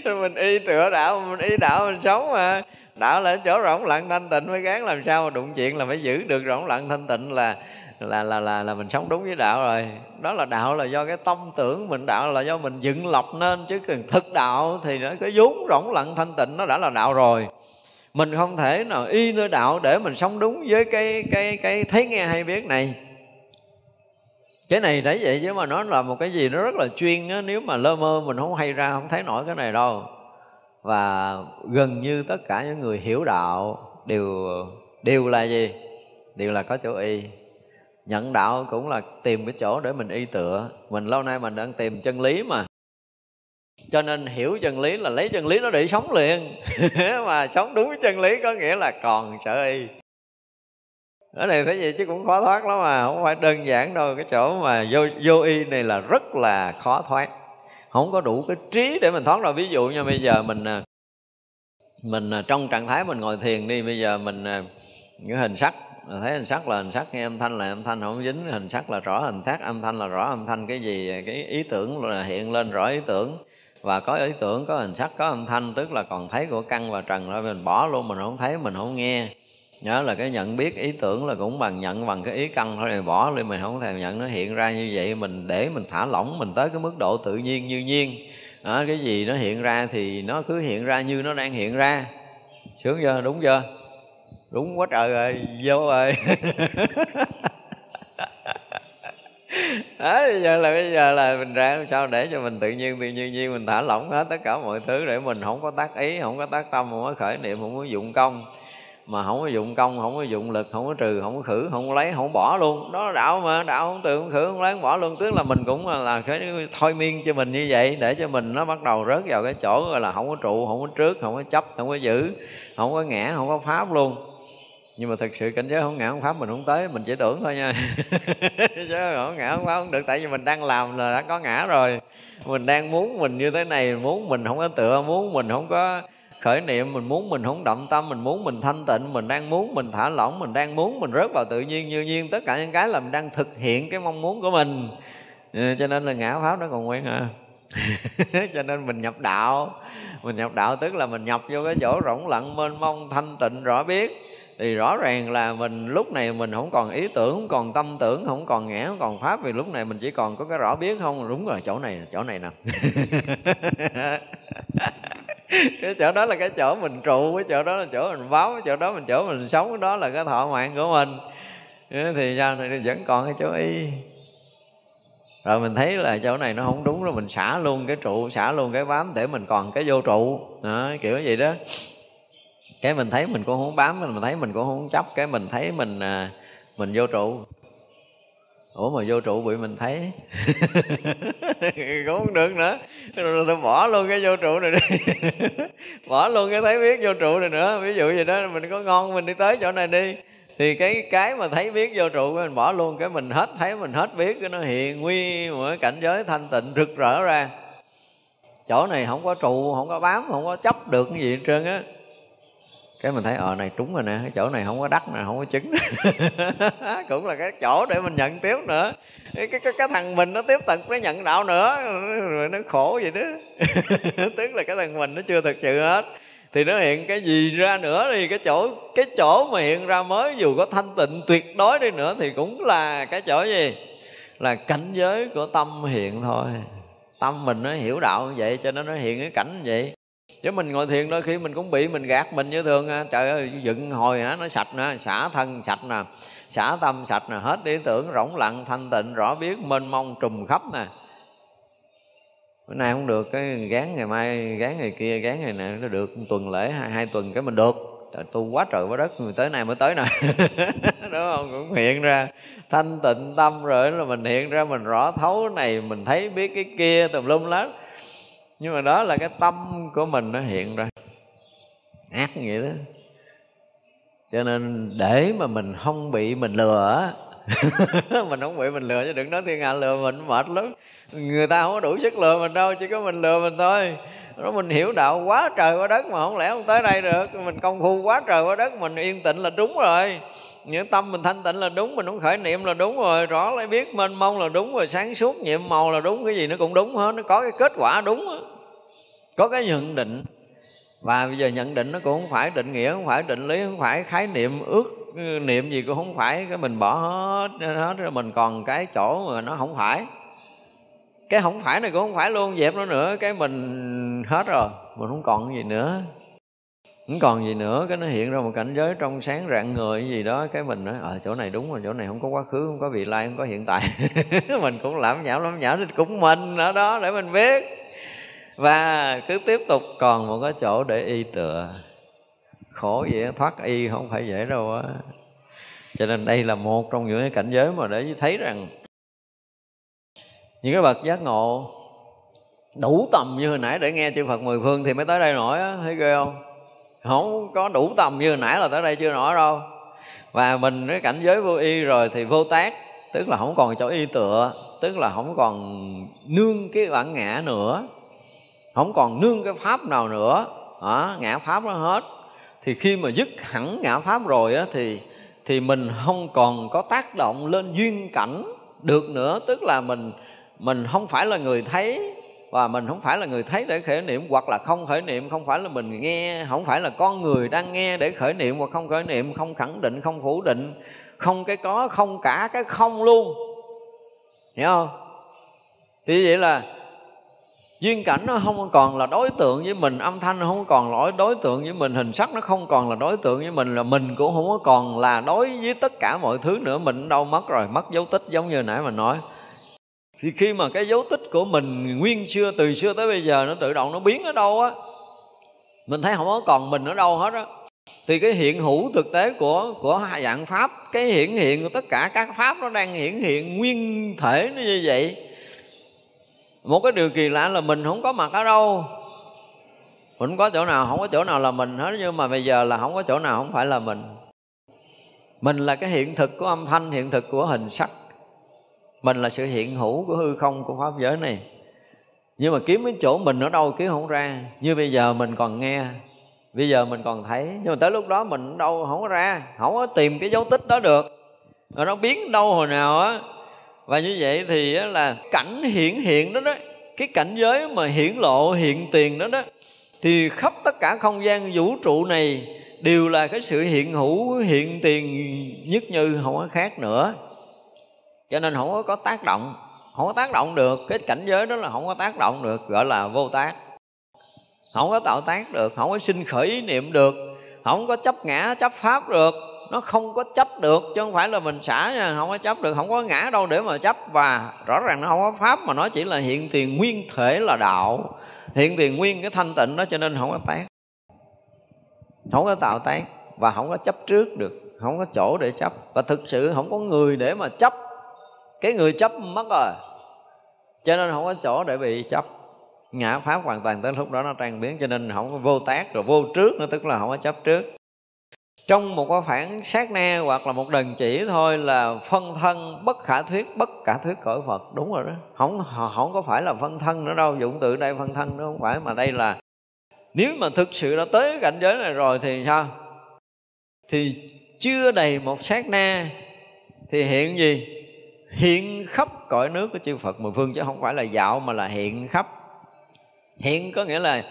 Mình y tựa đạo mình y đạo mình sống mà. Đạo là chỗ rỗng lặng thanh tịnh mới gán làm sao mà đụng chuyện là phải giữ được rỗng lặng thanh tịnh là là là là là mình sống đúng với đạo rồi. Đó là đạo là do cái tâm tưởng mình, đạo là do mình dựng lập nên, chứ cần thực đạo thì nó cái vốn rỗng lặng thanh tịnh, nó đã là đạo rồi. Mình không thể nào y nơi đạo để mình sống đúng với cái cái cái thấy nghe hay biết này. Cái này đấy vậy chứ mà nó là một cái gì nó rất là chuyên á, nếu mà lơ mơ mình không hay ra, không thấy nổi cái này đâu. Và gần như tất cả những người hiểu đạo đều đều là gì? Đều là có chỗ y nhận đạo cũng là tìm cái chỗ để mình y tựa. Mình lâu nay mình đang tìm chân lý mà. Cho nên hiểu chân lý là lấy chân lý nó để sống liền. Mà sống đúng với chân lý có nghĩa là còn sợ y. Ở này thấy vậy chứ cũng khó thoát lắm mà. Không phải đơn giản đâu. Cái chỗ mà vô vô y này là rất là khó thoát. Không có đủ cái trí để mình thoát đâu. Ví dụ như bây giờ mình à, mình à, trong trạng thái mình ngồi thiền đi. Bây giờ mình à, những hình sắc thấy hình sắc là hình sắc nghe âm thanh là âm thanh không dính. Hình sắc là rõ hình thác âm thanh là rõ âm thanh cái gì cái ý tưởng là hiện lên rõ ý tưởng. Và có ý tưởng có hình sắc có âm thanh tức là còn thấy của căn và trần rồi mình bỏ luôn mình không thấy mình không nghe. Nhớ là cái nhận biết ý tưởng là cũng bằng nhận bằng cái ý căn thôi rồi bỏ đi mình không thèm nhận nó hiện ra như vậy. Mình để mình thả lỏng mình tới cái mức độ tự nhiên như nhiên. Đó, cái gì nó hiện ra thì nó cứ hiện ra như nó đang hiện ra. Sướng chưa? Đúng chưa? Đúng quá trời rồi vô rồi đó bây giờ là bây giờ là mình ra làm sao để cho mình tự nhiên tự nhiên nhiên mình thả lỏng hết tất cả mọi thứ để mình không có tác ý không có tác tâm không có khởi niệm không có dụng công mà không có dụng công không có dụng lực không có trừ không có khử không có lấy không bỏ luôn đó là đạo mà đạo không trừ không khử không lấy không bỏ luôn tức là mình cũng là cái thôi miên cho mình như vậy để cho mình nó bắt đầu rớt vào cái chỗ gọi là không có trụ không có trước không có chấp không có giữ không có ngã không có pháp luôn nhưng mà thật sự cảnh giới không ngã không pháp mình không tới, mình chỉ tưởng thôi nha. Chứ không ngã không pháp không được, tại vì mình đang làm là đã có ngã rồi. Mình đang muốn mình như thế này, muốn mình không có tựa, muốn mình không có khởi niệm, mình muốn mình không động tâm, mình muốn mình thanh tịnh, mình đang muốn mình thả lỏng, mình đang muốn mình rớt vào tự nhiên, như nhiên tất cả những cái là mình đang thực hiện cái mong muốn của mình. Ờ, cho nên là ngã pháp nó còn nguyên à cho nên mình nhập đạo. Mình nhập đạo tức là mình nhập vô cái chỗ rỗng lặng, mênh mông, thanh tịnh, rõ biết thì rõ ràng là mình lúc này mình không còn ý tưởng không còn tâm tưởng không còn ngã không còn pháp vì lúc này mình chỉ còn có cái rõ biết không? Đúng rồi chỗ này chỗ này nè. Cái chỗ đó là cái chỗ mình trụ cái chỗ đó là chỗ mình báo cái chỗ đó mình chỗ mình sống cái đó là cái thọ mạng của mình. Thì sao? Này vẫn còn cái chỗ y. Rồi mình thấy là chỗ này nó không đúng rồi mình xả luôn cái trụ xả luôn cái bám để mình còn cái vô trụ. Đó, kiểu vậy đó cái mình thấy mình cũng không bám mình thấy mình cũng không chấp. Cái mình thấy mình à, mình vô trụ. Ủa mà vô trụ bị mình thấy? Cũng không được nữa. Rồi, rồi bỏ luôn cái vô trụ này đi. Bỏ luôn cái thấy biết vô trụ này nữa. Ví dụ gì đó mình có ngon mình đi tới chỗ này đi. Thì cái cái mà thấy biết vô trụ mình bỏ luôn. Cái mình hết thấy mình hết biết cái nó hiện nguy một cảnh giới thanh tịnh rực rỡ ra. Chỗ này không có trụ không có bám không có chấp được cái gì hết trơn á cái mình thấy ờ này trúng rồi nè cái chỗ này không có đắt nè không có trứng. Cũng là cái chỗ để mình nhận tiếp nữa. Cái cái, cái, thằng mình nó tiếp tục nó nhận đạo nữa. Rồi nó khổ vậy đó. Tức là cái thằng mình nó chưa thực sự hết. Thì nó hiện cái gì ra nữa thì cái chỗ cái chỗ mà hiện ra mới dù có thanh tịnh tuyệt đối đi nữa thì cũng là cái chỗ gì? Là cảnh giới của tâm hiện thôi. Tâm mình nó hiểu đạo như vậy cho nên nó hiện cái cảnh như vậy chứ mình ngồi thiền đôi khi mình cũng bị mình gạt mình như thường à. trời ơi dựng hồi hả nó sạch nè xả thân sạch nè xả tâm sạch nè hết ý tưởng rỗng lặng thanh tịnh rõ biết mênh mông trùm khắp nè. Bữa nay không được cái gán ngày mai gán ngày kia gán ngày này nó được tuần lễ hai, hai tuần cái mình được. Trời tu quá trời quá đất người tới nay mới tới nè. Đúng không? Cũng hiện ra thanh tịnh tâm rồi là mình hiện ra mình rõ thấu này mình thấy biết cái kia tùm lum lắm nhưng mà đó là cái tâm của mình nó hiện ra. Ác như vậy đó. Cho nên để mà mình không bị mình lừa mình không bị mình lừa chứ đừng nói thiên hạ lừa mình mệt lắm. Người ta không có đủ sức lừa mình đâu, chỉ có mình lừa mình thôi. Đó mình hiểu đạo quá trời quá đất mà không lẽ không tới đây được. Mình công phu quá trời quá đất, mình yên tĩnh là đúng rồi. Những tâm mình thanh tịnh là đúng, mình không khởi niệm là đúng rồi. Rõ lại biết mênh mông là đúng rồi, sáng suốt nhiệm màu là đúng, cái gì nó cũng đúng hết, nó có cái kết quả đúng đó có cái nhận định. Và bây giờ nhận định nó cũng không phải định nghĩa, không phải định lý, không phải khái niệm, ước ừ, niệm gì cũng không phải, cái mình bỏ hết hết rồi mình còn cái chỗ mà nó không phải. Cái không phải này cũng không phải luôn, dẹp nó nữa, cái mình hết rồi, mình không còn gì nữa. Không còn gì nữa, cái nó hiện ra một cảnh giới trong sáng rạng người gì đó, cái mình nói ở chỗ này đúng rồi, chỗ này không có quá khứ, không có vị lai, không có hiện tại. Mình cũng làm nhảm lắm nhảm, thì cũng mình ở đó để mình biết và cứ tiếp tục còn một cái chỗ để y tựa. Khổ vậy, thoát y không phải dễ đâu á. Cho nên đây là một trong những cái cảnh giới mà để thấy rằng những cái bậc giác ngộ đủ tầm như hồi nãy để nghe chư Phật mười phương thì mới tới đây nổi á. Thấy ghê không? Không có đủ tầm như hồi nãy là tới đây chưa nổi đâu. Và mình cái cảnh giới vô y rồi thì vô tác, tức là không còn chỗ y tựa, tức là không còn nương cái bản ngã nữa không còn nương cái pháp nào nữa. Đó, ngã pháp nó hết. Thì khi mà dứt hẳn ngã pháp rồi á thì thì mình không còn có tác động lên duyên cảnh được nữa. Tức là mình mình không phải là người thấy và mình không phải là người thấy để khởi niệm hoặc là không khởi niệm không phải là mình nghe không phải là con người đang nghe để khởi niệm hoặc không khởi niệm không khẳng định không phủ định không cái có không cả cái không luôn. Hiểu không? Thì vậy là duyên cảnh nó không còn là đối tượng với mình, âm thanh nó không còn là đối tượng với mình, hình sắc nó không còn là đối tượng với mình, là mình cũng không có còn là đối với tất cả mọi thứ nữa. Mình đâu mất rồi, mất dấu tích giống như nãy mình nói. Thì khi mà cái dấu tích của mình nguyên xưa, từ xưa tới bây giờ nó tự động nó biến ở đâu á? Mình thấy không có còn mình ở đâu hết á. Thì cái hiện hữu thực tế của của dạng pháp, cái hiển hiện của tất cả các pháp nó đang hiển hiện nguyên thể nó như vậy một cái điều kỳ lạ là mình không có mặt ở đâu. Mình không có chỗ nào, không có chỗ nào là mình hết, nhưng mà bây giờ là không có chỗ nào không phải là mình. Mình là cái hiện thực của âm thanh, hiện thực của hình sắc. Mình là sự hiện hữu của hư không của pháp giới này. Nhưng mà kiếm cái chỗ mình ở đâu kiếm không ra. Như bây giờ mình còn nghe, bây giờ mình còn thấy. Nhưng mà tới lúc đó mình đâu, không có ra, không có tìm cái dấu tích đó được. Rồi nó biến đâu hồi nào á và như vậy thì là cảnh hiển hiện đó đó, cái cảnh giới mà hiển lộ hiện tiền đó đó, thì khắp tất cả không gian vũ trụ này đều là cái sự hiện hữu, hiện tiền nhất như không có khác nữa. Cho nên không có tác động, không có tác động được, cái cảnh giới đó là không có tác động được, gọi là vô tác. Không có tạo tác được, không có sinh khởi ý niệm được, không có chấp ngã, chấp pháp được nó không có chấp được chứ không phải là mình xả nha không có chấp được không có ngã đâu để mà chấp và rõ ràng nó không có pháp mà nó chỉ là hiện tiền nguyên thể là đạo hiện tiền nguyên cái thanh tịnh đó cho nên không có tác không có tạo tác và không có chấp trước được không có chỗ để chấp và thực sự không có người để mà chấp cái người chấp mất rồi cho nên không có chỗ để bị chấp ngã pháp hoàn toàn tới lúc đó nó tan biến cho nên không có vô tác rồi vô trước nữa tức là không có chấp trước trong một cái phản sát na hoặc là một đần chỉ thôi là phân thân bất khả thuyết, bất khả thuyết cõi phật. Đúng rồi đó. Không không có phải là phân thân nữa đâu. Dụng từ đây phân thân nữa không phải, mà đây là nếu mà thực sự đã tới cảnh giới này rồi thì sao? Thì chưa đầy một sát na thì hiện gì? Hiện khắp cõi nước của chư Phật mười phương chứ không phải là dạo mà là hiện khắp. Hiện có nghĩa là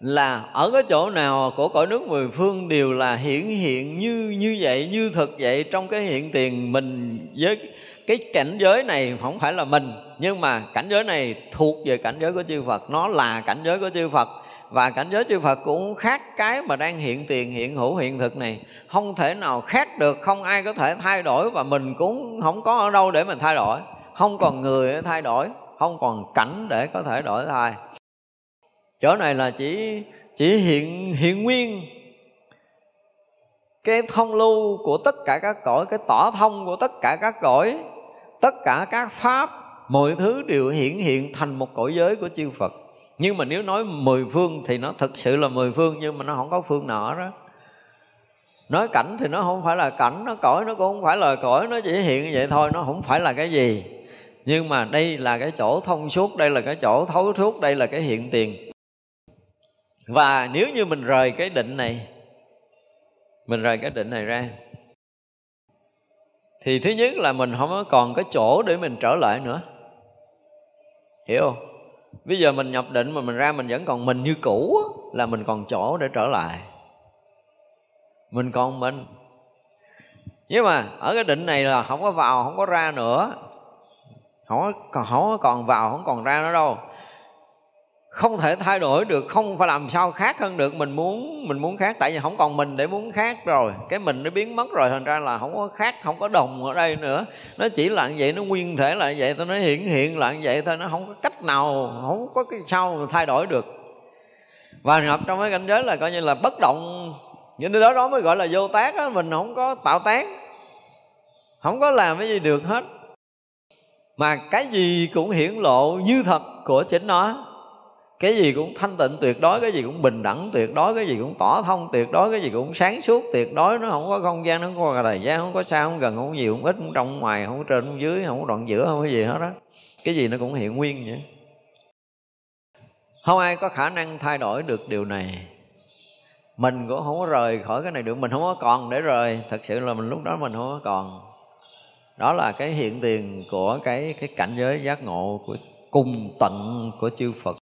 là ở cái chỗ nào của cõi nước mười phương đều là hiển hiện như như vậy, như thực vậy. Trong cái hiện tiền mình với cái cảnh giới này không phải là mình, nhưng mà cảnh giới này thuộc về cảnh giới của chư Phật. Nó là cảnh giới của chư Phật, và cảnh giới chư Phật cũng khác cái mà đang hiện tiền, hiện hữu, hiện thực này. Không thể nào khác được, không ai có thể thay đổi, và mình cũng không có ở đâu để mình thay đổi. Không còn người để thay đổi, không còn cảnh để có thể đổi thay chỗ này là chỉ chỉ hiện hiện nguyên. Cái thông lưu của tất cả các cõi, cái tỏ thông của tất cả các cõi, tất cả các pháp, mọi thứ đều hiển hiện thành một cõi giới của chư Phật. Nhưng mà nếu nói mười phương thì nó thực sự là mười phương, nhưng mà nó không có phương nọ đó nói cảnh thì nó không phải là cảnh, nó cõi nó cũng không phải là cõi, nó chỉ hiện như vậy thôi, nó không phải là cái gì. Nhưng mà đây là cái chỗ thông suốt, đây là cái chỗ thấu suốt, đây là cái hiện tiền và nếu như mình rời cái định này mình rời cái định này ra thì thứ nhất là mình không còn cái chỗ để mình trở lại nữa. Hiểu không? Bây giờ mình nhập định mà mình ra mình vẫn còn mình như cũ là mình còn chỗ để trở lại. Mình còn mình. Nhưng mà ở cái định này là không có vào không có ra nữa. Không có, không có còn vào không còn ra nữa đâu không thể thay đổi được, không phải làm sao khác hơn được. Mình muốn mình muốn khác, tại vì không còn mình để muốn khác rồi. Cái mình nó biến mất rồi, thành ra là không có khác, không có đồng ở đây nữa. Nó chỉ là như vậy, nó nguyên thể là như vậy thôi, nó hiện hiện là như vậy thôi, nó không có cách nào, không có cái sao mà thay đổi được. Và nhập trong cái cảnh giới là coi như là bất động. Những đó đó mới gọi là vô tác á, mình không có tạo tác. Không có làm cái gì được hết. Mà cái gì cũng hiển lộ như thật của chính nó cái gì cũng thanh tịnh tuyệt đối cái gì cũng bình đẳng tuyệt đối cái gì cũng tỏ thông tuyệt đối cái gì cũng sáng suốt tuyệt đối nó không có không gian nó không có thời gian không có xa không gần không nhiều không ít không trong không ngoài không trên không dưới không có đoạn giữa không có gì hết đó cái gì nó cũng hiện nguyên vậy không ai có khả năng thay đổi được điều này mình cũng không có rời khỏi cái này được mình không có còn để rời thật sự là mình lúc đó mình không có còn đó là cái hiện tiền của cái cái cảnh giới giác ngộ của cùng tận của chư Phật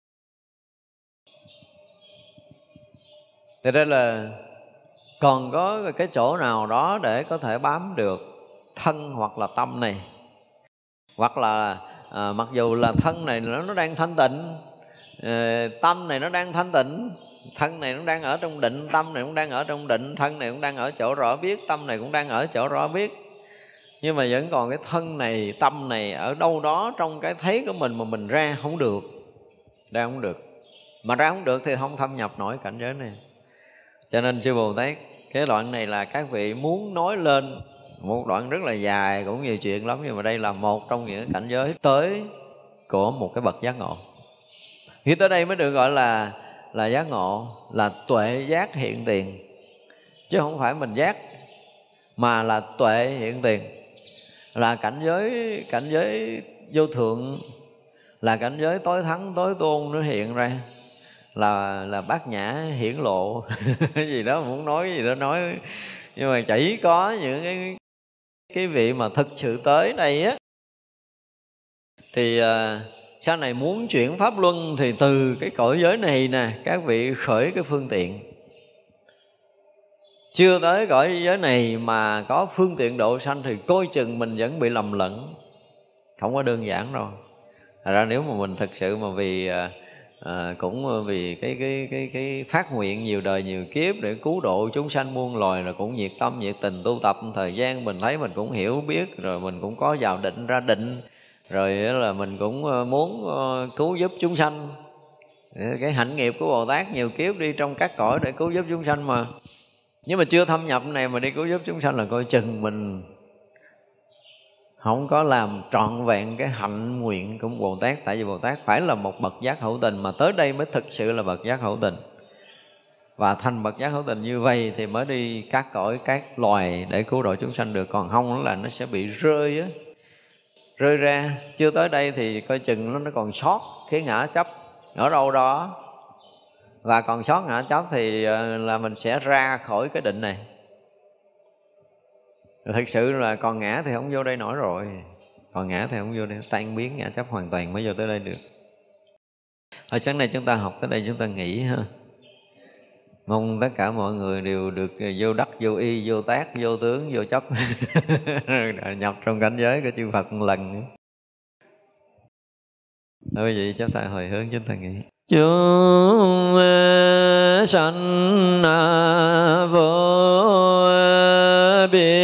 Thế đây là còn có cái chỗ nào đó để có thể bám được thân hoặc là tâm này? Hoặc là à, mặc dù là thân này nó, nó đang thanh tịnh à, tâm này nó đang thanh tịnh thân này cũng đang ở trong định tâm này cũng đang ở trong định thân này cũng đang ở chỗ rõ biết tâm này cũng đang ở chỗ rõ biết. Nhưng mà vẫn còn cái thân này tâm này ở đâu đó trong cái thấy của mình mà mình ra không được ra không được. Mà ra không được thì không thâm nhập nổi cảnh giới này cho nên sư bồ tát, cái đoạn này là các vị muốn nói lên một đoạn rất là dài, cũng nhiều chuyện lắm, nhưng mà đây là một trong những cảnh giới tới của một cái bậc giác ngộ. Khi tới đây mới được gọi là là giác ngộ, là tuệ giác hiện tiền. Chứ không phải mình giác, mà là tuệ hiện tiền. Là cảnh giới cảnh giới vô thượng, là cảnh giới tối thắng, tối tôn nó hiện ra là là bát nhã hiển lộ. Cái gì đó muốn nói cái gì đó nói. Nhưng mà chỉ có những cái cái vị mà thực sự tới đây á. Thì à, sau này muốn chuyển pháp luân thì từ cái cõi giới này nè các vị khởi cái phương tiện. Chưa tới cõi giới này mà có phương tiện độ sanh thì coi chừng mình vẫn bị lầm lẫn. Không có đơn giản đâu. Thật ra nếu mà mình thực sự mà vì à, à, cũng ờ, vì cái cái cái cái phát nguyện nhiều đời nhiều kiếp để cứu độ chúng sanh muôn loài là cũng nhiệt tâm nhiệt tình tu tập thời gian. Mình thấy mình cũng hiểu biết rồi mình cũng có vào định ra định. Rồi là mình cũng ờ, muốn cứu giúp chúng sanh. Cái hạnh nghiệp của bồ tát nhiều kiếp đi trong các cõi để cứu giúp chúng sanh mà. Nhưng mà chưa thâm nhập này mà đi cứu giúp chúng sanh là coi chừng mình không có làm trọn vẹn cái hạnh nguyện của Bồ Tát. Tại vì Bồ Tát phải là một bậc giác hữu tình mà tới đây mới thực sự là bậc giác hữu tình. Và thành bậc giác hữu tình như vậy thì mới đi cắt cõi các loài để cứu độ chúng sanh được. Còn không là nó sẽ bị rơi á, rơi ra. Chưa tới đây thì coi chừng nó nó còn sót, cái ngã chấp ở đâu đó. Và còn sót ngã chấp thì ờ, là mình sẽ ra khỏi cái định này thực sự là còn ngã thì không vô đây nổi rồi. Còn ngã thì không vô đây, tan biến, ngã chấp hoàn toàn mới vô tới đây được. Hồi sáng nay chúng ta học, tới đây chúng ta nghỉ ha. Mong tất cả mọi người đều được vô đắc, vô y, vô tác, vô tướng, vô chấp. Nhập trong cảnh giới của chư phật một lần Thôi vậy chúng ta hồi hướng chúng ta nghĩ chúng sanh vô biên.